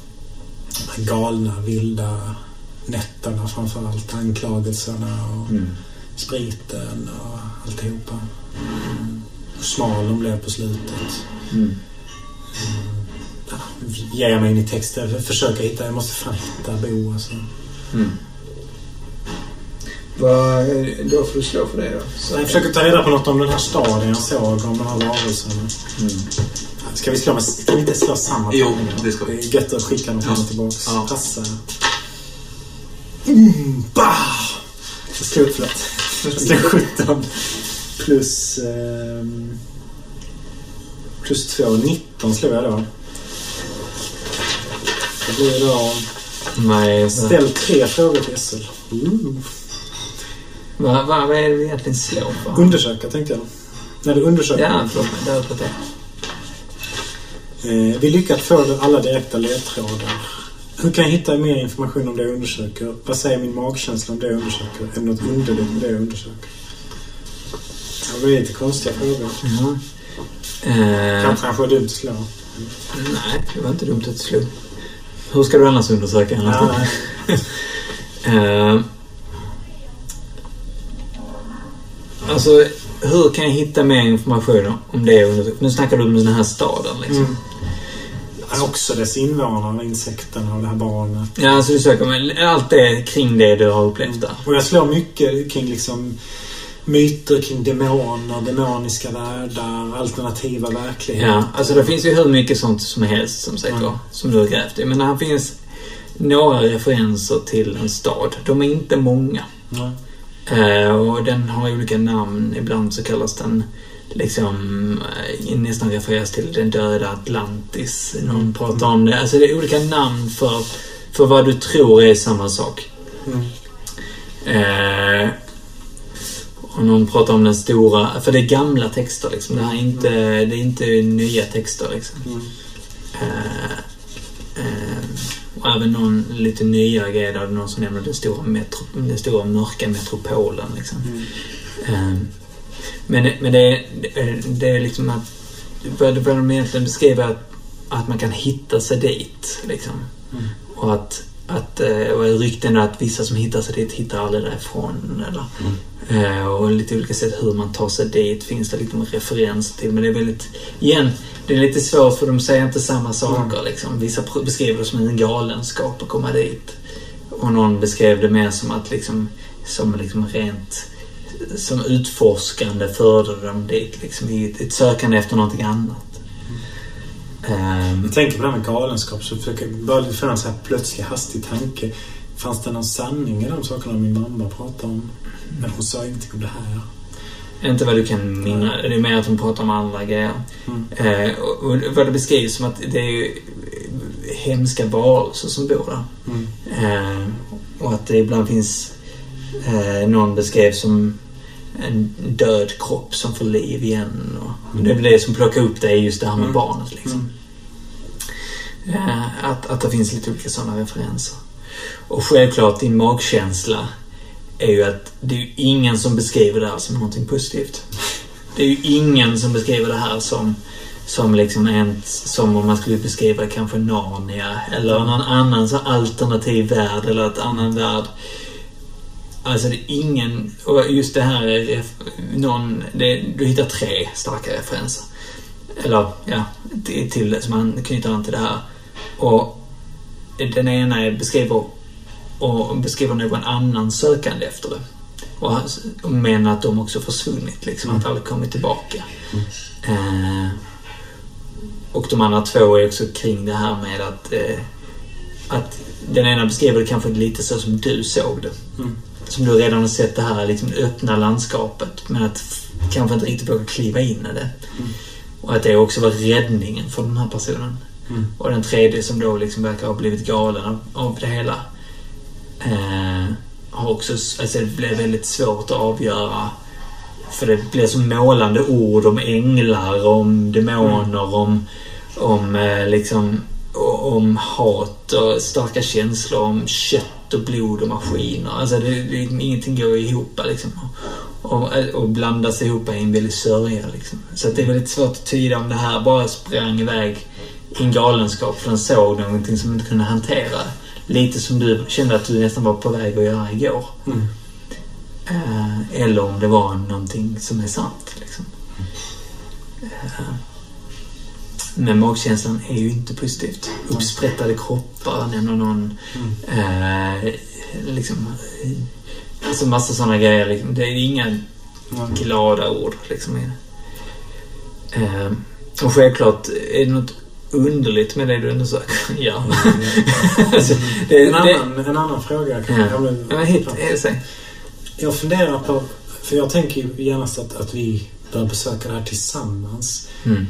de här galna, vilda nätterna framförallt. Anklagelserna och Mm. spriten och alltihopa. Mm. Hur smal de blev på slutet. Mm. Ja, ger jag mig in i texten. Försöker hitta, jag måste fan hitta Bo alltså. Mm. Vad, då får du slå för det då. Så Jag försöker ta reda på något om den här staden jag såg, om de här varelserna. Mm. Ska vi slå med, ska vi inte slå samma Jo, tärningar? det ska vi. Det är gött att skicka något fram och tillbaks. Ja. Passa. Mm, bah! Jag slog, förlåt. Jag slog 17 plus... ehm, plus 2, 19 slog jag då. Det blir då... Nej, så, Ställ tre frågor till SL. Ooh. Vad, vad, vad är det vi egentligen slår för? Undersöka tänkte jag. När du undersöker. Ja, förlåt mig. Det har jag. Eh, vi lyckats få alla direkta ledtrådar. Hur kan jag hitta mer information om det jag undersöker? Vad säger min magkänsla om det jag undersöker? Är det något underligt med det jag undersöker? Ja, det är lite konstiga frågor. Ja. Eh, Kanske kanske är dumt att slå. nej, det var inte dumt att slå. Hur ska du annars undersöka? Ja, nej. Eh, alltså, hur kan jag hitta mer information om det? Nu snackar du om den här staden liksom. Mm. Ja, också dess invånare, insekterna och det här barnet. Ja, alltså du söker med allt det kring det du har upplevt där. Och jag slår mycket kring liksom myter kring demoner, demoniska världar, alternativa verkligheter. Ja, alltså det finns ju hur mycket sånt som helst som sagt Mm. som du har grävt i. Men här finns några referenser till en stad. De är inte många. Ja. Eh, och den har olika namn. Ibland så kallas den liksom eh, nästan refereras till den döda Atlantis. Någon pratar om det. Alltså det är olika namn för, för vad du tror är samma sak. Mm. Eh, och någon pratar om den stora, för det är gamla texter liksom. Det här är inte, det är inte nya texter liksom. Mm. Eh, eh, även någon lite nya grejer där någon som nämner den stora, metro, den stora mörka metropolen liksom. Mm. Men men det, är- det, det är liksom att vad vad de egentligen beskriver att, att man kan hitta sig dit liksom. Mm. Och att, att eh, och rykten att vissa som hittar sig dit hittar aldrig därifrån. Eller, eh, och lite olika sätt hur man tar sig dit finns det liksom referens till. Men det är väldigt, igen, det är lite svårt för de säger inte samma saker. Liksom. Vissa beskriver det som en galenskap att komma dit. Och någon beskrev det mer som att liksom, som liksom rent som utforskande förde dem dit. Liksom, i ett, ett sökande efter någonting annat. Ehm, Jag tänker på det här med galenskap så försöker jag bara få en plötslig hastig tanke. Fanns det någon sanning i de sakerna min mamma pratade om? Men hon sa ingenting om det här. Inte vad du kan minna. Det är mer att hon pratar om andra grejer. Mm. Eh, och, och vad det beskrivs som att det är ju hemska varelser som bor där. Mm. Eh, och att det ibland finns eh, någon beskrevs som en död kropp som får liv igen. Och Det är det som plockar upp det, är just det här med Mm. barnet. Liksom. Eh, att, att det finns lite olika sådana referenser. Och självklart din magkänsla är ju att det är ingen som beskriver det här som någonting positivt. Det är ju ingen som beskriver det här som, som liksom en, som om man skulle beskriva kanske Narnia eller någon annan så alternativ värld eller ett annan värld. Alltså det är ingen, och just det här är ref, någon, det, du hittar tre starka referenser. Eller ja, till, till som man knyter an till det här. Och den ena är beskriver och beskriver någon annan sökande efter det. Och, han- men att de också försvunnit, liksom. Att aldrig kommit tillbaka. Eh, och de andra två är också kring det här med att, eh, att den ena beskriver det kanske lite så som du såg det. Mm. Som du redan har sett det här liksom, öppna landskapet men att kanske inte riktigt våga kliva in i det. Och att det också var räddningen för den här personen. Mm. Och den tredje som då liksom verkar ha blivit galen av, av det hela. Eh, har också, alltså det blev väldigt svårt att avgöra. För det blir så målande ord om änglar, om demoner, om, om eh, liksom om hat och starka känslor, om kött och blod och maskiner. Alltså det, det, ingenting går ihop liksom. Och, och blandas ihop i en väldig sörja liksom. Så att det är väldigt svårt att tyda om det här bara sprang iväg i en galenskap för den såg någonting som inte kunde hantera. Lite som du kände att du nästan var på väg att göra igår. Mm. Eh, eller om det var någonting som är sant. Liksom. Eh, men magkänslan är ju inte positivt. Uppsprättade kroppar nämner någon. Eh, liksom, eh, alltså massa sådana grejer. Liksom. Det är inga glada ord. Liksom. det. Eh, och självklart är det något underligt med det du undersöker. ja. alltså, det, En, det, annan, en annan fråga. Kan ja. jag Ja, hit. Jag funderar på, för jag tänker ju genast att, att vi bör besöka det här tillsammans. Mm.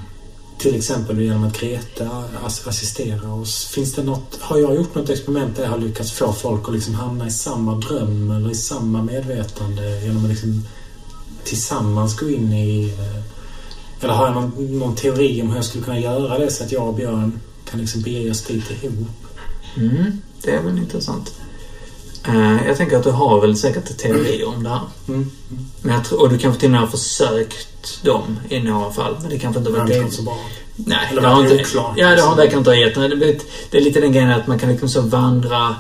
Till exempel genom att Greta assisterar oss. Finns det något, har jag gjort något experiment där jag har lyckats få folk att liksom hamna i samma dröm eller i samma medvetande genom att liksom tillsammans gå in i... Eh, eller har jag någon, någon teori om hur jag skulle kunna göra det så att jag och Björn kan liksom bege oss dit ihop? Mm, det är väl intressant. Eh, jag tänker att du har väl säkert teorier om det här. Mm. Men jag tror, och du kanske till och med har försökt dem i några fall. Men det kanske inte Det var har inte det. gått så bra. Nej, Eller det har var inte, oklart, ja, det har liksom? verkar inte ha gett. Det, är- lite den grejen att man kan liksom så vandra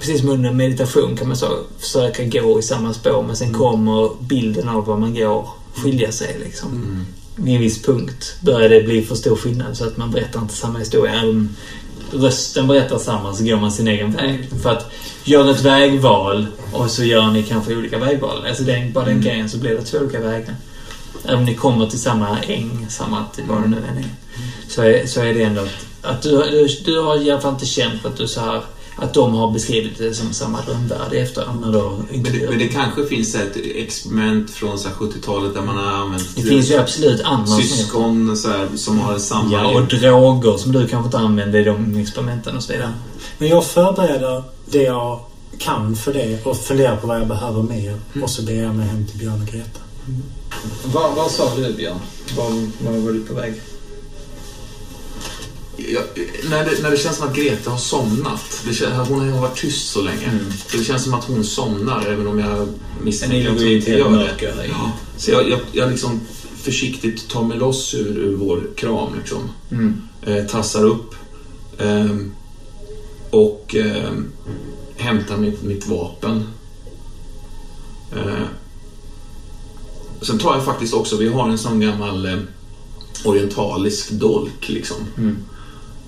Precis som under meditation kan man så försöka gå i samma spår men sen kommer bilden av vad man går skilja sig liksom. Mm. Vid en viss punkt börjar det bli för stor skillnad så att man berättar inte samma historia. Även rösten berättar samma så går man sin egen väg. För att gör ett vägval och så gör ni kanske olika vägval. Alltså den, bara den grejen så blir det två olika vägar. Även om ni kommer till samma äng, samma till vad det nu än är. Så är, så är det ändå att, att du, du, du har i alla fall inte känt att du så här att de har beskrivit det som samma drömvärld i efterhand när Men det, men det kanske finns ett experiment från så här 70-talet där man har använt Det finns ju absolut andra syskon så här, som har samma... Ja, och droger som du kanske inte använder i de experimenten och så vidare. Men jag förbereder det jag kan för det och funderar på vad jag behöver mer. Och så ber jag mig hem till Björn och Greta. Vad, vad sa du Björn? Var, var var du på väg? Ja, när, det, när det känns som att Greta har somnat. Känns, hon har varit tyst så länge. Mm. Det känns som att hon somnar, även om jag misstänker att hon inte gör det. Ja. Så jag, jag, jag liksom försiktigt tar mig loss ur, ur vår kram. Liksom. Mm. Eh, tassar upp. ehm, och ehm, hämtar mitt, mitt vapen. Eh, sen tar jag faktiskt också, vi har en sån gammal eh, orientalisk dolk liksom. Mm.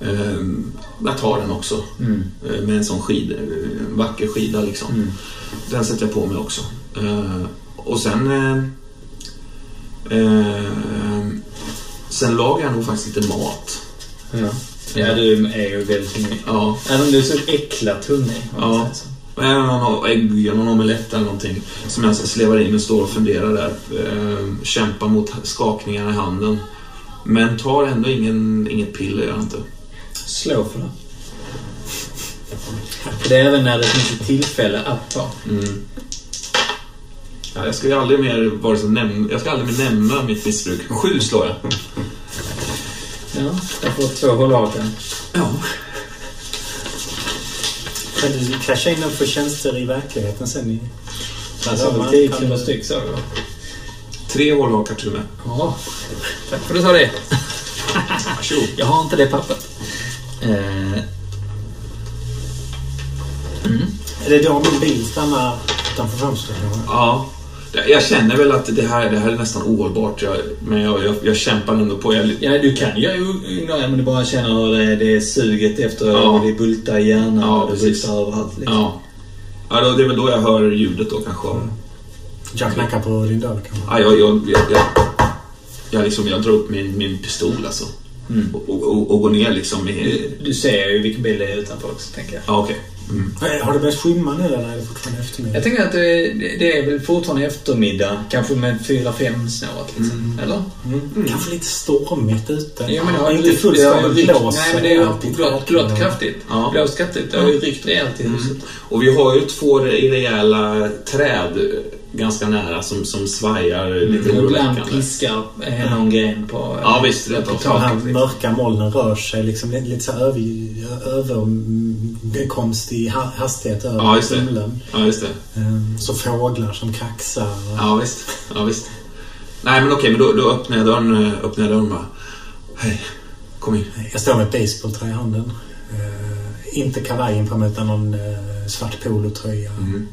Ehm, jag tar den också. Mm. eh, Med en sån skida, en vacker skida liksom. Mm. Den sätter jag på mig också. Eh, och sen... Eh, eh, sen lagar jag nog faktiskt lite mat. Ja. ja, du är ju väldigt hungrig. Ja, Även om du är så äcklat hungrig. om Ja. så. Men man har ägg, någon omelett eller någonting som jag slevar in och står och funderar där. Eh, kämpar mot skakningar i handen. Men tar ändå ingen, inget piller, gör jag inte. Slå för det. Det är även när det finns ett tillfälle att ta. Mm. Ja, jag ska ju aldrig mer vare sig nämna, jag ska aldrig mer nämna mitt missbruk. Sju slår jag. Ja, jag får två hållhakar. Ja. Kan du casha in dem för tjänster i verkligheten sen? I... Alltså, man 10 kan- kronor styck du va? Tre hållhakar till och med. Ja. Tack för att du sa det. Varsågod. Jag har inte det pappret. Eh, Är det då min bil stannar utanför fönstret? Ja. Jag känner väl att det här, det här är nästan ohållbart. Jag, men jag, jag, jag kämpar ändå på. Jag, ja, du kan ju ignorera men du bara känner hur det, det är suget efter Ja. och det bultar i hjärnan Ja, och det bultar överallt. Liksom. ja. ja då, det är väl då jag hör ljudet då kanske. av Jag knackar på din dörr kanske? Ja, jag, jag, jag, jag, jag, liksom, jag drar upp min, min pistol alltså. Och, och, och går ner liksom i... Du ser ju vilken bil det är utanför också, tänker jag. Ja, okej. Mm. Nej, Har det börjat skymma nu eller är det fortfarande eftermiddag? Jag tänker att det, det är väl fortfarande eftermiddag, kanske med 4-5 snåret liksom. Eller? Mm. Kanske lite stormigt ute. Ja, men det har ju inte fullt det har ju skala ryckt- blås. Nej, men det har blått kraftigt. Ja. Blåst kraftigt. Det har ju ryckt rejält i huset. Och vi har ju två rejäla träd ganska nära som, som svajar lite ibland oroväckande. piskar eh, någon gren på, Ja, visst, rent på. De taket. liksom. mörka molnen rör sig liksom lite, lite så över, överkonstig ha- hastighet över Ja, just det. himlen. Ja, just det. Ehm, Så fåglar som kaxar. och- Ja, visst. Ja, visst. Nej, men okej, men då, då öppnar jag dörren, eh, öppnar jag dörren bara. Hej, kom in. Jag står med ett basebollträ i handen. Eh, inte kavajen på mig utan någon eh, svart polotröja. Mm.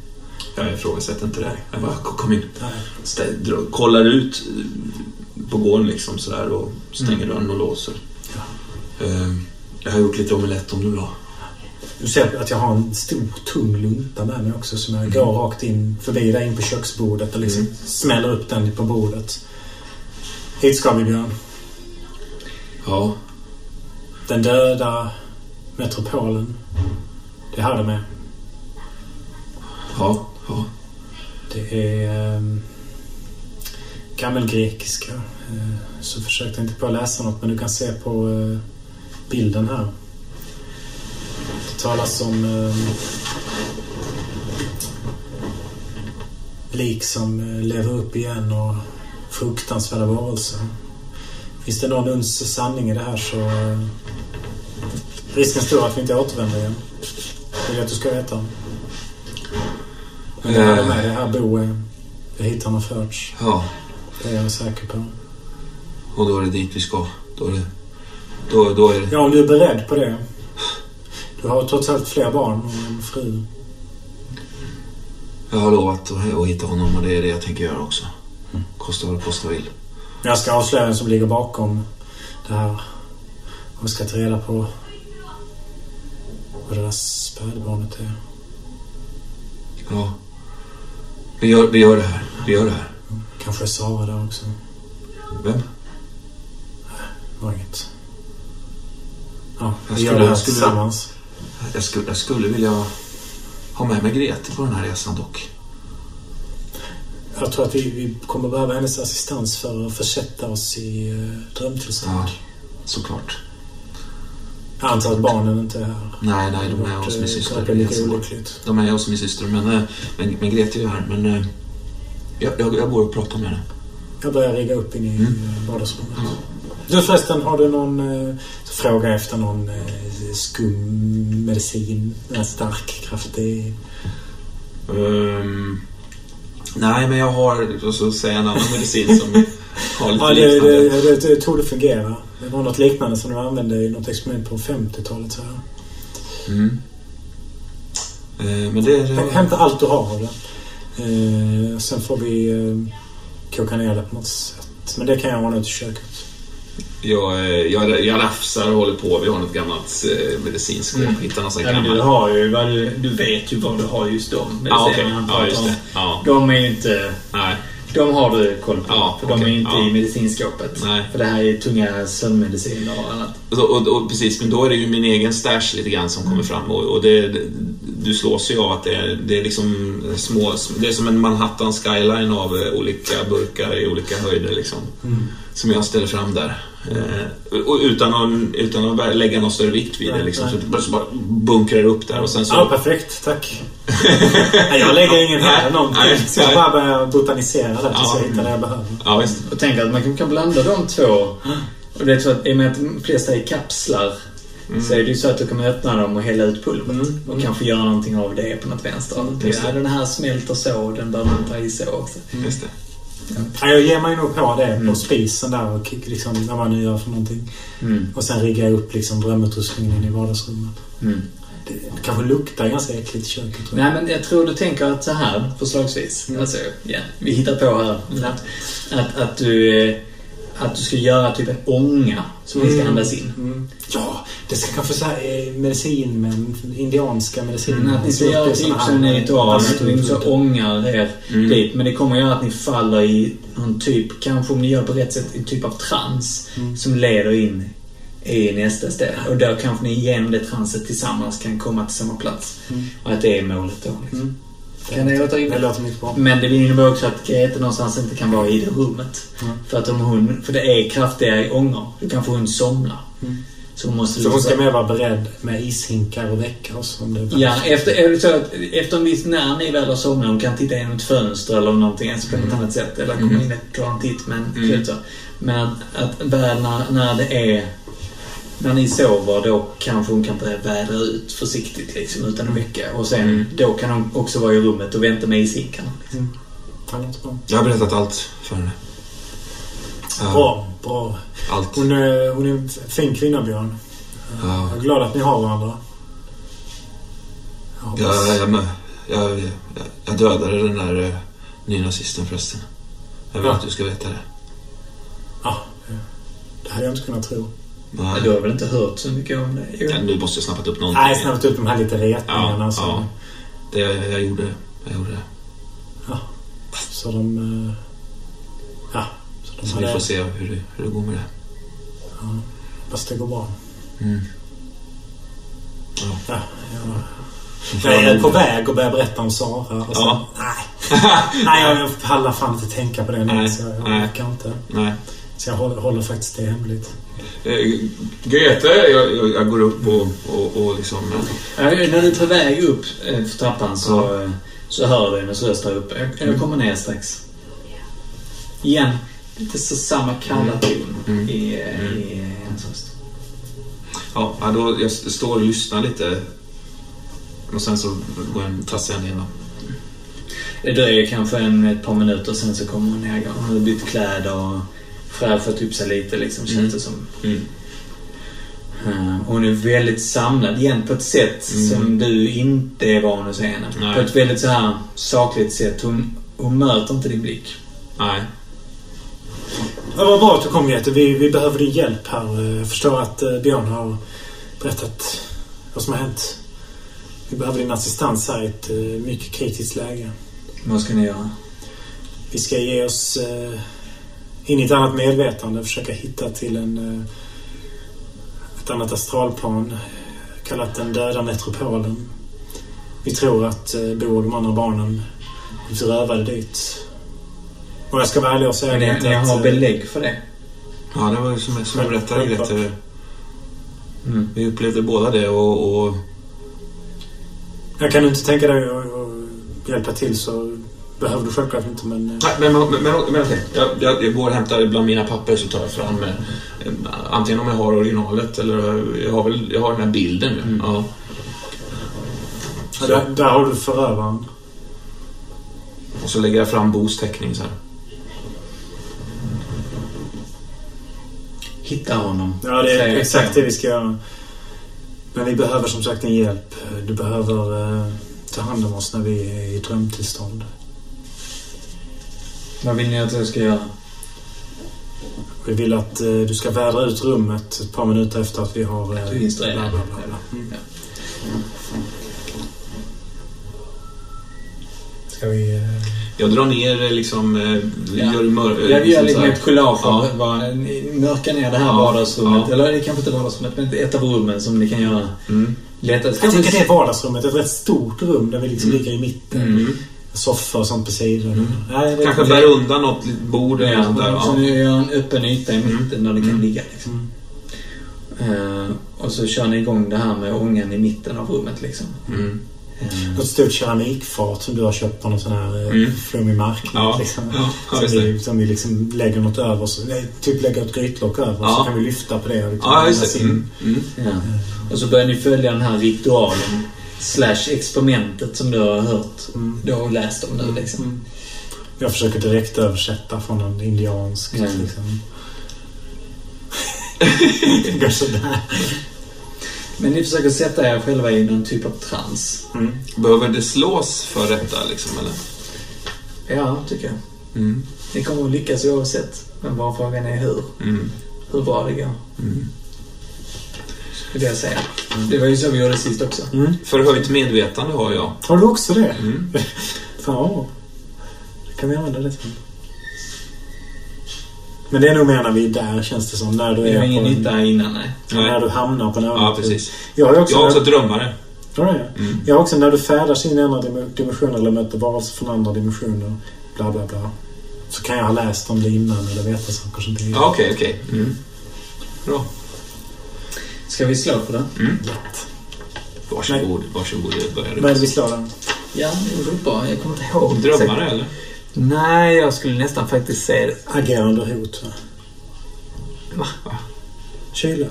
Jag ifrågasätter inte det. Jag bara, kom in. Kollar ut eh, på gården liksom sådär och stänger dörren och låser. Eh, Jag har gjort lite omelett om du vill ha. Du ser att jag har en stor tung lunta med mig också som Mm. jag går rakt in förbi där in på köksbordet och liksom smäller upp den på bordet. Hit ska vi Björn. Ja, Den döda metropolen. Det är här är. ja, ja. Det är um, gammelgrekiska. Eh, så försökte inte på att läsa något men du kan se på eh, bilden här. Det talas om ehm, lik som eh, lever upp igen och fruktansvärda varelser. Finns det någon uns sanning i det här så eh, risken stor att vi inte återvänder igen. Det vill jag att du ska veta. Men det här är med, det här bo är det är hit han har förts. ja. Det är jag säker på. Och då är det dit vi ska. Då är det... Då, då är det... Ja, om du är beredd på det. Du har trots allt fler barn och en fru. Jag har lovat att, att hitta honom och det är det jag tänker göra också. Kosta vad det kosta vill. Jag ska avslöja vem som ligger bakom det här. Och vi ska ta reda på vad det där spädbarnet är. Ja. Vi gör, vi gör det här. Vi gör det här. Kanske Sara där också. Vem? Var inget. Ja, Jag vi gör skulle- det här jag skulle- tillsammans. Jag skulle, jag skulle vilja ha med mig Grete på den här resan dock. Jag tror att vi, vi kommer behöva hennes assistans för att försätta oss i uh, drömtillstånd. Ja, såklart. Jag antar att barnen inte är här. Nej, nej, de är hos min eh, syster. Det är olyckligt. De är hos min syster, men, eh, men, men Grete är ju här. Men eh, jag, jag, jag går och pratar med henne. Jag börjar rigga upp in i Mm. vardagsrummet. Du förresten, har du någon eh, fråga efter någon eh, skummedicin? En stark, kraftig? Ehm, nej, men jag har, så säger jag en annan medicin som har lite Ja, det, liknande. det, det, det tog det var något liknande som de använde i något experiment på 50-talet. Så här. Mm. Eh, men det... Hämta allt du har av det. Eh, sen får vi eh, koka ner det på något sätt. Men det kan jag ordna ut i köket. jag, eh, jag, jag rafsar och håller på. Vi har något gammalt eh, medicinskåp. Mm. Hittar någon sån Ja, du, har ju vad du, du vet ju vad du har just de Ja, medicinerna Ja, just om. det. Ja. De är ju inte... Nej. De har du koll på. Ja, för de okej. är inte Ja. i medicinskåpet. Nej. För det här är tunga sömnmediciner och annat. Och, och, och, precis, men då är det ju min egen stash lite grann som kommer fram. Och, och det, du slås ju av att det är, det är liksom små... Det är som en Manhattan skyline av eh, olika burkar i olika höjder liksom. Som jag ställer fram där. Eh, och utan att, utan att lägga någon större vikt vid det liksom. nej. Så bara, så bara bunkrar upp där och sen så... Ja, perfekt. Tack. Nej, jag lägger ingen här någonting. nej, så jag bara börjar botanisera där tills Ja. jag hittar det jag behöver. Ja, visst. Och tänk att man kan, kan blanda de två. Och det är så att i och med att de flesta är kapslar så är det ju så att du kan öppna dem och hälla ut pulvret. Mm. Och kanske göra någonting av det på något vänster. just det. ja, den här smälter så, den bör man ta i så också. Just det. Ja, jag ger mig nog på det Mm. på spisen där och liksom, vad man nu gör för någonting. Mm. Och sen riggar jag upp liksom drömutrustningen i vardagsrummet. Mm. Det, det kanske luktar ganska äckligt i köket. Tror jag. Nej, men jag tror du tänker att så här, förslagsvis. Mm. Alltså, ja, vi hittar på här. Men att, att, att, du, eh, att du ska göra typ en ånga som vi ska Mm. andas in. Mm. Ja, Det ska kanske säga eh, medicin, men indianska mediciner. Mm, att ni ska göra typ som ni tar, att ni så ångar er Mm. dit. Men det kommer göra att ni faller i en typ, kanske om ni gör på rätt sätt, en typ av trans Mm. som leder in i nästa steg. Och då kanske ni genom det transet tillsammans kan komma till samma plats. Mm. Och att det är målet då. Liksom. Mm. Kan det låter mycket bra. Men det innebär också att Grete någonstans inte kan vara i det rummet. Mm. För att om hon, för det är kraftiga ångor. Då kanske hon somnar. Mm. Så hon måste Så hon ska mer vara beredd med ishinkar och väcka oss om det Ja, efter, så att efter en viss, när ni väl har somnat, hon kan titta genom ett fönster eller någonting, alltså på något annat sätt. Eller komma in och ta en titt, men Mm. mm. så. Men att, att väl när, när det är... När ni sover, då kanske hon kan börja vädra ut försiktigt liksom, utan att väcka. Och sen, Mm. då kan hon också vara i rummet och vänta med ishinkarna. Liksom. Bra. Jag har berättat allt för henne. Ja, Bra, bra. Allt. Hon är, hon är en fin kvinna, Björn. Ja. Jag är glad att ni har varandra. Jag hoppas... Jag, jag, jag, jag, jag dödade den där uh, nynazisten förresten. Jag vill Ja. att du ska veta det. Ja, det hade jag inte kunnat tro. Nej. Du har väl inte hört så mycket om det? Jo. Ja, nu måste jag snappat upp någonting. Nej, jag snabbt upp de här lite retningarna. Ja, så, ja. Det, jag gjorde det. Jag gjorde det. så de... eh, Ja, så de Så vi får se hur det, hur det går med det. Fast det går bra. Mm. Ja. Ja, jag, jag är på väg att börja berätta om Sara. Och så, Ja. Nej, nej jag pallar fan inte tänka på det nu. Nej, Så jag, jag nej. orkar inte. Nej. Så jag håller, håller faktiskt det hemligt. Eh, Grete, jag, jag, jag går upp och, och, och liksom... Ja, när du är på väg upp eh, för trappan så, eh, så hör du hennes röst där uppe. Jag, jag kommer ner strax. Igen, lite så samma kalla ton Mm. i, eh, Mm. i eh, hennes röst. Ja, ja, då, jag står och lyssnar lite. Och sen så går jag, tassar jag ner. då. Det dröjer kanske en, ett par minuter sen så kommer hon ner. Hon har bytt kläder och fräschat upp sig lite liksom, känns Mm. det som. Mm. Eh, Hon är väldigt samlad igen på ett sätt Mm. som du inte är van att se henne. Nej. På ett väldigt så här sakligt sätt. Hon, hon möter inte din blick. Nej. Det var bra att du kom Göte. Vi, vi behöver din hjälp här. Jag förstår att eh, Björn har berättat vad som har hänt. Vi behöver din assistans här i ett eh, mycket kritiskt läge. Vad ska ni göra? Vi ska ge oss eh, in i ett annat medvetande. Försöka hitta till en, eh, ett annat astralplan. Kallat den döda metropolen. Vi tror att eh, Bo och de andra barnen blivit rövade dit. Och jag ska vara ärlig och säga Men ni, att, ni har eh, belägg för det? Ja, det var ju som, som jag berättade. Grete. Mm. Vi upplevde båda det och... och Jag kan du inte tänka dig att att hjälpa till så behöver du självklart inte men... eh, Nej, men, men, men, men okej. Jag, jag, jag går och hämtar bland mina papper så tar jag fram eh, antingen om jag har originalet eller jag har väl jag har den här bilden nu. Mm. Ja. Ja, Där, där har du förövaren. Och så lägger jag fram Bos teckning så här. Hitta honom. Ja, det är Säger- exakt det vi ska göra. Men vi behöver som sagt en hjälp. Du behöver eh, ta hand om oss när vi är i drömtillstånd. Vad vill ni att jag ska göra? Vi vill att eh, du ska vädra ut rummet ett par minuter efter att vi har... eh, Du instruerar. bla, bla, bla, bla. Mm. Ja. Ska vi... Eh, Jag drar ner eh, liksom... eh, Ja. Gör mör, eh, Jag gör liksom ett collage Ja. mörkar ner det här Ja. vardagsrummet. Ja. Eller det är kanske inte vardagsrummet, men ett av rummen som ni kan göra Mm. jag tänker det är vardagsrummet. Ett rätt stort rum där vi liksom Mm. ligger i mitten. Mm. Soffa och sånt på sidan. Nej, det- Kanske det- bär undan något bord eller Ja, något där. så ni gör en öppen yta i mitten där det kan Mm. ligga. Liksom. Mm. Eh, och så kör ni igång det här med ångan i mitten av rummet. Liksom. Mm. Eh, Något stort keramikfat som du har köpt på någon sån här eh, Mm. flummig marknad. Ja. Liksom. Ja, som, vi, som vi liksom lägger något över. Så, nej, typ lägger ett grytlock över. Ja. Så kan vi lyfta på det. Och liksom Ja, just det. in. Mm. Mm. ja. Och så börjar ni följa den här ritualen slash experimentet som du har hört. Mm. Du har läst om nu liksom. Mm. Jag försöker direkt översätta från en indiansk. Ja. Liksom. det går sådär. Men ni försöker sätta er själva i någon typ av trans. Mm. Behöver det slås för detta liksom eller? Ja, tycker jag. Mm. Ni kommer att lyckas oavsett. Men bara frågan är hur. Mm. Hur bra det går. Mm. Det är det jag säger. Det var ju så vi gjorde sist också. Förhöjt medvetande har jag. Har du också det? Mm. Bra. Det kan vi använda det till. Men det är nog mer när vi är där känns det som. När du är var ingen på en, nytta innan, nej. När Nej. du hamnar på en Ja, övernatur. precis. Jag har också, Jag är också drömmare. Ja, det är. Mm. Jag har också när du färdas in i andra dim- dimensioner eller möter varelser från andra dimensioner. Bla, bla, bla. Så kan jag ha läst om det innan eller veta saker som det är. Ja, okej, okej. Mm. Bra. Ska vi slå på den? Lätt. Varsågod, varsågod. Vad är det vi slår den? Ja, det går bra. Jag kommer inte ihåg. Drömmare, eller? Nej, jag skulle nästan faktiskt säga det. Agerande hot, va? Va? Kyla.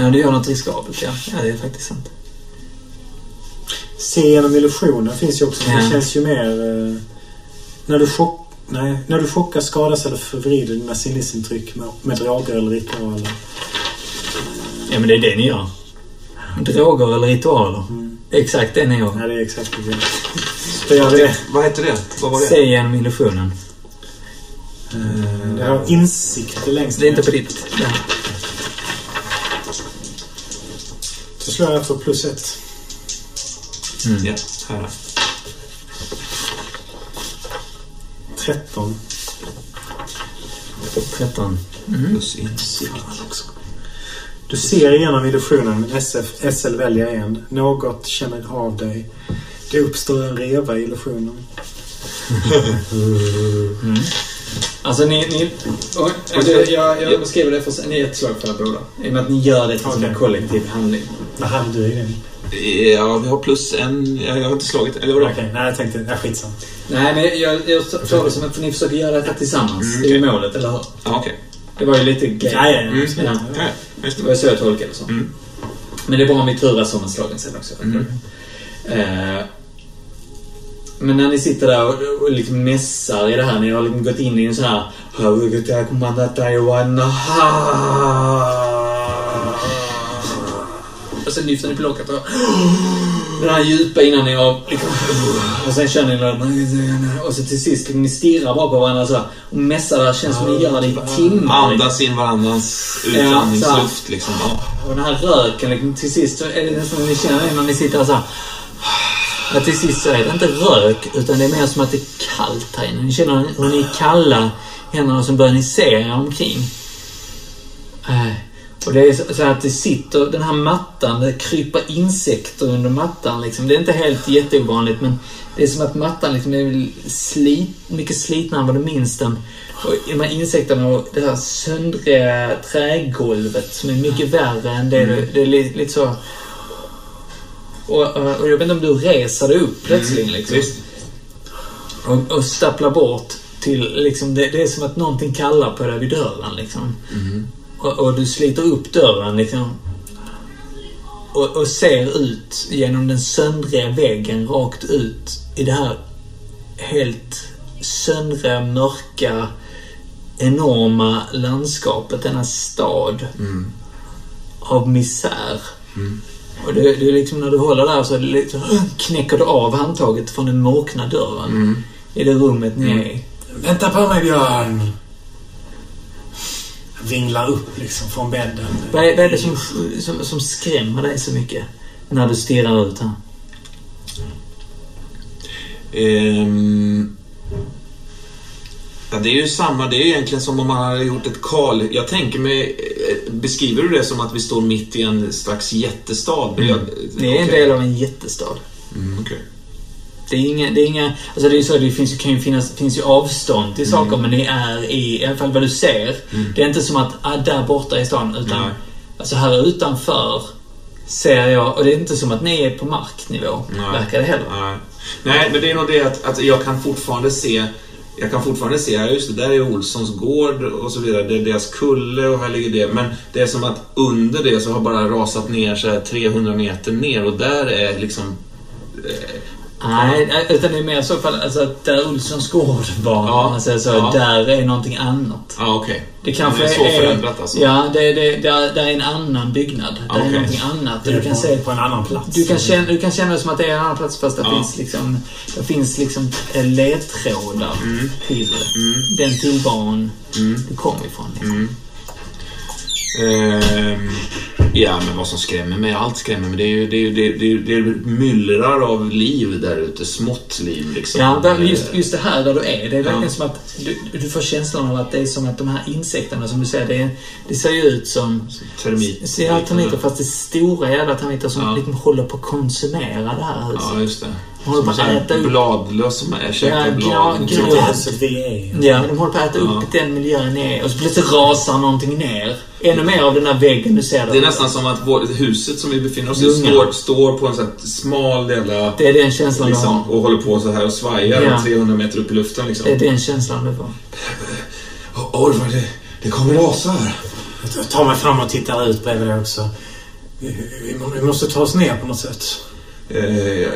Ja, du gör något riskabelt, ja. Ja, det är faktiskt sant. Se genom illusionen finns ju också. Det Ja. känns ju mer... Eh, när du chock... Nej, när du chockar, skadas eller förvrider dina sinnesintryck med, med droger eller ritualer. Ja, men det är det ni gör. Droger eller ritualer. Det är exakt det ni gör. Nej, det är exakt det. Då gör vi det. Vad hette det? Vad var det? Se genom illusionen. Det har insikter längst Det är inte på ditt. Ja. Så slår jag för plus ett. Mm. Ja, här. 13. 13. Plus insikt. Du ser igenom illusionen, men SF, SL väljer en. Något känner av dig. Det uppstår en reva i illusionen. Alltså ni... ni oj, jag, jag, jag beskriver det för ni är ett slag för era båda. I och med att ni gör det till som en kollektiv handling. Vad hade du i den? Ja, vi har plus en. Jag har inte slagit. Eller vadå? Okej, nej jag tänkte... Ja, skitsamma. Nej, men jag, jag tar det som att ni försöker göra detta tillsammans. Mm, Det är ju målet, eller hur? Ja, okej. Det var ju lite gay. Ja, ja, ja. Mm. Ja. Ja, Det det. var så jag tolkade det som. Mm. Men det är bra om vi turas om slagen sen också. Mm. Eh, men när ni sitter där och, och liksom mässar i det här. Ni har liksom gått in i en sån här... Sen lyfter ni på locket och... Den här djupa innan ni har... Liksom, och sen känner ni. Och så till sist ni stirrar bara på varandra så och mässar där. Känns som ni gör det i timmar. Andas in varandras utandningsluft liksom. Och den här röken, liksom, till sist så är det nästan som ni känner när ni sitter så här. Till sist så är det inte rök, utan det är mer som att det är kallt här inne. Ni känner hur ni är kalla händerna och så börjar ni se er omkring. Och det är så- att det sitter, den här mattan, det kryper insekter under mattan liksom. Det är inte helt jätteovanligt men det är som att mattan liksom är slit, mycket slitnare än vad du minns den. Och de här insekterna och det här söndriga trägolvet som är mycket värre än det du, Det är lite, så... Och, och jag vet inte om du reser dig upp plötsligt liksom. Visst. Och, och stapplar bort till liksom, det, det är som att någonting kallar på dig vid dörren liksom. Och, och du sliter upp dörren liksom. Och, och ser ut genom den söndriga väggen rakt ut i det här helt söndriga, mörka, enorma landskapet. Denna stad av misär. Och det, det är liksom när du håller där så liksom, knäcker du av handtaget från den mörkna dörren i det rummet ni är i. Vänta på mig Björn! Vinglar upp liksom från bädden. Vad är, vad är det som, som, som skrämmer dig så mycket när du stirrar ut här? Ehm, ja, det är ju samma. Det är egentligen som om man hade gjort ett kal... Jag tänker mig... eh, Beskriver du det som att vi står mitt i en slags jättestad? Jag, Det är en okej. del av en jättestad. Mm, okej. Det är inga... Det är inga alltså det är så, det finns ju, kan ju finnas, finns ju avstånd till saker men det är i, i alla fall vad du ser. Det är inte som att, ah, där borta är stan. Utan, Nej. alltså här utanför ser jag, och det är inte som att ni är på marknivå. Nej. Verkar det heller. Nej. Nej, men det är nog det att, att jag kan fortfarande se jag kan fortfarande se, ja just det, där är Olssons gård och så vidare. Det är deras kulle och här ligger det. Men det är som att under det så har bara rasat ner så här 300 meter ner och där är liksom... Nej, utan det är mer så fall, alltså att där Olssons gård var, Ja. säger så, Ja. där är någonting annat. ja, okej. Det kanske det är så förändrat alltså? Ja, det, det, där, där är en annan byggnad. Ja, Där är okej. någonting annat. Det Du är kan, på, se, på en annan plats. du, kan känna, du kan känna det som att det är en annan plats fast det Ja. finns liksom, det finns liksom eh, ledtrådar till den tillvaron du kom ifrån. Liksom. Ehm, ja, men vad som skrämmer mig, allt skrämmer mig. Det är ju det, är, ju- det, är- det, är- det myllrar av liv där ute. Smått liv liksom. Ja, där, just, just det här där du är. Det är verkligen Ja. som att du, du får känslan av att det är som att de här insekterna som du säger, det, det ser ju ut som Termit. Ja, termiter, fast det är stora jävla termiter som Ja. liksom håller på att konsumera det här huset. Ja, just det. Håller på att en äta upp... bladlöss som är, käkar Ja, blad. är huset vi är. Ja, de håller på att äta upp Ja. den miljön ner och så plötsligt rasar någonting ner. Ännu mer av den här väggen du ser. Det är nästan som att vår, huset som vi befinner oss i står, står på en sån här smal jävla... Det är den känslan du Liksom, har. och håller på så här och svajar Ja. 300 meter upp i luften liksom. Det är den känslan du får. Oj, det, det kommer rasa här. Jag tar mig fram och tittar ut bredvid det också. Vi, vi, vi måste ta oss ner på något sätt. Eh,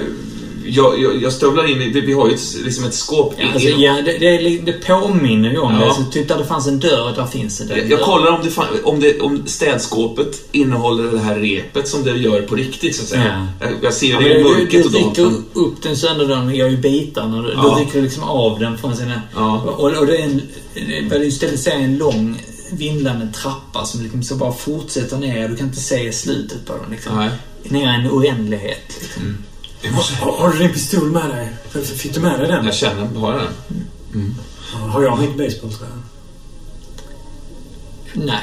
jag, jag, jag stövlar in i... Vi, vi har ju ett, liksom ett skåp. Ja, alltså, ja, det, det, det påminner ju om Ja. det. Så där det fanns en dörr, där finns det jag, jag kollar om, det, fan- om, det, om städskåpet innehåller det här repet som det gör på riktigt, så att säga. Jag, jag ser Ja, det i du, du mörkret och rycker upp den sönderdörren och gör ju bitar. När du, Ja. du rycker liksom av den från sina... Ja. Och, och det är en... Vad du istället ser en lång vindlande trappa som liksom så bara fortsätter ner. Du kan inte se slutet på den liksom. Nej. Ner en oändlighet. Liksom. Jag, måste, Har, har du din pistol med dig? Fick du med dig den? jag känner, har jag den? Har jag mitt basebollträ? Nej.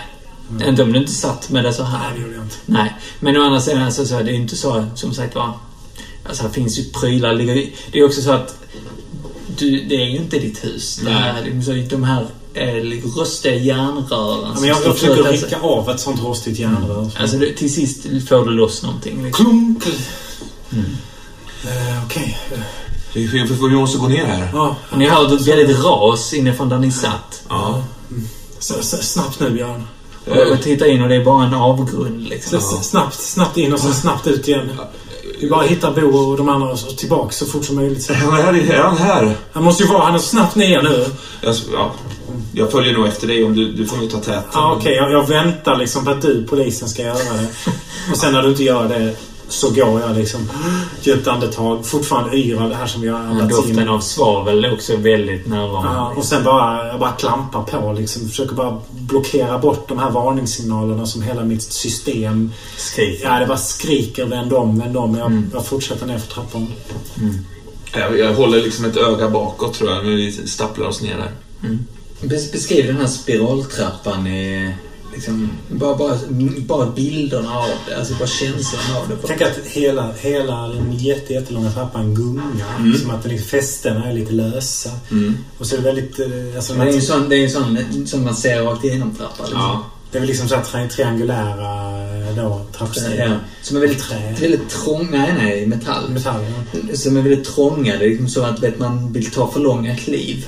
Inte om du inte satt med det så här. Nej, det gjorde jag inte. Nej, men å andra sidan alltså, så är det är inte så, som sagt var. Alltså, här finns ju prylar. ju- Det är också så att du, det är ju inte ditt hus. Det här, liksom så, de här eh, röstiga järnrören Ja, men jag, jag försöker alltså, rycka av ett sånt rostigt järnrör. alltså, du, till sist får du loss någonting. Liksom. Klunk! Eh, Okej. Eh, Vi, måste gå ner här. Ja. Och Ni hörde ett väldigt ras inifrån där ni satt. Ja. S- s- Snabbt nu, Björn. Och, och tittar in och det är bara en avgrund. Liksom. S- s- Snabbt, snabbt in och sen snabbt ut igen. Vi bara hittar Bo och de andra och så tillbaka så fort som möjligt. Är han här? Är han här? Han måste ju vara... Han är så snabbt ner nu. Jag, ja, jag följer nog efter dig om du, du får nog ta täten. Ja, Okej, jag, jag väntar liksom på att du, polisen, ska göra det. Och sen när du inte gör det så går jag liksom djupt andetag. Fortfarande yr av det här som Men andats doften in. av svavel är också väldigt närvarande. Ja, och sen bara, jag bara klampar på liksom. Försöker bara blockera bort de här varningssignalerna som hela mitt system... Skriker. Ja, det bara skriker vänd om, vänd om. Jag, Mm. jag fortsätter ner för trappan. Jag, jag håller liksom ett öga bakåt tror jag, när vi stapplar oss ner där. Bes- Beskriv den här spiraltrappan i... Liksom, bara, bara, bara bilderna av det, alltså bara känslan av det. Tänk att hela, hela den jätte, jättelånga trappan gungar. Som att den liksom, fästena är lite lösa. Och så är det väldigt... eh, Alltså, Det är ju sån, det är ju sån som man ser rakt igenom trappan. Liksom. Ja. det är väl liksom så här tri- triangulära då, trappsteg. Ja, som är väldigt, Trä. väldigt trång... Nej, nej, metall. Metall, ja. Som är väldigt trånga. Det är liksom så att vet, man vill ta för långa kliv.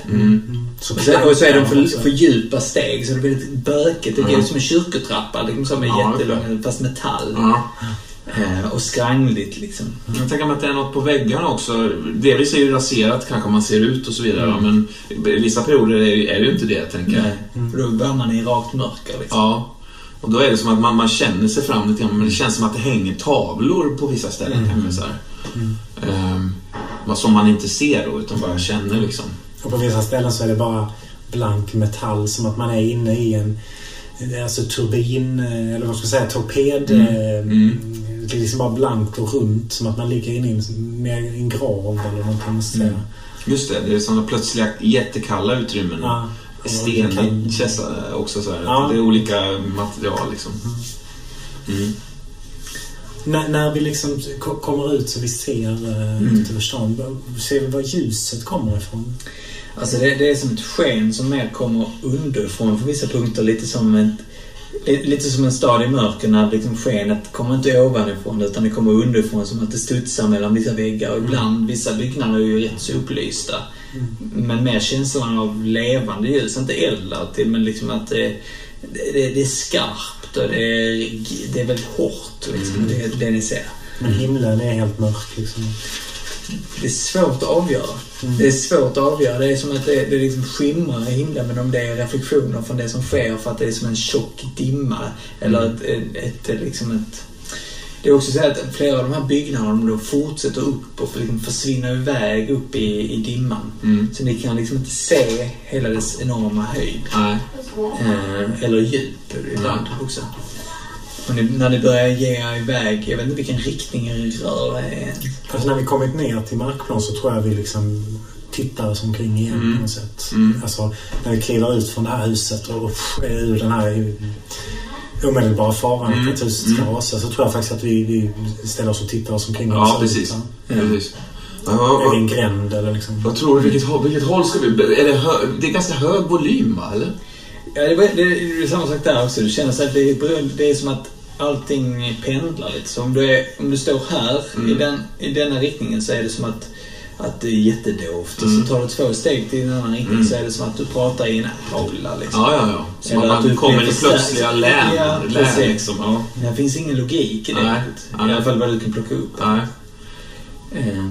Så Och så, och så är de för, för djupa steg, så det är väldigt bökigt. Det är Ja. som en kyrkotrappa, liksom, som är Ja, jättelång, fast metall. Eh, och skrangligt liksom. Jag tänker mig att det är något på väggarna också. Delvis är det ju raserat kanske man ser ut och så vidare. Men i vissa perioder är det, är det ju inte det, tänker jag. Nej, för då börjar man i rakt mörker liksom. Ja. Och då är det som att man, man känner sig fram lite grann, men det känns som att det hänger tavlor på vissa ställen kanske så. Ehm, vad som man inte ser då, utan bara känner liksom. Och på vissa ställen så är det bara blank metall. Som att man är inne i en alltså turbin, eller vad ska jag säga, torped. Mm. Det är liksom bara blankt och runt. Som att man ligger inne i en, med en grav eller någonting. säga. Just det, det är sådana plötsliga jättekalla utrymmen. Ja. Sten känsla också så. Ja. Det är olika material liksom. Mm. När, när vi liksom ko- kommer ut så vi ser uh, Mm. ut över stan. Ser vi var ljuset kommer ifrån? Alltså det, det är som ett sken som mer kommer underifrån på vissa punkter. Lite som ett Lite som en stad i mörker när liksom skenet kommer inte ovanifrån utan det kommer underifrån som att det studsar mellan vissa väggar. Och ibland, vissa byggnader är ju rätt så upplysta. Men mer känslan av levande ljus. Inte eldar till men liksom att det, det, det är skarpt och det är, det är väldigt hårt. Liksom, det, det ni ser. Men himlen är helt mörk liksom. Det är svårt att avgöra. Det är svårt att avgöra. Det är som att det, det liksom skimrar i himlen men om det är reflektioner från det som sker för att det är som en tjock dimma. Eller ett, ett, ett, liksom ett... Det är också så att flera av de här byggnaderna de fortsätter upp och liksom försvinner iväg upp i, i dimman. Mm. Så ni kan liksom inte se hela dess enorma höjd. Nej. Eh, eller djup ibland också. Och ni, när ni börjar ge er iväg, jag vet inte vilken riktning ni rör er i. Alltså när vi kommit ner till markplan så tror jag vi liksom tittar oss omkring igen Mm. på något sätt. Mm. Alltså när vi kliver ut från det här huset och är ur den här omedelbara faran Mm. att huset ska Mm. rasa så tror jag faktiskt att vi, vi ställer oss och tittar oss omkring. Ja, precis. ut, ja. Precis. Ja, Är i en gränd eller liksom? vad tror du? Vilket, håll- vilket håll ska vi... Är det, hö, det är ganska hög volym, va? Eller? Ja, det, det, det är samma sak där också. Det känns att det det är som att allting pendlar lite. Så om du, är, om du står här Mm. i, den, i denna riktningen så är det som att, att det är jättedovt. Och Mm. så tar du två steg till en annan riktning Mm. så är det som att du pratar i en aula. Liksom. Ja, ja, ja. Som Eller att man kommer förstärkt. plötsliga län. Ja, län liksom. ja. Det finns ingen logik i det. Nej. I alla fall vad du kan plocka upp. Nej. Eh,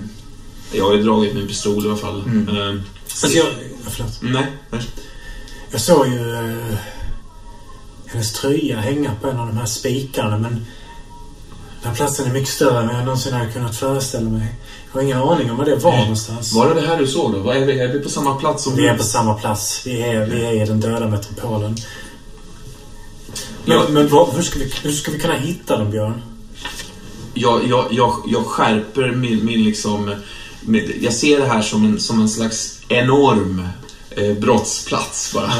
Jag har ju dragit min pistol i alla fall. Mm. Eh, Alltså jag, ja, förlåt. nej. nej. Jag såg ju eh, hennes tröja hänga på en av de här spikarna men den här platsen är mycket större än jag någonsin hade kunnat föreställa mig. Jag har ingen aning om var det var Nej. någonstans. Var det det här du såg då? Är, vi, är vi på samma plats som Vi är på samma plats. Vi är, vi är i den döda metropolen. Men, Ja. men vad, hur, ska vi, hur ska vi kunna hitta dem, Björn? jag, jag, jag, jag skärper min, min liksom... Jag ser det här som en, som en slags enorm brottsplats bara.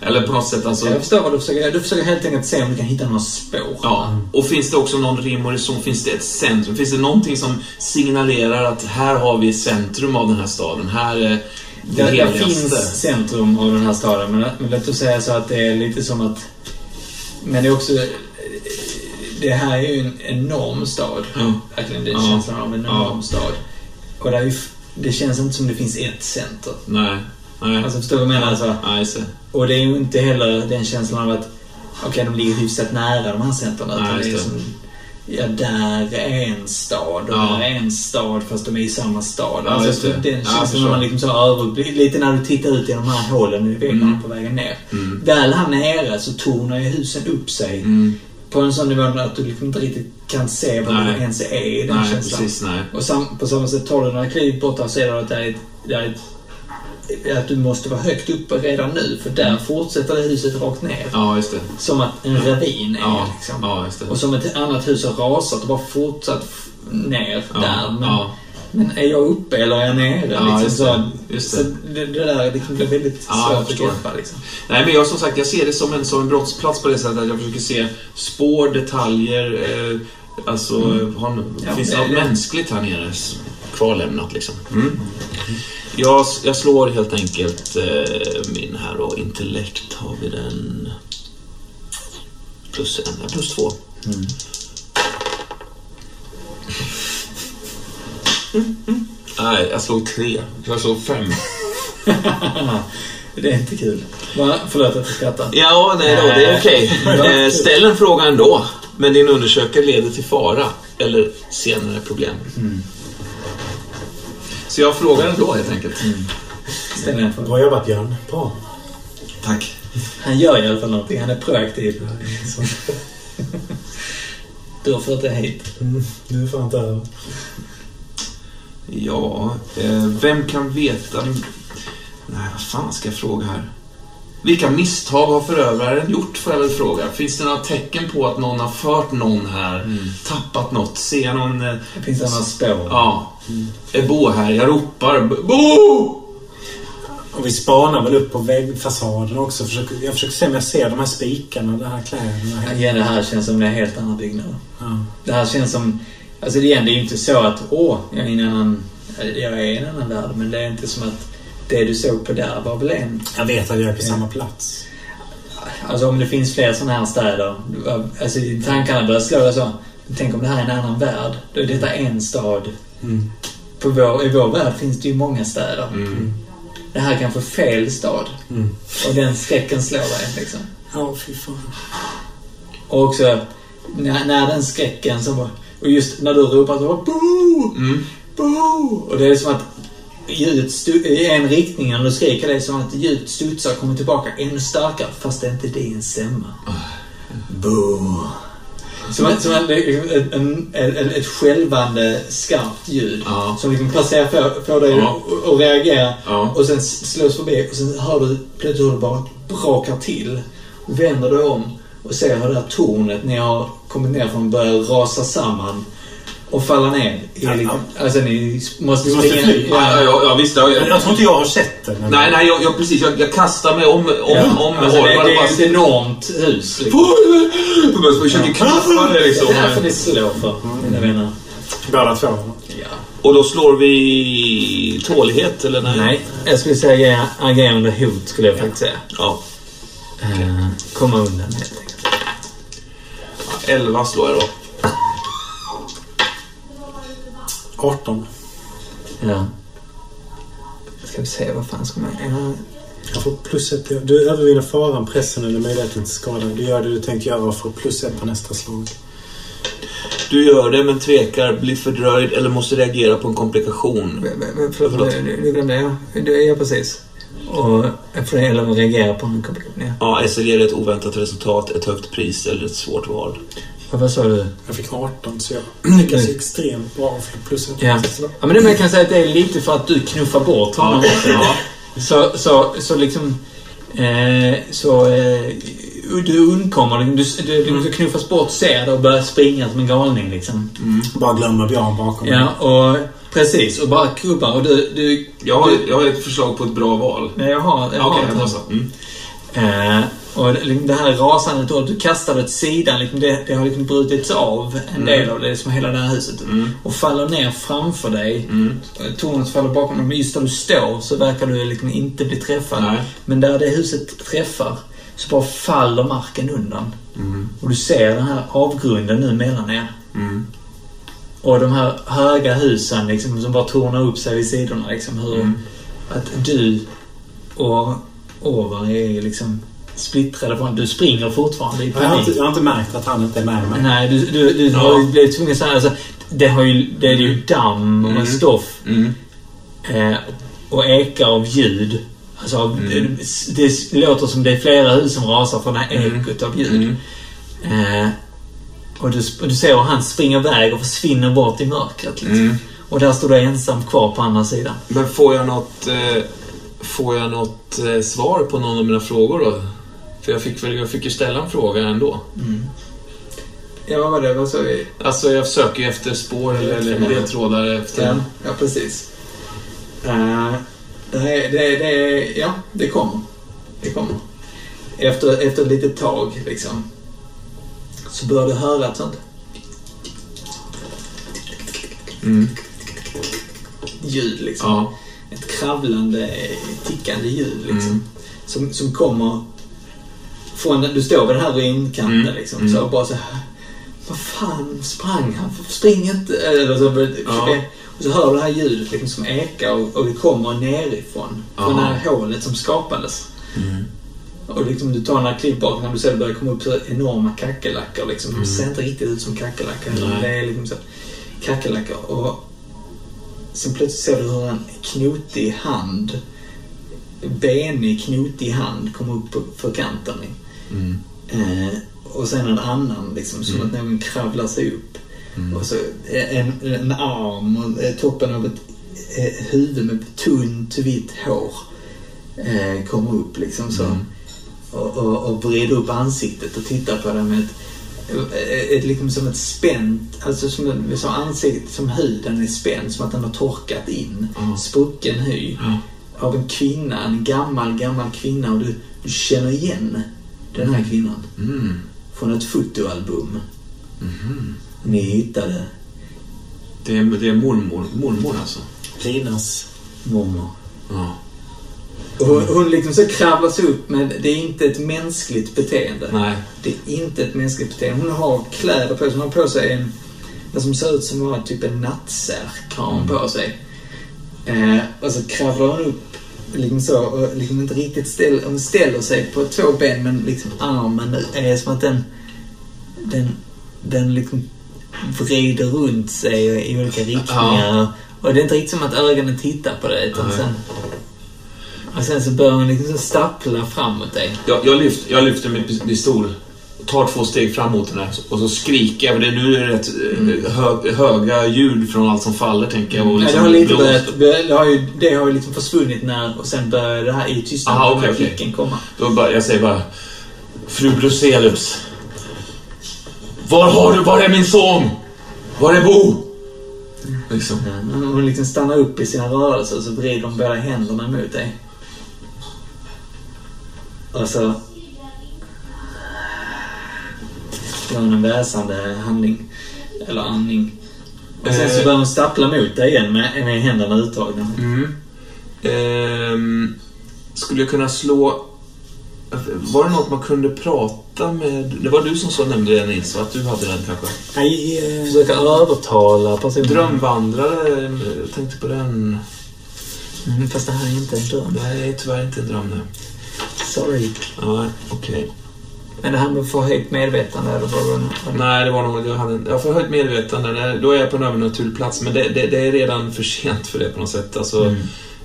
Eller på något sätt alltså... jag förstår vad du försöker Du försöker helt enkelt se om du kan hitta några spår. Ja, och finns det också någon rim och reson? Finns det ett centrum? Finns det någonting som signalerar att här har vi centrum av den här staden? Här är det Det, det finns centrum av den här staden, men, men låt oss säga så att det är lite som att... Men det är också... Det här är ju en enorm stad. Ja. Verkligen, det är känslan av en enorm stad. Och det, ju, det känns inte som det finns ett center. Nej. Nej. Alltså, förstår du vad jag menar? Alltså, det. och det är ju inte heller den känslan av att okej, de ligger hyfsat nära de här centrarna. Nej, Utan det är just det. som, ja, där är en stad och Ja. där är en stad fast de är i samma stad. Ja, alltså, just det. Den Ja, känslan förstår. man liksom så överblick, lite när du tittar ut genom de här hålen i väggarna Mm. på vägen ner. Mm. Väl här nere så tornar ju husen upp sig Mm. på en sån nivå att du liksom inte riktigt kan se vad Nej. det ens är i den Nej, känslan. precis. Nej. Och sam, på samma sätt tar du några kliv borta och ser att det är, ett, det är ett, att du måste vara högt uppe redan nu för där fortsätter det huset rakt ner. Ja, just det. Som att en ravin är Ja, liksom. ja just det. Och som ett annat hus har rasat och bara fortsatt ner Ja, där. Men, ja. men är jag uppe eller är jag nere? Ja, liksom, just det. Just det. så det, det där liksom blir väldigt Ja, svårt att greppa. Liksom. Nej, men jag som sagt, jag ser det som en, som en brottsplats på det sättet att jag försöker se spår, detaljer, eh, alltså, Mm. Ja, finns det något mänskligt här nere kvarlämnat liksom? Mm. Jag, jag slår helt enkelt eh, min här och intellekt har vi den plus en, plus två. Nej, jag slog tre. Jag slog fem. Det är inte kul. Va? Förlåt att jag skrattar. Ja, nej då, det är okej. Eh, Ställ en fråga ändå. Men din undersökare leder till fara eller senare problem. Så jag frågar ändå helt enkelt. Ställ en fråga. Bra jobbat, Björn. Bra. Tack. Han gör i alla fall någonting. Han är proaktiv. Du har fört det hit. Mm, nu är fan inte över. Ja, eh, vem kan veta... Nej, vad fan ska jag fråga här? Vilka misstag har förövaren gjort, får jag väl fråga. Finns det några tecken på att någon har fört någon här? Tappat något? Ser någon... eh, Det finns andra spår. Ja. Är Bo här? Jag ropar. Bo! Och vi spanar väl upp på väggfasaden också. Försöker, jag försöker se om jag ser de här spikarna, de här kläderna. Igen, det här känns som är helt andra byggnader. Ja. Det här känns som... Alltså igen, det är ju inte så att åh, jag är i en annan... Jag är i en annan värld, men det är inte som att det du såg på där var väl en... Jag vet att jag är på samma plats. Alltså om det finns fler sådana här städer. Alltså tankarna börjar slå så. Tänk om det här är en annan värld. Då är detta en stad. Mm. På vår, I vår värld finns det ju många städer. Mm. Det här är kanske fel stad. Mm. Och den skräcken slår dig liksom. Ja, fy fan. Och också när, när den skräcken som var... Och just när du ropar så bara Boo! Mm. Boo! Och det är som att ljudet i en riktning när du skriker det är som att ljudet studsar och kommer tillbaka ännu starkare fast det är inte din stämma. Boo! Som, en- som en, en, en, ett skälvande skarpt ljud. Ja. Som liksom passerar, får, får dig Ja. att att reagera. Ja. Och sen slås förbi och sen hör du plötsligt hur det bara brakar till. Och vänder dig om och ser hur det här tornet ni har kommit ner från börjar rasa samman. Och falla ner. I, Ja. liksom, alltså ni måste Vi måste springa. Ja, ja, ja, visst. Ja, Jag, jag jag, tror inte jag har sett den. nej, nej, jag, jag, precis. Jag, jag kastar mig om, om, om alltså, det, det är ett enormt hus. Liksom. Jag försöker knuffa det liksom. Det här får ni slå för, mina vänner. Båda två. Ja. Och då slår vi tålighet, eller nej? Nej, jag skulle säga agera under hot, skulle jag faktiskt säga. Ja. Eh, komma undan, helt enkelt. 11 slår jag då. 18. Ja. Ska vi se, vad fan ska man... Ja. Jag får plus ett. Du övervinner faran, pressen eller möjligheten till skada. Du gör det du tänkt göra och får plus ett på nästa slag. Du gör det, men tvekar, blir fördröjd eller måste reagera på en komplikation. Men- men- Förlåt, Förlåt. du du glömde jag. Det är precis. Och för det eller reagera på en komplikation. Ja. Ja, SL ger ett oväntat resultat, ett högt pris eller ett svårt val. Och vad sa du? Jag fick 18 så jag lyckas Mm. extremt bra för plus ett på Ja. ja men det man kan säga att det är lite för att du knuffar bort honom. Ja. Så, så, så liksom... Eh, så... Eh, du undkommer. liksom. Du, du, du knuffas bort, ser det och börjar springa som en galning liksom. Bara glömma Björn bakom. Ja, och precis. Och bara kubbar. Och du... du Jag har, du, jag har ett förslag på ett bra val. Nej, jag har... Jag Okej, har då ett så. Mm. Eh, och liksom det här rasandet då, du kastar det åt sidan, liksom det, det har liksom brutits av en del av det, som hela det här huset. Och faller ner framför dig. Eh, Tornet faller bakom dig, men just där du står så verkar du liksom inte bli träffad. Nej. Men där det huset träffar så bara faller marken undan. Och du ser den här avgrunden nu mellan er. Och de här höga husen liksom, som bara tornar upp sig vid sidorna. Liksom, hur att du och Orvar är liksom splittrade från... Du springer fortfarande i Jag har, panik. inte, jag har inte märkt att han inte är med mig. Nej, du, du, du Ja. har ju blivit tvungen så här, alltså, det, har ju, det är ju damm och stoff. Mm. Eh, och ekar av ljud. Alltså, Mm. det, det låter som det är flera hus som rasar från det här ekot av ljud. Mm. Eh, och du, du ser hur han springer iväg och försvinner bort i mörkret. Liksom. Mm. Och där står du ensam kvar på andra sidan. Men får jag något, eh, får jag något eh, svar på någon av mina frågor då? För jag fick, väl, jag fick ju ställa en fråga ändå. Ja, vad var det? Vad sa vi? Alltså jag söker ju efter spår eller, eller ledtrådar efter... Ja, ja precis. Uh, det, det, det, ja, det kommer. Det kommer. Efter, efter ett litet tag, liksom, så börjar du höra ett sånt Mm. ljud, liksom. Ja. Ett kravlande, tickande ljud, liksom. Mm. Som, som kommer från... Du står vid den här ruinkanten, Mm. liksom. Så bara så här, Vad fan sprang han? Spring inte! Eller så, Ja. Och så hör du det här ljudet liksom, som ekar och, och det kommer nerifrån. Från det här hålet som skapades. Mm. Och liksom, du tar några kliv bak när du ser det börjar komma upp så enorma kackerlackor. Liksom. De ser inte riktigt ut som kackerlackor. Det är liksom så kackerlackor. Och sen plötsligt ser du hur en knotig hand, benig knotig hand kommer upp för kanten. Mm. Eh, och sen en annan, liksom, som att någon kravlar sig upp. Och så en, en arm och eh, toppen av ett eh, huvud med tunt vitt hår eh, kommer upp liksom så. Och, och, och vrider upp ansiktet och tittar på det med ett, ett, ett liksom som ett spänt, alltså som, som ansiktet, som huden är spänd, som att den har torkat in. Ja. Sprucken hy. Ja. Av en kvinna, en gammal, gammal kvinna och du, du känner igen den här kvinnan. Mm. Från ett fotoalbum. Ni hittade Det, är, det är mormor, mormor alltså? Linas. mormor. Ja. Och hon, hon liksom så kravlar sig upp men det är inte ett mänskligt beteende. Nej. Det är inte ett mänskligt beteende. Hon har kläder på sig. Hon har på sig en, vad som ser ut som var typ en nattsärk har hon på sig. Eh, och så kravlar hon upp liksom så liksom inte riktigt ställer, hon ställer sig på två ben men liksom armen är som att den, den, den liksom vrider runt sig i olika riktningar. Och det är inte riktigt som att ögonen tittar på dig utan sen och sen så börjar hon liksom så stappla framåt dig. Jag, jag, lyft, jag lyfter min pis- pistol tar två steg fram mot henne och så skriker jag. för Det, nu är det rätt eh, hö, höga ljud från allt som faller, tänker jag. Och det liksom har lite blås- börjat, bör- det har ju, det har ju liksom försvunnit när, och sen börjar det här i tystnad, Aha, den okej, här okej. kicken komma. Då bara, jag säger bara Fru Bruzelius. Var har du, var är min son? Var är Bo? Liksom. Hon liksom stannar upp i sina rörelser och så vrider hon båda händerna mot dig. Och så... Gör hon en väsande handling. Eller andning. Och sen så Eh. börjar hon stappla mot dig igen med, med händerna uttagna. Mm. Ehm, skulle jag kunna slå... Var det något man kunde prata med... Det var du som så nämnde det Nils, att du hade den kanske? Nej, eh, Försöka övertala personen. Drömvandrare, jag tänkte på den. Mm, fast det här är inte en dröm. Nej, tyvärr inte en dröm nu. Sorry. Ja, okej. Men det här med förhöjt medvetande, eller vad var det? Nej, det var nog... Jag hade har förhöjt medvetande. Då är jag på en övernaturlig plats. Men det, det, det är redan för sent för det på något sätt. Alltså, Mm.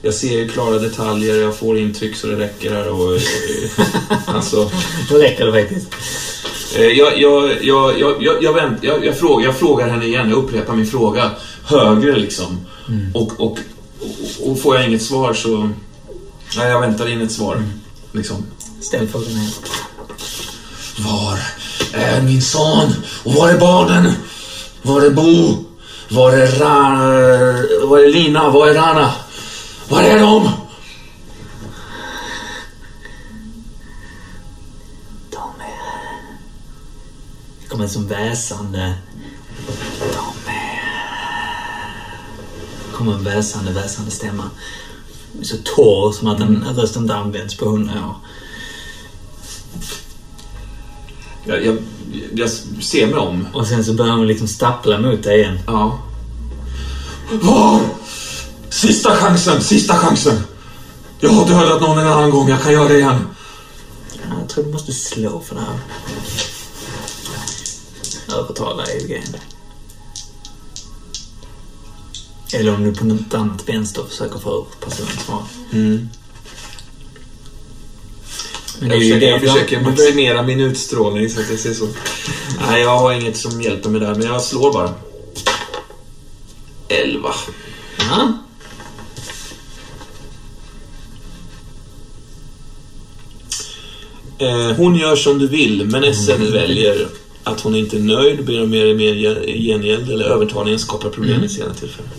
Jag ser ju klara detaljer, jag får intryck så det räcker här och... eh, alltså... Då räcker det faktiskt. Eh, Jag, jag, jag, jag, jag, vänt, jag, jag, frågar, jag frågar henne igen, jag upprepar min fråga högre liksom. Och, och, och, och får jag inget svar så... Nej, jag väntar in ett svar. Liksom. Ställ frågan igen. Var är min son? Och var är barnen? Var är Bo? Var är, Ra... var är Lina? Var är Rana? Var är de? De är... Det kommer som väsande... De är... Det kommer en väsande, väsande stämma. Så torr som att den rösten inte använts på hundra år. Jag, jag, jag ser mig om. Och sen så börjar hon liksom stappla mot dig igen. Ja. Var? Sista chansen, sista chansen. Jag har dödat någon en annan gång, jag kan göra det igen. Ja, Jag tror du måste slå för det här. Övertala Evgen. Eller om du på något annat vänster försöker få ur personens svar. Mm. Men Jag det är ju försöker, det jag försöker maximera min utstrålning så att jag ser så. Nej, jag har inget som hjälper mig där, men jag slår bara. 11. Ja. Eh, hon gör som du vill, men SN väljer att hon inte är nöjd, ber om mer och mer ge- gengäld eller övertalningen skapar problem i senare tillfällen.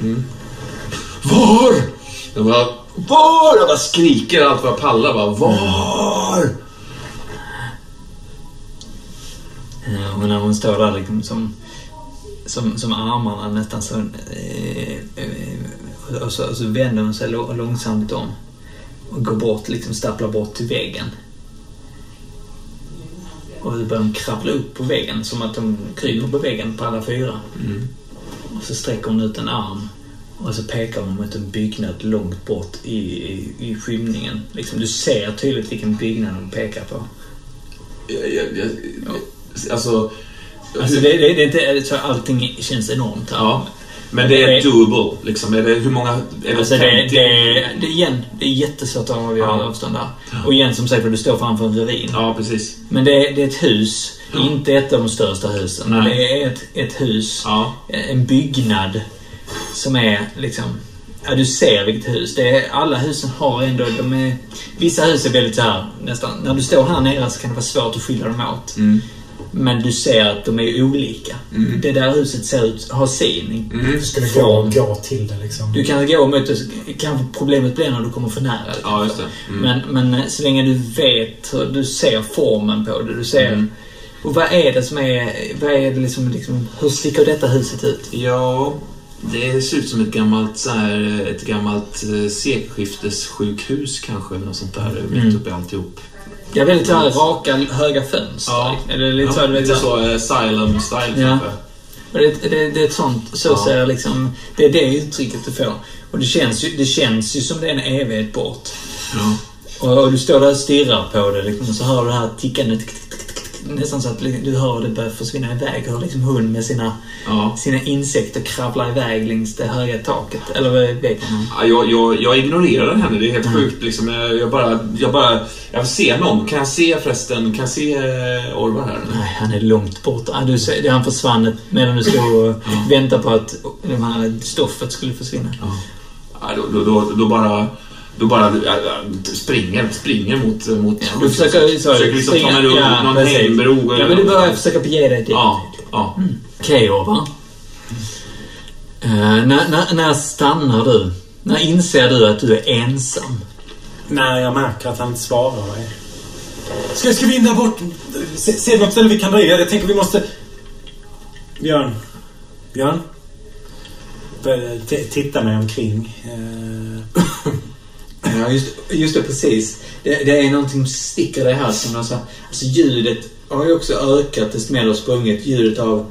Mm. Var? Jag bara, var? Jag bara skriker allt vad jag pallar. Bara, var? Ja, och när hon står där liksom som, som, som armarna nästan så... Eh, eh, och, så och så vänder hon sig långsamt om. Och går bort, liksom stapplar bort till väggen. Och så börjar de kravla upp på väggen som att de kryper på väggen på alla fyra. Och så sträcker hon ut en arm. Och så pekar hon mot en byggnad långt bort i, i, i skymningen. Liksom, du ser tydligt vilken byggnad hon pekar på. Jag, jag, jag, alltså... Alltså det, det, det är inte så allting känns enormt här. Ja. Men det är doable, liksom. Är det, hur många... Är det Alltså det, 50? det, det, igen, det är jättesvårt att avgöra Ja. avstånd där. Och igen, som sagt, du står framför en ravin. Ja, precis. Men det, det är ett hus, inte ett av de största husen. Nej. Det är ett, ett hus, Ja. en byggnad som är liksom... Ja, du ser vilket hus. Det är, alla husen har ändå... De är, vissa hus är väldigt så här, nästan... När du står här nere så kan det vara svårt att skilja dem åt. Mm. Men du ser att de är olika. Det där huset ser ut, har sin Mm. Du skulle gå, gå till det liksom. Du kan gå mot det, kanske problemet blir när du kommer för nära. liksom. Ja, just det. Mm. Men, men eh, så länge du vet, du ser formen på det, du ser... Mm. Och vad är det som är, vad är det liksom, liksom, hur sticker detta huset ut? Ja, det ser ut som ett gammalt, så här, ett gammalt eh, sekelskiftessjukhus kanske, eller något sånt där, mitt Mm. uppe i alltihop. Ja, väldigt så här raka, höga fönster. Ja. Eller lite ja, så, lite så. så eh, Asylum-style Ja. kanske. Det, det, det är ett sånt, så Ja. ser jag liksom, det är det uttrycket du får. Och det känns ju, det känns ju som det är en evighet bort. Ja. Och, och du står där och stirrar på det liksom, och så hör du det här tickandet. tick, tick, tick, tick, tick. Nästan så att du hör det börjar försvinna iväg. Hur liksom hon med sina, Ja. sina insekter kravlar iväg längs det höga taket. Eller väggen. Ja, jag, jag, jag ignorerar henne. Det är helt sjukt. Liksom. Jag, bara, jag bara... Jag ser någon. Kan jag se förresten? Kan jag se eh, Orvar här? Nej, han är långt borta. Du, ser- han försvann medan du stod och väntade på att det här stoffet skulle försvinna. Ja, då, då, då, då bara... Då bara ja, ja, springer, springer mot... mot Du försöker, så, försöker liksom ta mig runt ja, någon precis. hängbro. Ja, men du börjar försöka bege dig dit. Ja, ja. Okej, Orvar. Eh, när, när, när stannar du? När inser du att du är ensam? När jag märker att han inte svarar mig. Ska, ska vi in där bort? Se, ser du något ställe vi kan dra i? Jag tänker vi måste... Björn. Björn? Titta mig omkring. Eh, Ja, just, just det, precis. Det, det är någonting som sticker dig i halsen. Alltså, alltså ljudet har ju också ökat desto mer du har sprungit. Ljudet av...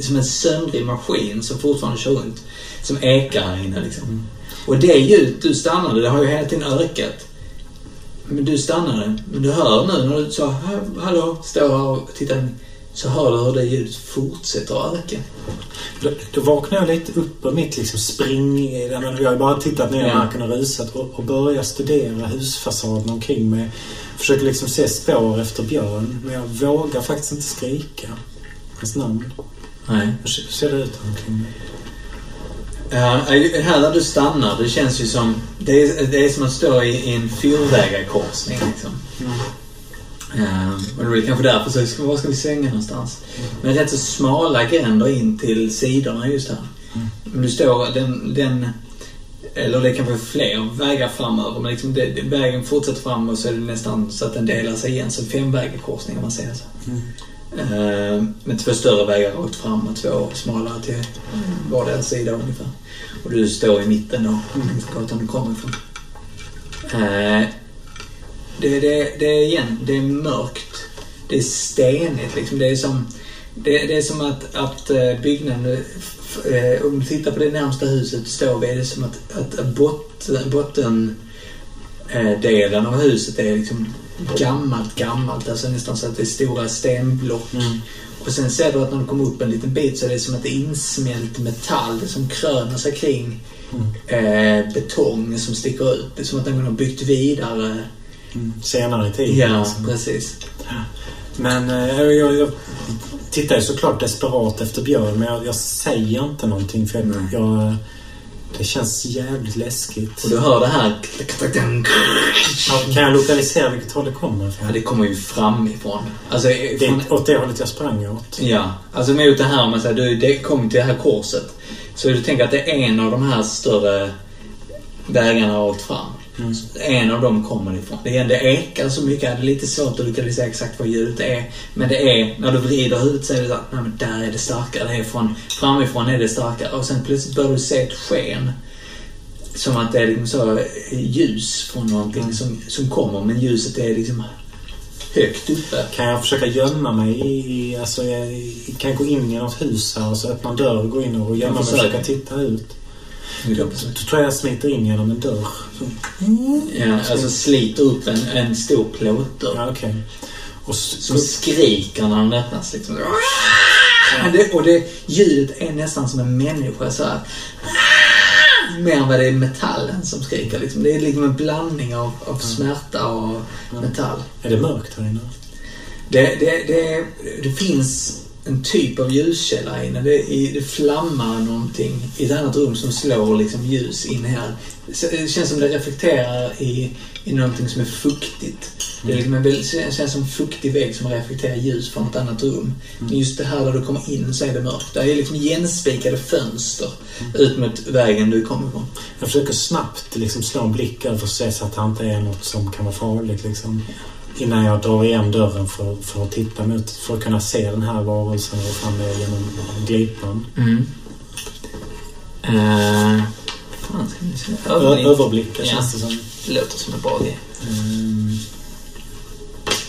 Som en söndrig maskin som fortfarande kör runt. Som ekar här inne liksom. Och det ljudet du stannade, det har ju hela tiden ökat. Men du stannade. Men du hör nu när du sa hallå, står här och tittar. Så hör du hur det ljudet fortsätter att öka. Då, då vaknar jag lite upp ur mitt liksom spring... Jag har bara tittat ner i Ja. marken och rusat och, och börjar studera husfasaden omkring mig. Försöker liksom se spår efter Björn. Men jag vågar faktiskt inte skrika hans namn. Nej. Hur ser- det ut omkring mig? Ja, här där du stannar, det känns ju som... Det är, det är som att stå i, i en fyrvägarkorsning liksom. Ja, och det är kanske därför så ska, var ska vi svänga någonstans? Men rätt så smala gränder in till sidorna just här. Men du står, den, den... Eller det är kanske fler vägar framöver, men liksom det, det, vägen fortsätter fram och så är det nästan så att den delar sig igen. Så femvägarkorsning om man säger så. Eh, med två större vägar rakt fram och två smalare till vardera sida ungefär. Och du står i mitten då, längs gatan du kommer ifrån. Eh, det, det, det är igen, det är mörkt. Det är stenigt liksom. Det är som, det, det är som att, att eh, byggnaden, f- eh, om du tittar på det närmsta huset du står vid, är det som att, att botten, botten eh, delen av huset är liksom gammalt, gammalt. Alltså nästan så att det är stora stenblock. Och sen ser du att när du kommer upp en liten bit så är det som att det är insmält metall som kröner sig kring eh, betong som sticker ut. Det är som att den har byggt vidare. Senare i tiden. Ja, liksom. precis. Men eh, jag, jag, jag tittar ju såklart desperat efter Björn men jag, jag säger inte någonting för jag, jag, det känns jävligt läskigt. Och du hör det här. Ja, Kan jag lokalisera vilket håll det kommer Ja, ifrån? det kommer ju framifrån. Alltså, Det är åt det hållet jag sprang åt. Ja, alltså mot det här, om man säger, du, det kommer till det här korset. Så du tänker att det är en av de här större vägarna rakt fram. En av dem kommer ifrån. Det, är, det ekar så mycket, det är lite svårt att lokalisera exakt vad ljudet är. Men det är, när du vrider huvudet så är det så att, nej men där är det starkare. Det är från, framifrån är det starkare. Och sen plötsligt börjar du se ett sken. Som att det är liksom så eh, ljus från någonting som, som kommer, men ljuset är liksom högt uppe. Kan jag försöka gömma mig i... alltså jag, kan jag gå in i något hus här och så öppna en dörr och gå in och gömma mig och försök. försöka titta ut? Ja, Då tror jag jag smiter in genom en dörr. Så, Ja, alltså sliter upp en, en stor plåtdörr. ja, okej. Och Som skriker när den öppnas. Liksom. Och det, och det, ljudet är nästan som en människa. Så här. Mer än vad det är metallen som skriker. Liksom. Det är liksom en blandning av, av smärta och metall. är det mörkt här inne? Det, det, det, det finns en typ av ljuskälla inne. Det, det flammar någonting i ett annat rum som slår liksom ljus in här. Det känns som det reflekterar i, i någonting som är fuktigt. Det är liksom en, det känns som en fuktig vägg som reflekterar ljus från ett annat rum. Men just det här där du kommer in så är det mörkt. Det är liksom igenspikade fönster ut mot vägen du kommer ifrån. Jag försöker snabbt liksom slå en blick över och se så att det inte är något som kan vara farligt. Liksom. Innan jag drar igen dörren för, för att titta mot, för att kunna se den här varelsen och fram med genom glipan. Mm. Uh, fan ska vi se. Ö- Övning. Överblicka Ja. känns det som. Det låter som en bra idé. Mm.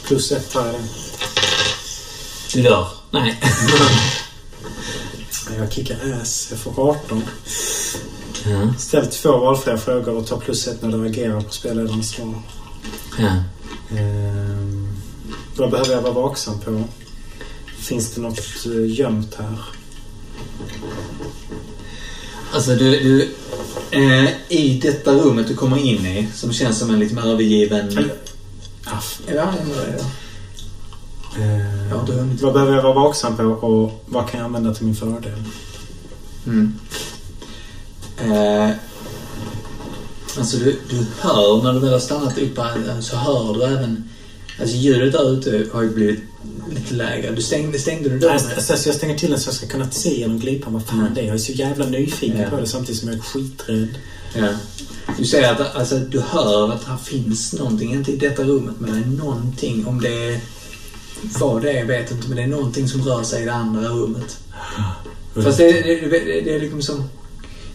Plus ett det. Du dör. Nej. Jag kickar ass. Jag får 18. Ja. Ställ två valfria frågor och ta plus ett när du agerar på spelledarens svar. Ja. Ehm, vad behöver jag vara vaksam på? Finns det något eh, gömt här? Alltså du, du eh, i detta rummet du kommer in i, som känns som en liksom övergiven... Aff. Ja, Ja, du har hunnit- vad behöver jag vara vaksam på och vad kan jag använda till min fördel? Mm. Eh, alltså du, du hör, när du väl har stannat upp här, så hör du även... Alltså ljudet där ute har ju blivit lite lägre. Du stängde, stängde du dörren? Alltså, jag stänger till den så jag ska kunna se genom glipan vad fan Mm. det är. Jag är så jävla nyfiken Ja. på det samtidigt som jag är skiträdd. Ja. Du säger att alltså, du hör att här finns någonting, inte i detta rummet, men det är någonting, om det är vad det är vet jag inte, men det är någonting som rör sig i det andra rummet. Fast det, det, det, det är liksom som...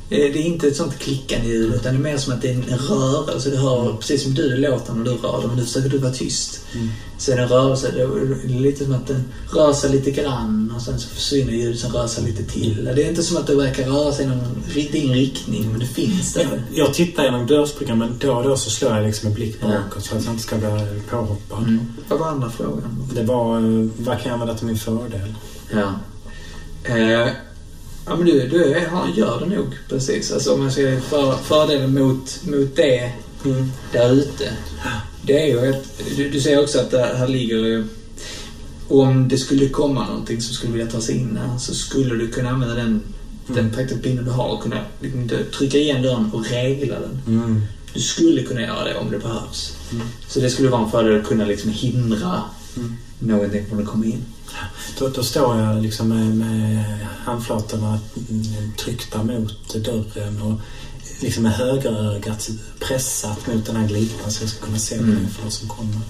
Det det är inte ett sånt klickande ljud, utan det är mer som att det är en rörelse. Du hör, precis som du låter när du rör dig, men nu försöker du vara tyst. Mm. Så är det en rörelse, det är lite som att den rör sig lite grann och sen så försvinner ljudet som rör sig lite till. Det är inte som att det verkar röra sig i någon din riktning, men det finns Jag, där. jag tittar genom dörrsprickan men då och då så slår jag liksom en blick Ja. bakåt så att jag inte ska bli påhoppad. Mm. Vad var andra frågan? Det var eh, vad kan jag använda till min fördel? Ja. Eh, ja men du, du är, har- gör det nog precis. Alltså om jag ska för, fördelen mot, mot det Mm. där ute. Det är ju att, du, du säger också att det här ligger ju... Om det skulle komma någonting som skulle vilja ta sig in här så skulle du kunna använda den, den taktpinnen du har och kunna liksom, trycka igen dörren och regla den. Mm. Du skulle kunna göra det om det behövs. Mm. Så det skulle vara en fördel att kunna liksom hindra Mm. någonting från att komma in. Då, då står jag liksom med, med handflatorna mm, tryckta mot dörren och liksom med högerögat pressat mot den här glipan så jag ska kunna se vad det för något som kommer.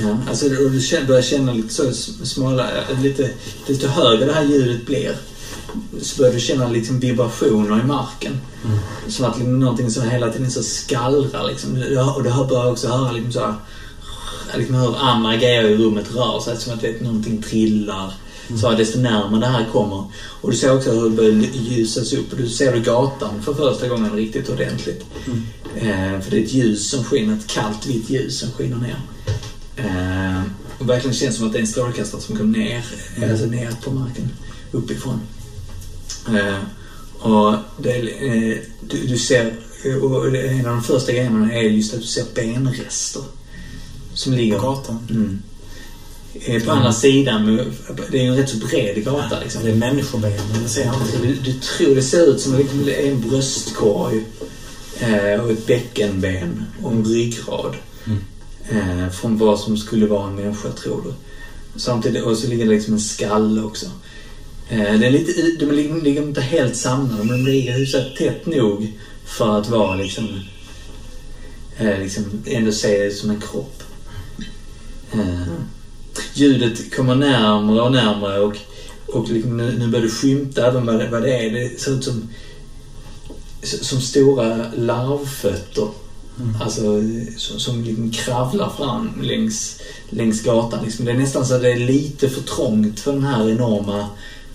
Ja, alltså och du känner, börjar känna lite så smala, lite, lite högre det här ljudet blir. Så börjar du känna liksom vibrationer i marken. Mm. Som att liksom någonting som hela tiden så skallrar liksom. Och du börjar också höra liksom så här, liksom hur andra grejer i rummet rör sig. Som att det, någonting trillar. Så att desto närmare det här kommer. Och du ser också hur det börjar ljusas upp. Och du ser du gatan för första gången riktigt ordentligt. Eh, för det är ett ljus som skiner, ett kallt vitt ljus som skiner ner. Eh, och verkligen känns som att det är en strålkastare som kommer ner, alltså ner på marken uppifrån. Eh, och det, eh, du, du ser, och en av de första grejerna är just att du ser benrester. Som ligger... På gatan. Mm. Eh, På andra sidan, det är en rätt så bred gata liksom. Det är människoben, men det ser jag inte. du, tror det ser ut som en bröstkorg eh, och ett bäckenben och en ryggrad. Eh, från vad som skulle vara en människa, tror du. Samtidigt, och så ligger det liksom en skalle också. Eh, det är lite, de ligger, ligger inte helt samlade, men de ligger hyfsat tätt nog för att vara liksom, eh, liksom ändå se det som en kropp. Eh, ljudet kommer närmare och närmare och, och liksom nu, nu börjar du skymta även vad det, vad det är. Det ser ut som, som stora larvfötter. Alltså som, som liksom kravlar fram längs, längs gatan. Liksom. Det är nästan så att det är lite för trångt för den här enorma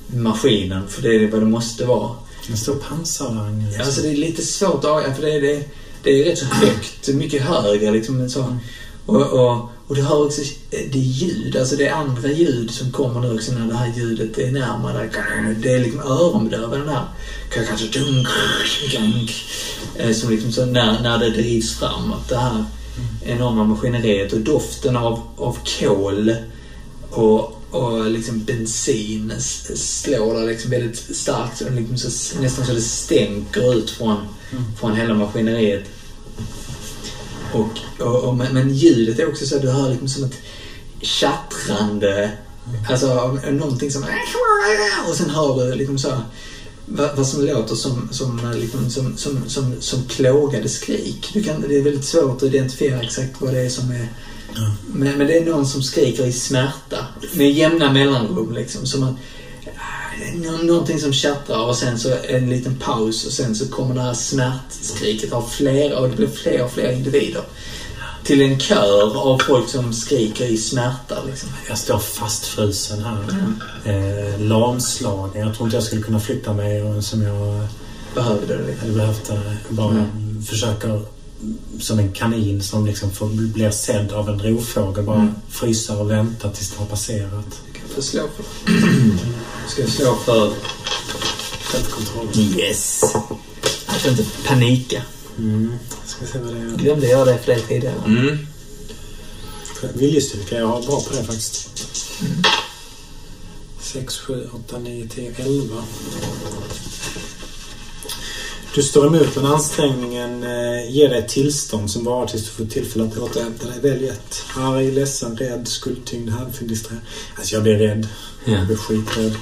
maskinen. För det är vad det måste vara. En stor pansarvagn. Liksom. Alltså det är lite svårt att ja, för det är, det, det är rätt så högt, mycket högre liksom. Så. Och, och, och du hör också det ljud, alltså det är andra ljud som kommer nu också när det här ljudet är närmare. Det är liksom öronbedövande gank, eh, som liksom så när, när det drivs framåt. Det här enorma maskineriet och doften av, av kol och, och liksom bensin slår där liksom väldigt starkt. Liksom så, nästan så det stänker ut från, från hela maskineriet. Och, och, och, men, ljudet är också så att du hör liksom som ett tjattrande. Alltså någonting som... Och sen hör du liksom så vad, som låter som, som, liksom, som, som, som, som plågade skrik. Du kan, det är väldigt svårt att identifiera exakt vad det är som är... Men, men det är någon som skriker i smärta med jämna mellanrum. Liksom, som att, Nå- Någonting som tjattrar och sen så en liten paus och sen så kommer det här smärtskriket av flera och det blir fler och fler individer. Till en kör av folk som skriker i smärta. Liksom. Jag står fastfrusen här. Eh, lamslagen. Jag tror inte jag skulle kunna flytta mig som jag behövde det. Jag Liksom. hade behövt eh, bara försöka som en kanin som liksom får, blir sedd av en rovfågel. Bara Mm. frysa och vänta tills det har passerat. Du kan få slå för Ska jag slå för... Självkontroll. Yes! Att inte panika. Mm. Ska se vad det är. Glömde göra det för dig tidigare. Mm. Viljestyrka, jag har bra på det faktiskt. 6, 7, 8, 9, 10, 11. Du står emot men ansträngningen eh, ger dig ett tillstånd som varar tills du får tillfälle att återhämta dig. Välj ett. Arg, ledsen, rädd, skuldtyngd, härdfull, distraherad. Alltså jag blir rädd. Ja. Jag blir skiträdd.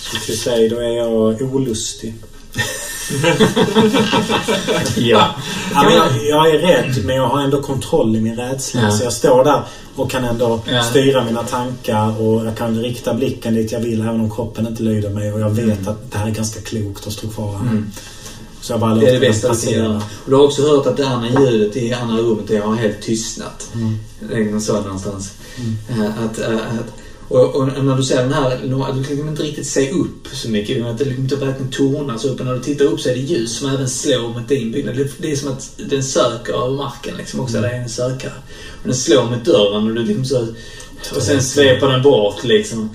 Så till säga, då är jag olustig. Ja. Ja, men jag, jag är rädd, men jag har ändå kontroll i min rädsla. Ja. Så jag står där och kan ändå Ja. styra mina tankar och jag kan rikta blicken dit jag vill även om kroppen inte lyder mig. Och jag vet att det här är ganska klokt att stå kvar här. Mm. Så jag bara Det är det bästa du kan göra. Och du har också hört att det andra ljudet i andra rummet det har helt tystnat. Mm. Någon så någonstans. Eh, Att, eh, att, och, och när du ser den här, du kan inte riktigt se upp så mycket. Att det liksom inte verkligen tornas upp. Och när du tittar upp så är det ljus som även slår mot din byggnad. Det, det är som att den söker över marken liksom också. Det är en sökare. Och den slår mot dörren och du liksom så... Och sen sveper den bort liksom.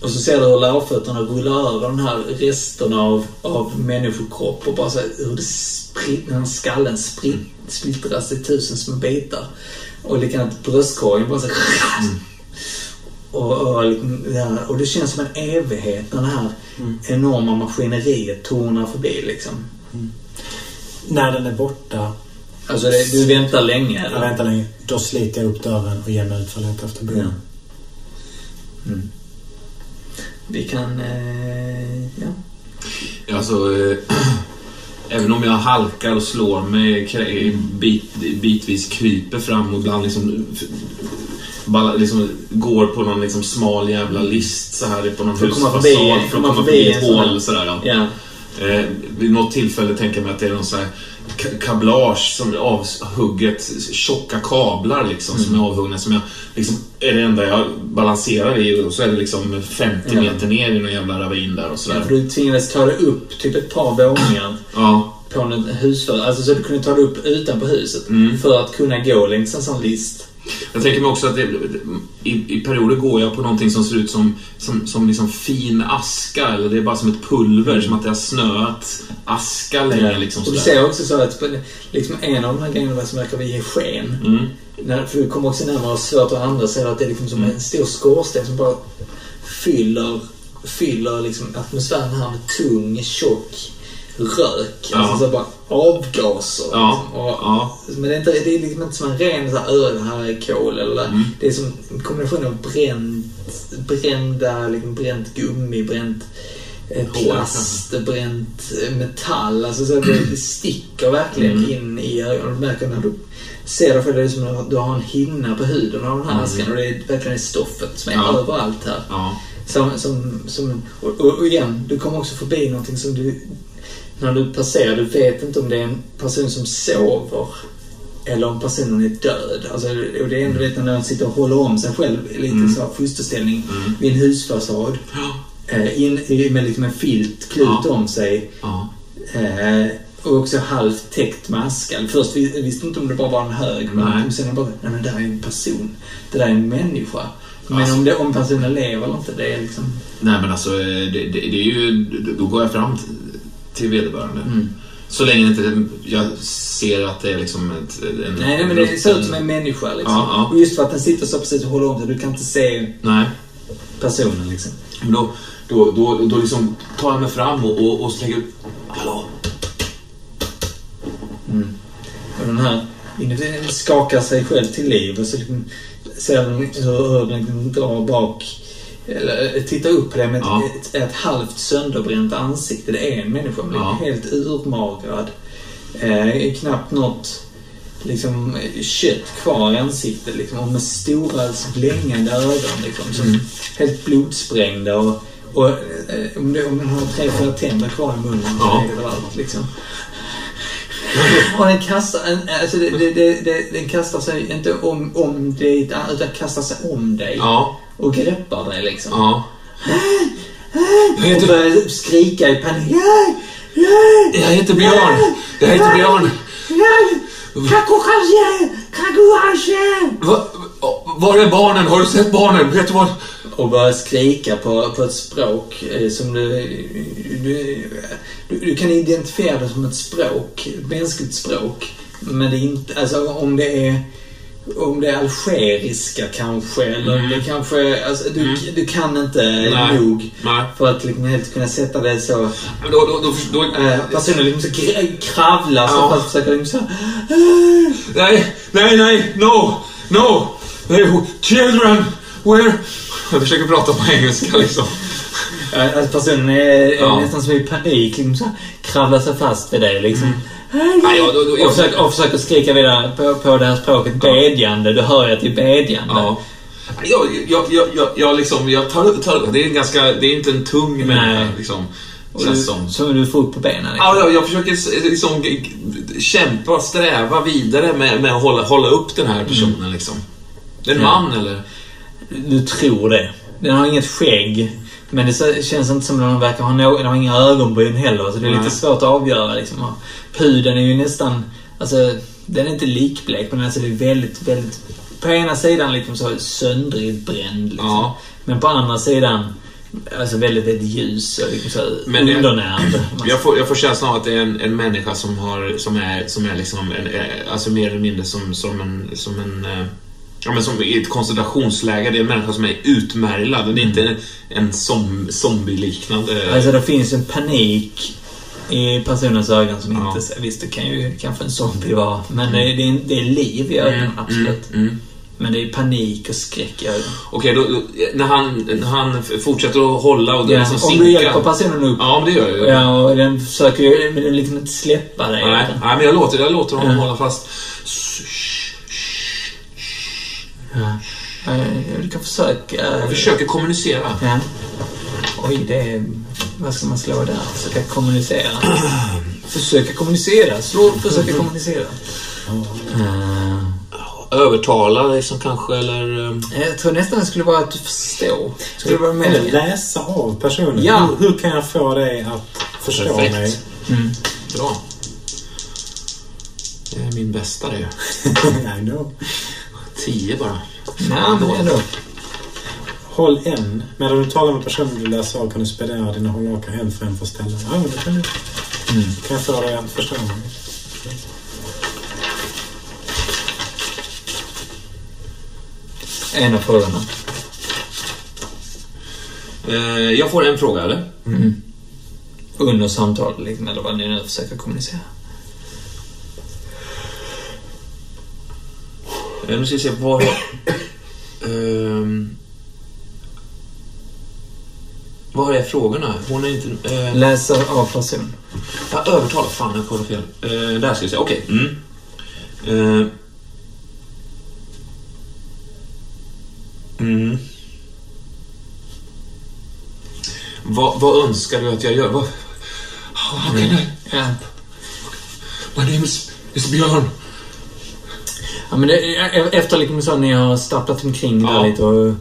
Och så ser du hur lärfötterna rullar över den här resterna av, av människokropp och bara så hur det spritt, när skallen spritt, splittras i tusen små bitar. Och likadant bröstkorgen bara så här, och, och, liksom och det känns som en evighet när det här enorma maskineriet tornar förbi liksom. När den är borta, Alltså det, du väntar länge jag eller? väntar länge, då sliter jag upp dörren och ger mig ut för att leta efter Ja. Boom. Mm. Vi kan... Eh, ja. Alltså, eh, även om jag halkar och slår mig bit, bitvis kryper fram och ibland liksom, liksom går på någon liksom smal jävla list så här på någon För husfasad förbi- för att komma förbi ett hål sådär. Ja. ja. Eh, vid något tillfälle tänker jag mig att det är någon sån här ka- kablage som är avhugget, tjocka kablar liksom som är avhuggna som jag liksom är det enda jag balanserar i och så är det liksom 50 Ja. meter ner i någon jävla ravin där och ja. sådär. För du tvingades ta dig upp typ ett par våningar Ja, på en husför. Alltså så du kunde ta dig upp utanpå huset. Mm. För att kunna gå längs en sån list. Jag tänker mig också att det, i, i perioder går jag på någonting som ser ut som, som, som liksom fin aska eller det är bara som ett pulver, som att det har snöat aska länge. Liksom och du ser också så att liksom en av de här grejerna som verkar ge sken. Mm. När, för du kommer också närmare och svårt att andas ser att det är liksom som en stor skorsten som bara fyller, fyller liksom atmosfären här med tung, tjock rök. Ja. Alltså så bara avgaser. Ja, Liksom. Och, ja. Men det är, inte, det är liksom inte som en ren så här, "Ö, det här är kol eller Mm. Det är som en kombination av bränt, brända, liksom bränt gummi, bränt eh, plast, bränt eh, metall. Alltså så det, sticker verkligen Mm. in i ögonen. Du märker när du ser det för det är som att du har en hinna på huden av den här Mm. askan och det är verkligen stoffet som är Ja. överallt här. Ja. Som, som, som, och och igen, du kommer också förbi någonting som du... När du passerar, du vet inte om det är en person som sover eller om personen är död. Alltså, och det är ändå lite när man sitter och håller om sig själv i lite Mm. så fosterställning Mm. vid en husfasad. Eh, in, med liksom en filt klut Ja. om sig. Ja. Eh, och också halvt täckt med aska. Först vi- visste inte om det bara var en hög. Men sen bara, nej men det där är en person. Det där är en människa. Men Alltså. om, det, om personen lever eller inte, det är liksom... Nej men alltså, eh, det, det, det är ju... Då går jag fram till, vederbörande. Mm. Så länge inte jag ser att det är liksom ett, en... Nej, nej men det ser ut som en människa liksom. Ja, ja. Och just för att den sitter så precis och håller om sig. Du kan inte se Nej. personen liksom. Men då, då, då, då liksom tar jag mig fram och, och, och slänger ut... Hallå? Och den här individen skakar sig själv till liv och så liksom ser den hur, hur den liksom drar bak eller tittar upp på det med Ja. ett, ett halvt sönderbränt ansikte. Det är en människa, Ja. helt urmagrad. Eh, knappt något liksom, kött kvar i ansiktet liksom, och med stora blängande ögon liksom, som Mm. helt blodsprängda. Och, och eh, om, det, om den har tre, fyra tänder kvar i munnen så Ja. är det allt liksom. Och den kastar, alltså det, det, det, den kastar sig inte om, om dig, utan kastar sig om dig. Ja. Och greppar dig liksom. Ja. Och börjar skrika i panik. "Ja, Jag heter Björn. Jag heter Björn. Va, var är barnen? Har du sett barnen? Vet du vad? Och börjar skrika på, på ett språk eh, som du, du, du... Du kan identifiera det som ett språk, ett mänskligt språk. Men det är inte... Alltså om det är... Om det är algeriska kanske, eller Mm. det kanske... Alltså, du, du kan inte Nej. nog Nej. för att liksom helt kunna sätta det så... Men Då, då, då, då, Eh, personen liksom så kravlar så Ja. fast försöker liksom så... nej, nej, nej, no, no. Children, where... Jag försöker prata på engelska liksom. Eh, Att personen är, Ja. nästan som i panik, liksom så kravlar sig fast vid dig liksom. Nej, jag, Och jag, försöker, och försöker skrika vidare på, på det här språket. Bedjande. Du hör ju att det är bedjande. Ja. Jag, jag, jag, jag, jag, liksom, jag tar, tar, det är en ganska, det är inte en tung människa liksom. Du, som. som du får upp på benen. Liksom. Ja, jag, jag försöker liksom kämpa, sträva vidare med, med att hålla, hålla upp den här personen liksom. Det är en Ja. man eller? Du tror det. Den har inget skägg. Men det så- känns inte som att den verkar ha, no, den har inga ögonbryn heller. Så det är Nej. lite svårt att avgöra. Liksom. Huden är ju nästan... Alltså, den är inte likblek, men alltså det är väldigt, väldigt... På ena sidan liksom så söndrigt bränd. Liksom. Ja. Men på andra sidan alltså väldigt, väldigt ljus och liksom så Men undernärd. Jag får, jag får känslan av att det är en, en människa som, har, som är, som är liksom en, eh, alltså mer eller mindre som, som en, som en eh, Ja, men som i ett koncentrationsläge. Det är en människa som är utmärglad. Det är inte en, en som, zombie-liknande... Alltså det finns en panik i personens ögon som Ja. inte... Visst, det kan ju kanske en zombie vara. Men det, är, det, är, liv i ögonen, absolut. Mm, mm. Men det är panik och skräck i ögonen. Okej, då, då, när, han, när han fortsätter att hålla och det Ja, liksom om sinkar. du hjälper personen upp. Ja, men det gör jag ju. Ja, och den försöker ju... Men den liksom inte släppa dig. Nej, nej, men jag låter, jag låter honom Ja. hålla fast. Ja, Du kan försöka... Jag försöker kommunicera. Ja. Oj, det är... Vad ska man slå där? Försöka kommunicera. försöka kommunicera. Slå försöka kommunicera. Eh, Övertala liksom kanske, eller... eh, Jag tror nästan det skulle vara att du förstår. Skulle vara Eller med? läsa av personen. Ja. Hur, hur kan jag få dig att förstå Perfekt. mig? Mm. Bra. Det är min bästa det. I know. Tio bara. Nej, men ändå. Håll en. Medan du talar med personen du läser av kan du spendera dina hållhakar en för en för ställen. Ja, men det kan du. Kan jag få dig att förstå mig? En av frågorna. Eh, jag får en fråga, eller? Under samtalet, liksom, eller vad ni nu försöker kommunicera. Eh, nu ska vi se, vad... Ehm, vad är frågorna? Hon är inte... Eh, Läsa av person. jag övertalar. Fan, jag kollade fel. Eh, där ska vi se. Okej. Mm. Eh, mm. Vad, vad önskar du att jag gör? Vad, how can I... Ja. My name is, is Björn. Ja, men det, efter liksom så ni har stapplat omkring Ja. där lite och,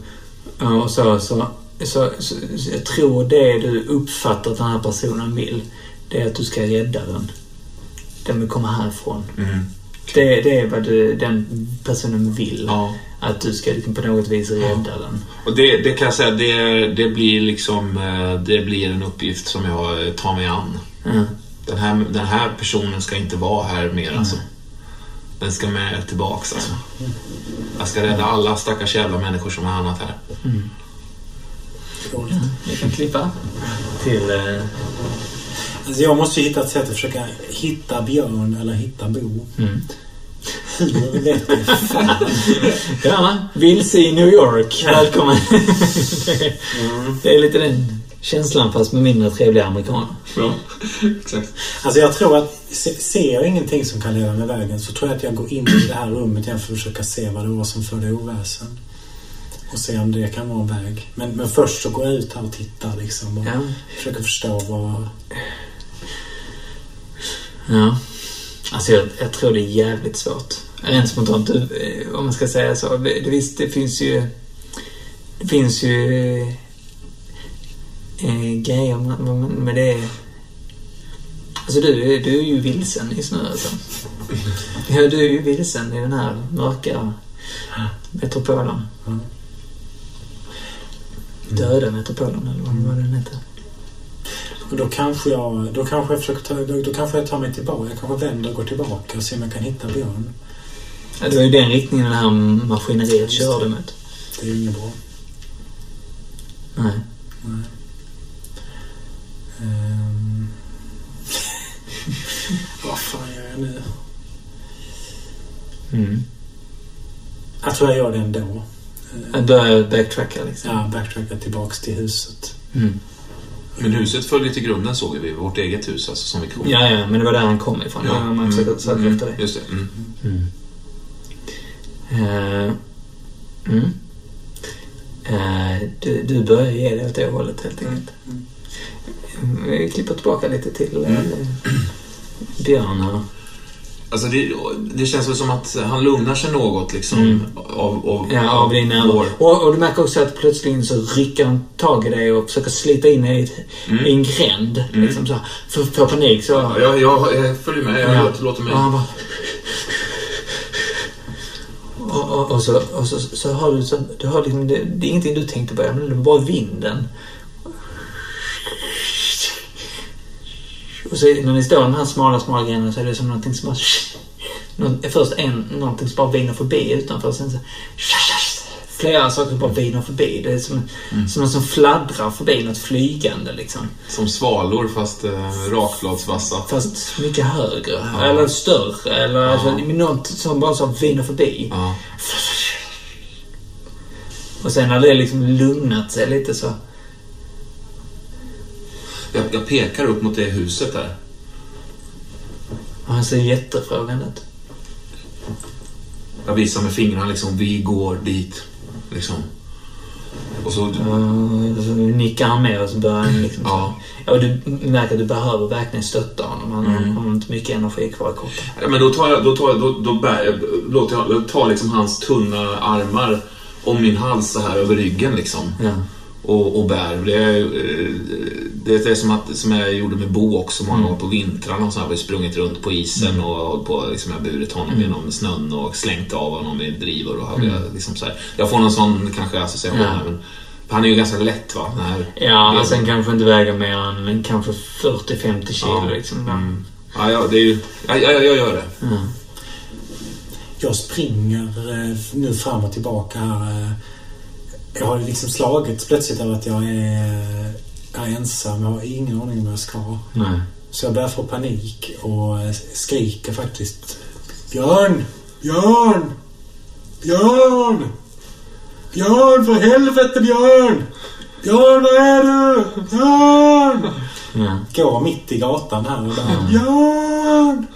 och så, så, så, så, så jag tror det du uppfattar att den här personen vill, det är att du ska rädda den. Den vill komma härifrån. Mm. Det, det är vad du, den personen vill. Ja. Att du ska liksom på något vis rädda den. Och det, det kan jag säga, det, det blir liksom eh, det blir en uppgift som jag eh, tar mig an. Ja. Den här, den här personen ska inte vara här mer alltså. Den ska med tillbaks alltså. Jag ska rädda alla stackars jävla människor som har hamnat här. Vi kan klippa till... Eh, Alltså jag måste ju hitta ett sätt att försöka hitta Björn eller hitta Bo. mm. Hur vet? Ja, vilse i New York. Välkommen. det, det är lite den känslan fast med mindre trevliga amerikaner. Ja, exakt. Alltså jag tror att se, ser jag ingenting som kan leda mig vägen så tror jag att jag går in i det här rummet igen för att försöka se vad det var som förde oväsen. Och se om det kan vara en väg. Men, men först så går jag ut här och tittar liksom och Ja. försöker förstå vad... Ja. Alltså jag, jag tror det är jävligt svårt. Rent spontant, eh, om man ska säga så. Det, visst, det finns ju... Det finns ju... Eh, grejer med, med, det... Alltså du, du är ju vilsen i snö alltså. Ja, du är ju vilsen i den här mörka metropolen. Mm. Döda metropolen eller vad vad den heter. Och då kanske jag, då kanske jag försöker ta, då, då kanske jag tar mig tillbaka. Jag kanske vänder och går tillbaka och ser om jag kan hitta Björn. Ja, det var ju den riktningen det här maskineriet Just det. körde med. Det är ju inget bra. Nej. Ehm. Vad fan gör jag nu? Mm. Jag tror jag gör det ändå. Jag börjar backtracka liksom. Ja, backtracka tillbaks till huset. Mm. Men huset följer till grunden såg vi. Vårt eget hus alltså som vi kom. Ja, ja, men det var där han kom ifrån. Ja, man försöker söka Mm, efter det. Just det. Mm. Mm. Mm. Eh, du, du börjar ge det åt det hållet helt enkelt. Mm. Vi klipper tillbaka lite till eh, Björn här. Alltså det, det känns väl som att han lugnar sig något liksom Mm. av, av, Ja, av din. Och, och du märker också att plötsligt så rycker han tag i dig och försöker slita in i, Mm. i en gränd. Mm. Liksom så. För, för panik så... Ja, jag, jag, jag följer med. Jag Ja. låter, låter mig. Och bara... Och, och, och, så, och så, så har du, så, du har liksom, det, det är ingenting du tänkte på, men det var bara vinden. Och så när ni står i den här smala, smala grenen så är det som någonting som bara... Först en, någonting som bara viner förbi utanför sen så... Flera saker som bara viner förbi. Det är som, som något som fladdrar förbi, något flygande liksom. Som svalor fast eh, rakbladsvassa. Fast mycket högre. Ja. Eller större. Eller Ja. alltså, något som bara så viner förbi. Ja. Och sen när det liksom lugnat sig lite så... Jag, jag pekar upp mot det huset där. Och han ser jättefrågande ut. Jag visar med fingrarna liksom, vi går dit. Liksom. Och så... Och så nickar han med och så börjar han liksom... Ja. Ja, och du märker att du behöver verkligen stötta honom. Han Mm. har inte mycket energi kvar i kroppen. Ja, men då tar jag, då tar jag, då, då bär låter jag, jag tar liksom hans tunna armar om min hals så här över ryggen liksom. Ja. Och, och bär. Det är, eh, det är som, att, som jag gjorde med Bo också många gånger på vintrarna. och Så har vi sprungit runt på isen och hållit på, liksom, jag har burit honom genom snön och slängt av honom i drivor. Och har jag, liksom, så här. Jag får någon sån kanske association Ja. här, men han är ju ganska lätt va? Den här, Ja, och sen kanske inte väga mer än kanske 40-50 kilo Ja. liksom. Mm. Ja, ja, det är ju, ja, ja, jag gör det. Ja. Jag springer eh, nu fram och tillbaka här. Jag har liksom slagits plötsligt av att jag är, är ensam. Jag har ingen aning om vad jag ska. Nej. Så jag börjar få panik och eh, skriker faktiskt. Björn! Björn! Björn! Björn, för helvete Björn! Björn, var är du? Björn! Ja. Går mitt i gatan här och bara Björn!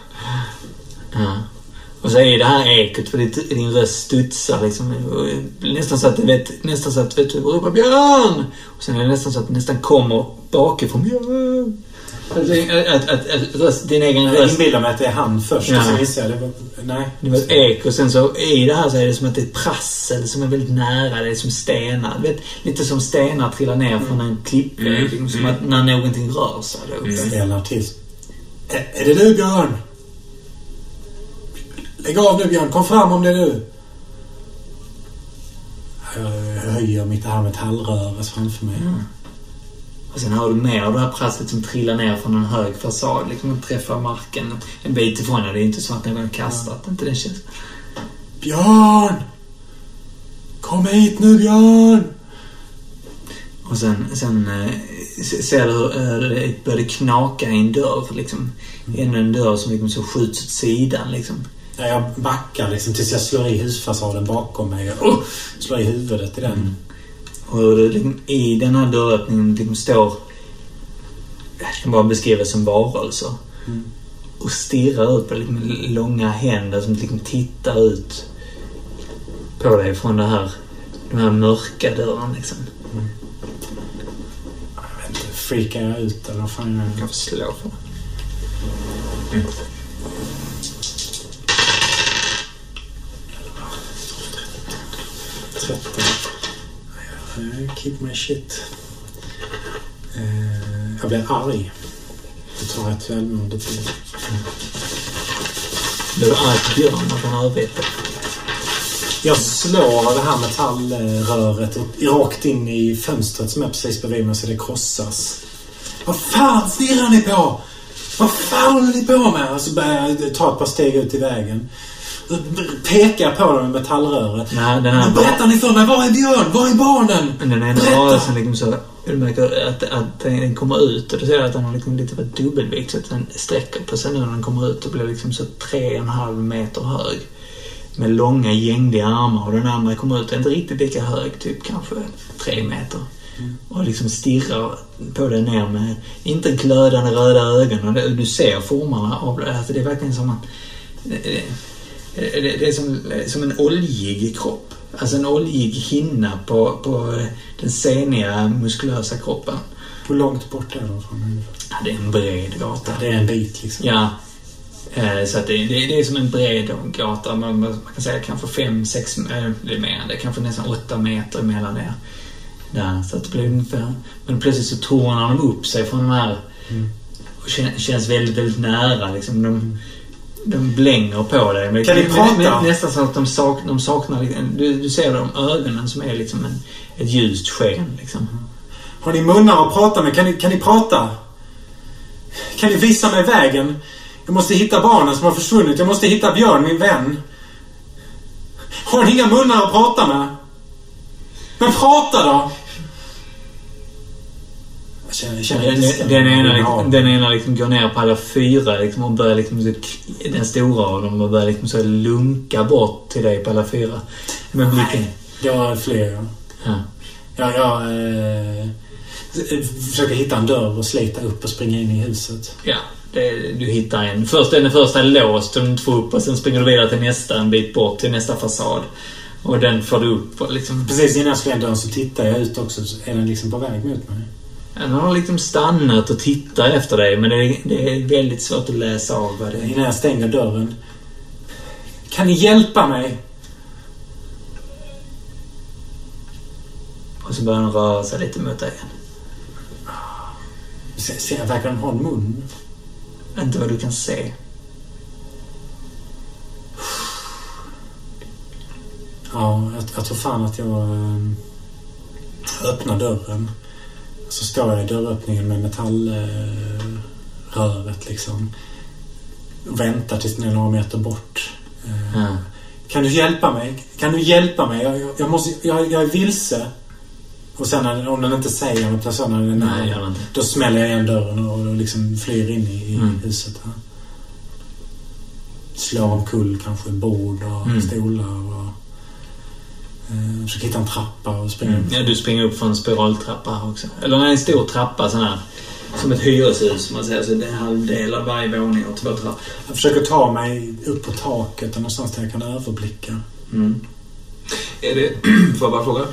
Och så är det här ekot för ditt, din röst studsar liksom. Och Nästan så att du vet, nästan så att vet, du ropar Björn! Och sen är det nästan så att det nästan kommer bakifrån Björn! Alltså, att, att, att röst, din egen Jag röst. inbillar mig att det är han först Ja. och så inser jag det var, Nej. Det var ett eko. Sen så i det här så är det som att det är ett prassel som är väldigt nära. Det är som stenar. Du vet, lite som stenar trillar ner från en klippvägg. Mm, liksom, Som mm. att när någonting rör sig där uppe. Ställer till. Är, är det du Björn? Lägg av nu Björn, kom fram om det du. Jag höjer mitt här metallrör framför mig. Och sen har du mer av det här prasslet som trillar ner från en hög fasad. Liksom och träffar marken en bit ifrån. Det är inte så att någon har kastat. Inte den känslan. Björn! Kom hit nu Björn! Och sen, sen eh, se- ser du hur eh, det börjar knaka i en dörr. Liksom. Ännu en dörr som liksom så skjuts åt sidan. Liksom. Ja, Jag backar liksom tills jag slår i husfasaden bakom mig och oh, slår i huvudet i den. Och hur det liksom, i den här dörröppningen liksom står... Jag kan bara beskriva som varelser. Mm. Och stirrar ut på liksom, långa händer som liksom tittar ut på dig från det här, den här mörka dörren. Liksom. Jag vet inte, freakar jag ut eller vad fan jag Jag får slå för Tretton. Eh, Keep my shit. Eh, Jag blir arg. ta ett välmående till. Du är arg på Björn att han dig. Jag slår det här metallröret rakt in i fönstret som är precis bredvid mig så det krossas. Vad fan stirrar ni på? Vad fan håller ni på med? Och så börjar jag ta ett par steg ut i vägen. Pekar på dem med metallröret. Nej, den här Berättar ni för mig, var är Björn? Var är barnen? Den ena rörelsen liksom så... Du märker att, att den kommer ut och du ser att den har liksom lite för dubbelvikt så att den sträcker på sig nu när den kommer ut och blir liksom så tre och en halv meter hög. Med långa gängliga armar och den andra kommer ut inte riktigt lika hög, typ kanske tre meter. Och liksom stirrar på dig ner med, inte glödande röda ögon. Du ser formarna av det. Alltså det är verkligen som att... Det, det, är som, som en oljig kropp. Alltså en oljig hinna på, på den seniga, muskulösa kroppen. Hur långt bort är de från? Ja, det är en bred gata. Det är en bit liksom. Ja. Eh, Så att det, det, det är som en bred gata. Man, man kan säga kanske fem, sex, eh, det är mer det. Kanske nästan åtta meter emellan er. Där, så att det blir ungefär... Men plötsligt så tornar de upp sig från de här och kän- känns väldigt, väldigt nära. Liksom. De, de blänger på dig. Men, Kan men- prata? nästan så att de, sak, de saknar... Du, du ser de ögonen som är liksom en, ett ljust sken. Liksom. Har ni munnar att prata med? Kan ni, kan ni prata? Kan ni visa mig vägen? Jag måste hitta barnen som har försvunnit. Jag måste hitta Björn, min vän. Har ni inga munnar att prata med? Men prata då! Jag känner, jag känner Den, den, ena, liksom, den ena liksom går ner på alla fyra liksom, och börjar liksom, så- den stora av dem och börjar liksom så lunka bort till dig på alla fyra. Med blicken. Nej, jag har fler. ja. Ja. Jag, eh, försöker hitta en dörr och slita upp och springa in i huset. ja det, du hittar en. Först den första låst och den får upp och sen springer du vidare till nästa en bit bort till nästa fasad. Och den får du upp och liksom... Precis innan jag slår igen dörren så tittar jag ut också. Så är den liksom på väg mot mig? Den har liksom stannat och tittar efter dig men det är, det är väldigt svårt att läsa av vad det är. Innan jag stänger dörren. Kan ni hjälpa mig? Och så börjar den röra sig lite mot dig. Ser, ser jag verkligen ha en mun? Inte vad du kan se. Ja, jag, jag tror fan att jag eh, öppnar dörren. Så står jag i dörröppningen med metallröret liksom. Och väntar tills den är några meter bort. Ja. Kan du hjälpa mig? Kan du hjälpa mig? Jag, jag, jag, måste, jag, jag är vilse. Och sen när, om den inte säger något, så när den den inte. då smäller jag igen dörren och, och liksom flyr in i, i Mm. huset. Här. Slår omkull kanske bord och Mm. stolar. Och, eh, försöker hitta en trappa och springa upp. Ja, du springer upp för en spiraltrappa också. Eller nej, en stor trappa sån här. Som ett hyreshus, man säger. Så det är en halvdel av varje våning och två trappor. Jag försöker ta mig upp på taket och någonstans där jag kan överblicka. Mm. Är det, får jag bara fråga?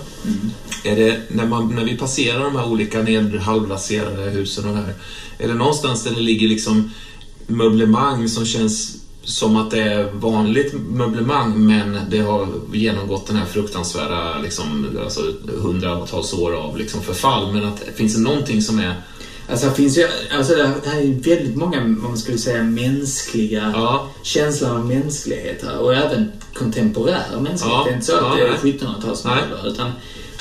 Är det, när, man, när vi passerar de här olika ned, halvraserade husen och här, är det någonstans där det ligger liksom möblemang som känns som att det är vanligt möblemang men det har genomgått den här fruktansvärda liksom, alltså, hundratals år av liksom, förfall. Men att, finns det någonting som är... Alltså, det finns ju... Alltså, det här är väldigt många, vad man skulle säga, mänskliga... Ja, Känslan av mänsklighet här. Och även kontemporär mänsklighet. Ja, Det är inte så att ja, det är nej. 1700-talsmöbler. Utan,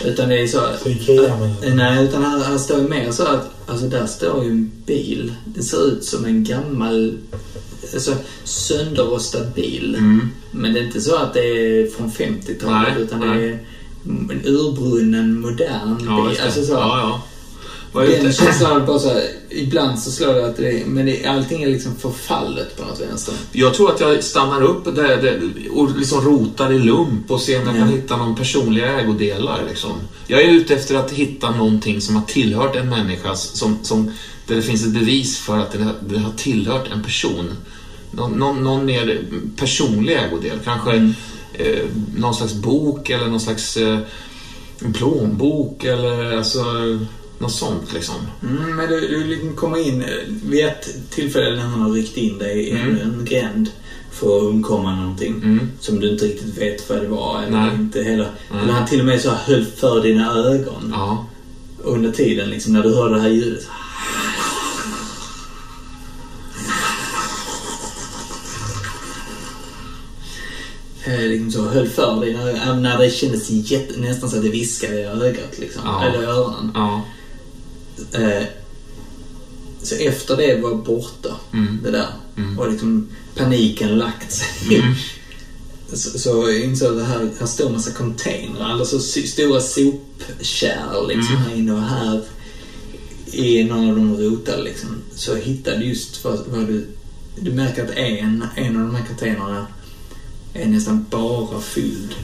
utan det är så att... Med Nej, utan här, här står ju mer så att... Alltså där står ju en bil. Det ser ut som en gammal... Alltså sönderrostad bil. mm. Men det är inte så att det är från 50-talet Nej, utan nej. det är en urbrunnen, modern ja, bil. Alltså så. ja, ja. Den känslan bara så här, ibland så slår det att det är, men det, allting är liksom förfallet på något vänster. Jag tror att jag stannar upp där, där och liksom rotar i lump och ser om jag kan hitta någon personliga ägodelar. Liksom. Jag är ute efter att hitta någonting som har tillhört en människa, som, som, där det finns ett bevis för att det det har tillhört en person. Någon, någon, någon mer personlig ägodel. Kanske Mm. eh, någon slags bok eller någon slags eh, plånbok eller alltså, något sånt liksom. Mm, men du, du liksom kommer in eh, vid ett tillfälle när han har ryckt in dig i Mm. en gränd för att undkomma någonting Mm. som du inte riktigt vet vad det var. Eller, Nej. inte heller, Nej. eller han till och med så höll för dina ögon Ja. under tiden liksom, när du hörde det här ljudet. Liksom så höll för dig när, när det kändes jätte, nästan så att det viskade i ögat liksom. Ja. Eller i öronen. Ja. Eh, så efter det var borta, Mm. det där. Mm. Och liksom paniken lagt sig. Mm. Så, så insåg jag att här, här står en massa containrar, alltså sy- stora sopkärl liksom Mm. här inne och här i någon av de rotade liksom. Så hittade du just vad, vad du... Du märker att en, en av de här containrarna är nästan bara fylld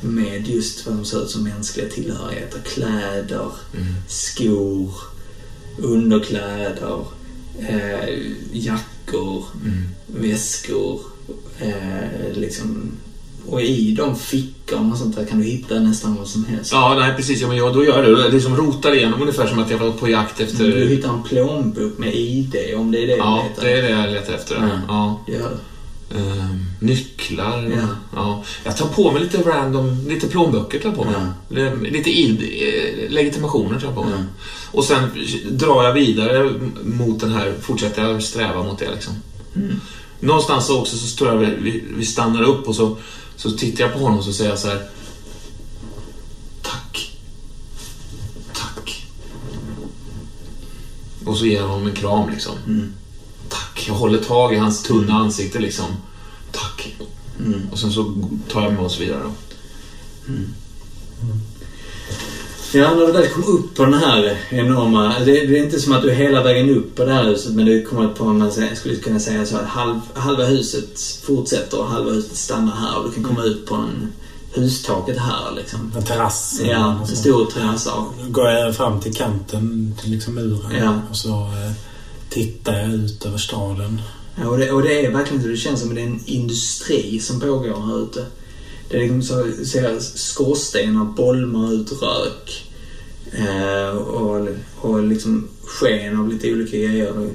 med just vad som ser ut som mänskliga tillhörigheter. Kläder, Mm. skor, underkläder, eh, jackor, Mm. väskor. Eh, liksom. Och i de fickorna och sånt där kan du hitta nästan vad som helst. Ja, nej precis. Ja, men jag, då gör jag det. Det som rotar igenom ungefär som att jag var på jakt Du efter... hittar en plånbok med ID om det är det Ja, du letar. det är det jag letar efter. Ja. Ja. Det Ehm, nycklar. Ja. Ja. Jag tar på mig lite random, lite plånböcker tar jag på mig. Ja. Lite id, eh, legitimationer tar jag på mig. Ja. Och sen drar jag vidare mot den här, fortsätter jag sträva mot det liksom. Mm. Någonstans så också så tror jag vi, vi- vi stannar upp och så, så tittar jag på honom och så säger jag så här. Tack. Tack. Och så ger jag honom en kram liksom. Mm. Tack. Jag håller tag i hans tunna ansikte liksom. Tack. Mm. Och sen så tar jag med oss vidare då. Ja, när du väl kom upp på den här enorma... Det, det är inte som att du är hela vägen upp på det här huset, men du kommer på, man säger- skulle kunna säga så att halv, halva huset fortsätter och halva huset stannar här och du kan komma ut på en hustaket här liksom. En terrass. Ja, och en så. stor terrass. Går jag fram till kanten, till liksom muren. Ja. Och så eh, tittar jag ut över staden. Ja, och, det, och det är verkligen så. Det känns som att det är en industri som pågår här ute. Det är liksom så, ser skorstenar bolmar ut rök. Eh, och, och liksom sken av lite olika grejer.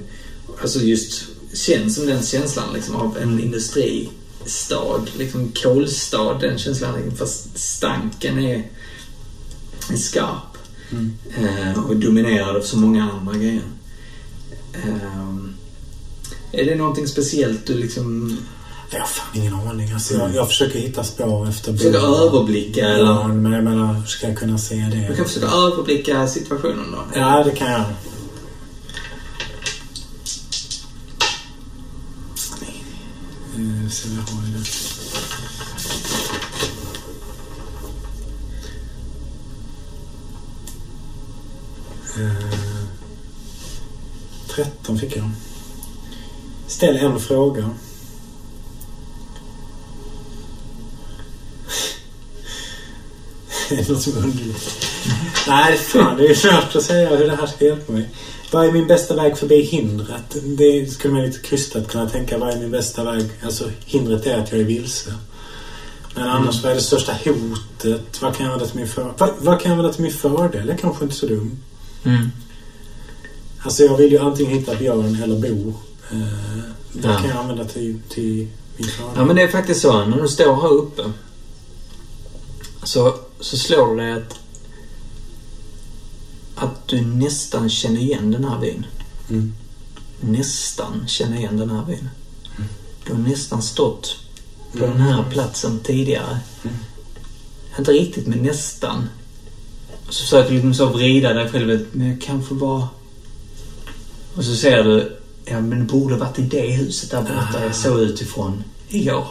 Alltså just känns som den känslan liksom av en industristad. Liksom kolstad, den känslan. liksom, Fast stanken är, är skarp. Mm. Eh, och dominerad av så många andra grejer. Ehm, är det någonting speciellt du liksom Jag har fan ingen aning. Alltså, jag, jag försöker hitta spår efter försöker bilen. överblicka? Ja, Eller? men jag menar, hur ska jag kunna se Du det? kan försöka överblicka situationen då? Ja, det kan jag. Eh, Så jag har ju det. Eh, 13 fick jag. Ställ en fråga. Det är något som är underligt. Nej, fan. Det är svårt att säga hur det här ska hjälpa mig. Vad är min bästa väg förbi hindret? Det skulle man lite krystat kunna tänka. Vad är min bästa väg? Alltså, hindret är att jag är vilse. Men annars, vad är det största hotet? Vad kan jag använda till min, för... vad, vad kan jag använda till min fördel? Jag är kanske inte så dum. Mm. Alltså, jag vill ju antingen hitta Björn eller Bo. Eh, vad Ja. kan jag använda till, till min fördel? Ja men det är faktiskt så. När du står här uppe så, så slår det dig att, att du nästan känner igen den här byn. Mm. Nästan känner igen den här byn. Du har nästan stått på den här platsen tidigare. Inte riktigt, men nästan. Så försöker du liksom så vrida dig själv. Men jag kanske var... Och så ser du, ja men det borde varit i det huset där borta jag såg utifrån igår.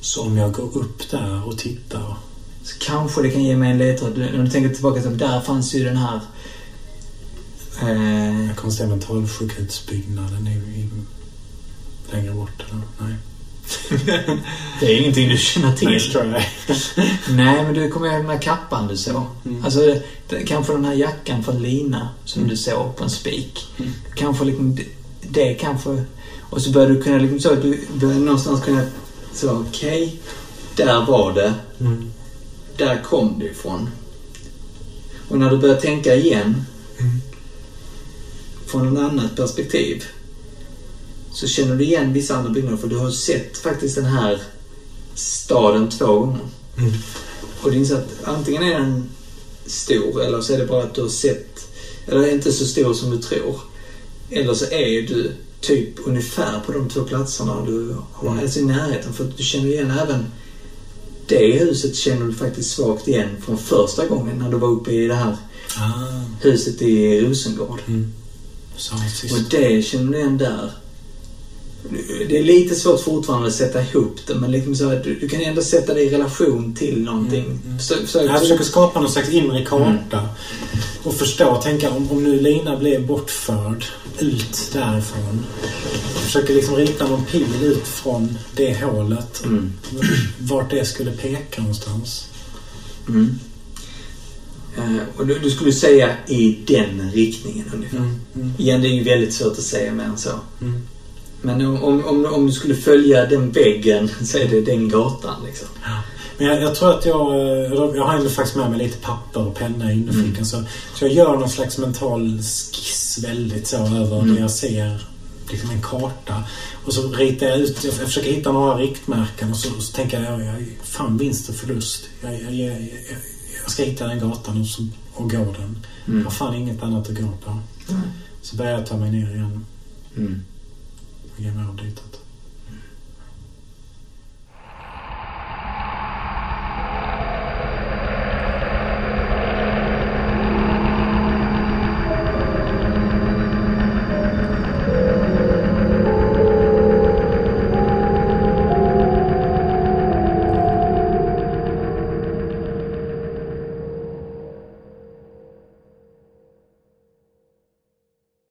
Så om jag går upp där och tittar. Så kanske det kan ge mig en ledtråd. När du tänker tillbaka till där fanns ju den här... Eh, Jag kommer se mentalsjukhusbyggnaden i, i, längre bort. Eller? Nej. det är ingenting du känner till. Nice try. Nej, men du kommer ihåg den här kappan du såg. Mm. Alltså, det, kanske den här jackan från Lina som du såg på en spik. Mm. Kanske liksom, det, det kanske... Och så börjar du kunna liksom så, du börjar någonstans kunna... Så, okej, där var det. Mm. Där kom det ifrån. Och när du börjar tänka igen Mm. från ett annat perspektiv så känner du igen vissa andra byggnader för du har sett faktiskt den här staden två gånger. Mm. Och du inser att antingen är den stor eller så är det bara att du har sett, eller inte så stor som du tror. Eller så är du typ ungefär på de två platserna du har, Mm. alltså i närheten. För att du känner igen även det huset känner du faktiskt svagt igen från första gången när du var uppe i det här Ah, huset i Rosengård. så Och det känner du igen där. Det är lite svårt fortfarande att sätta ihop det, men liksom så att du, du kan ändå sätta det i relation till någonting. Försök, försök, Jag försöker skapa någon slags inre karta. Och förstå tänka om, om nu Lina blev bortförd ut därifrån. Jag försöker liksom rita någon pil ut från det hålet. Mm. Vart det skulle peka någonstans. Mm. Eh, och du, du skulle säga i den riktningen ungefär. Mm, mm, Igen, det är ju väldigt svårt att säga mer än så. mm. Men om, om, om, om du skulle följa den väggen så är det den gatan liksom. Men jag, jag tror att jag... eh, Jag har ändå faktiskt med mig lite papper och penna i innerfickan. Så, så jag gör någon slags mental skiss väldigt så över det jag ser. Liksom en karta. Och så ritar jag ut... Jag försöker hitta några riktmärken och så, så tänker jag, jag, fan vinst och förlust. Jag, jag, jag, jag, ska hitta den gatan och, så, och gå den. Jag har fan inget annat att gå på. Så börjar jag ta mig ner igen Mm. Och ge mig av ditåt.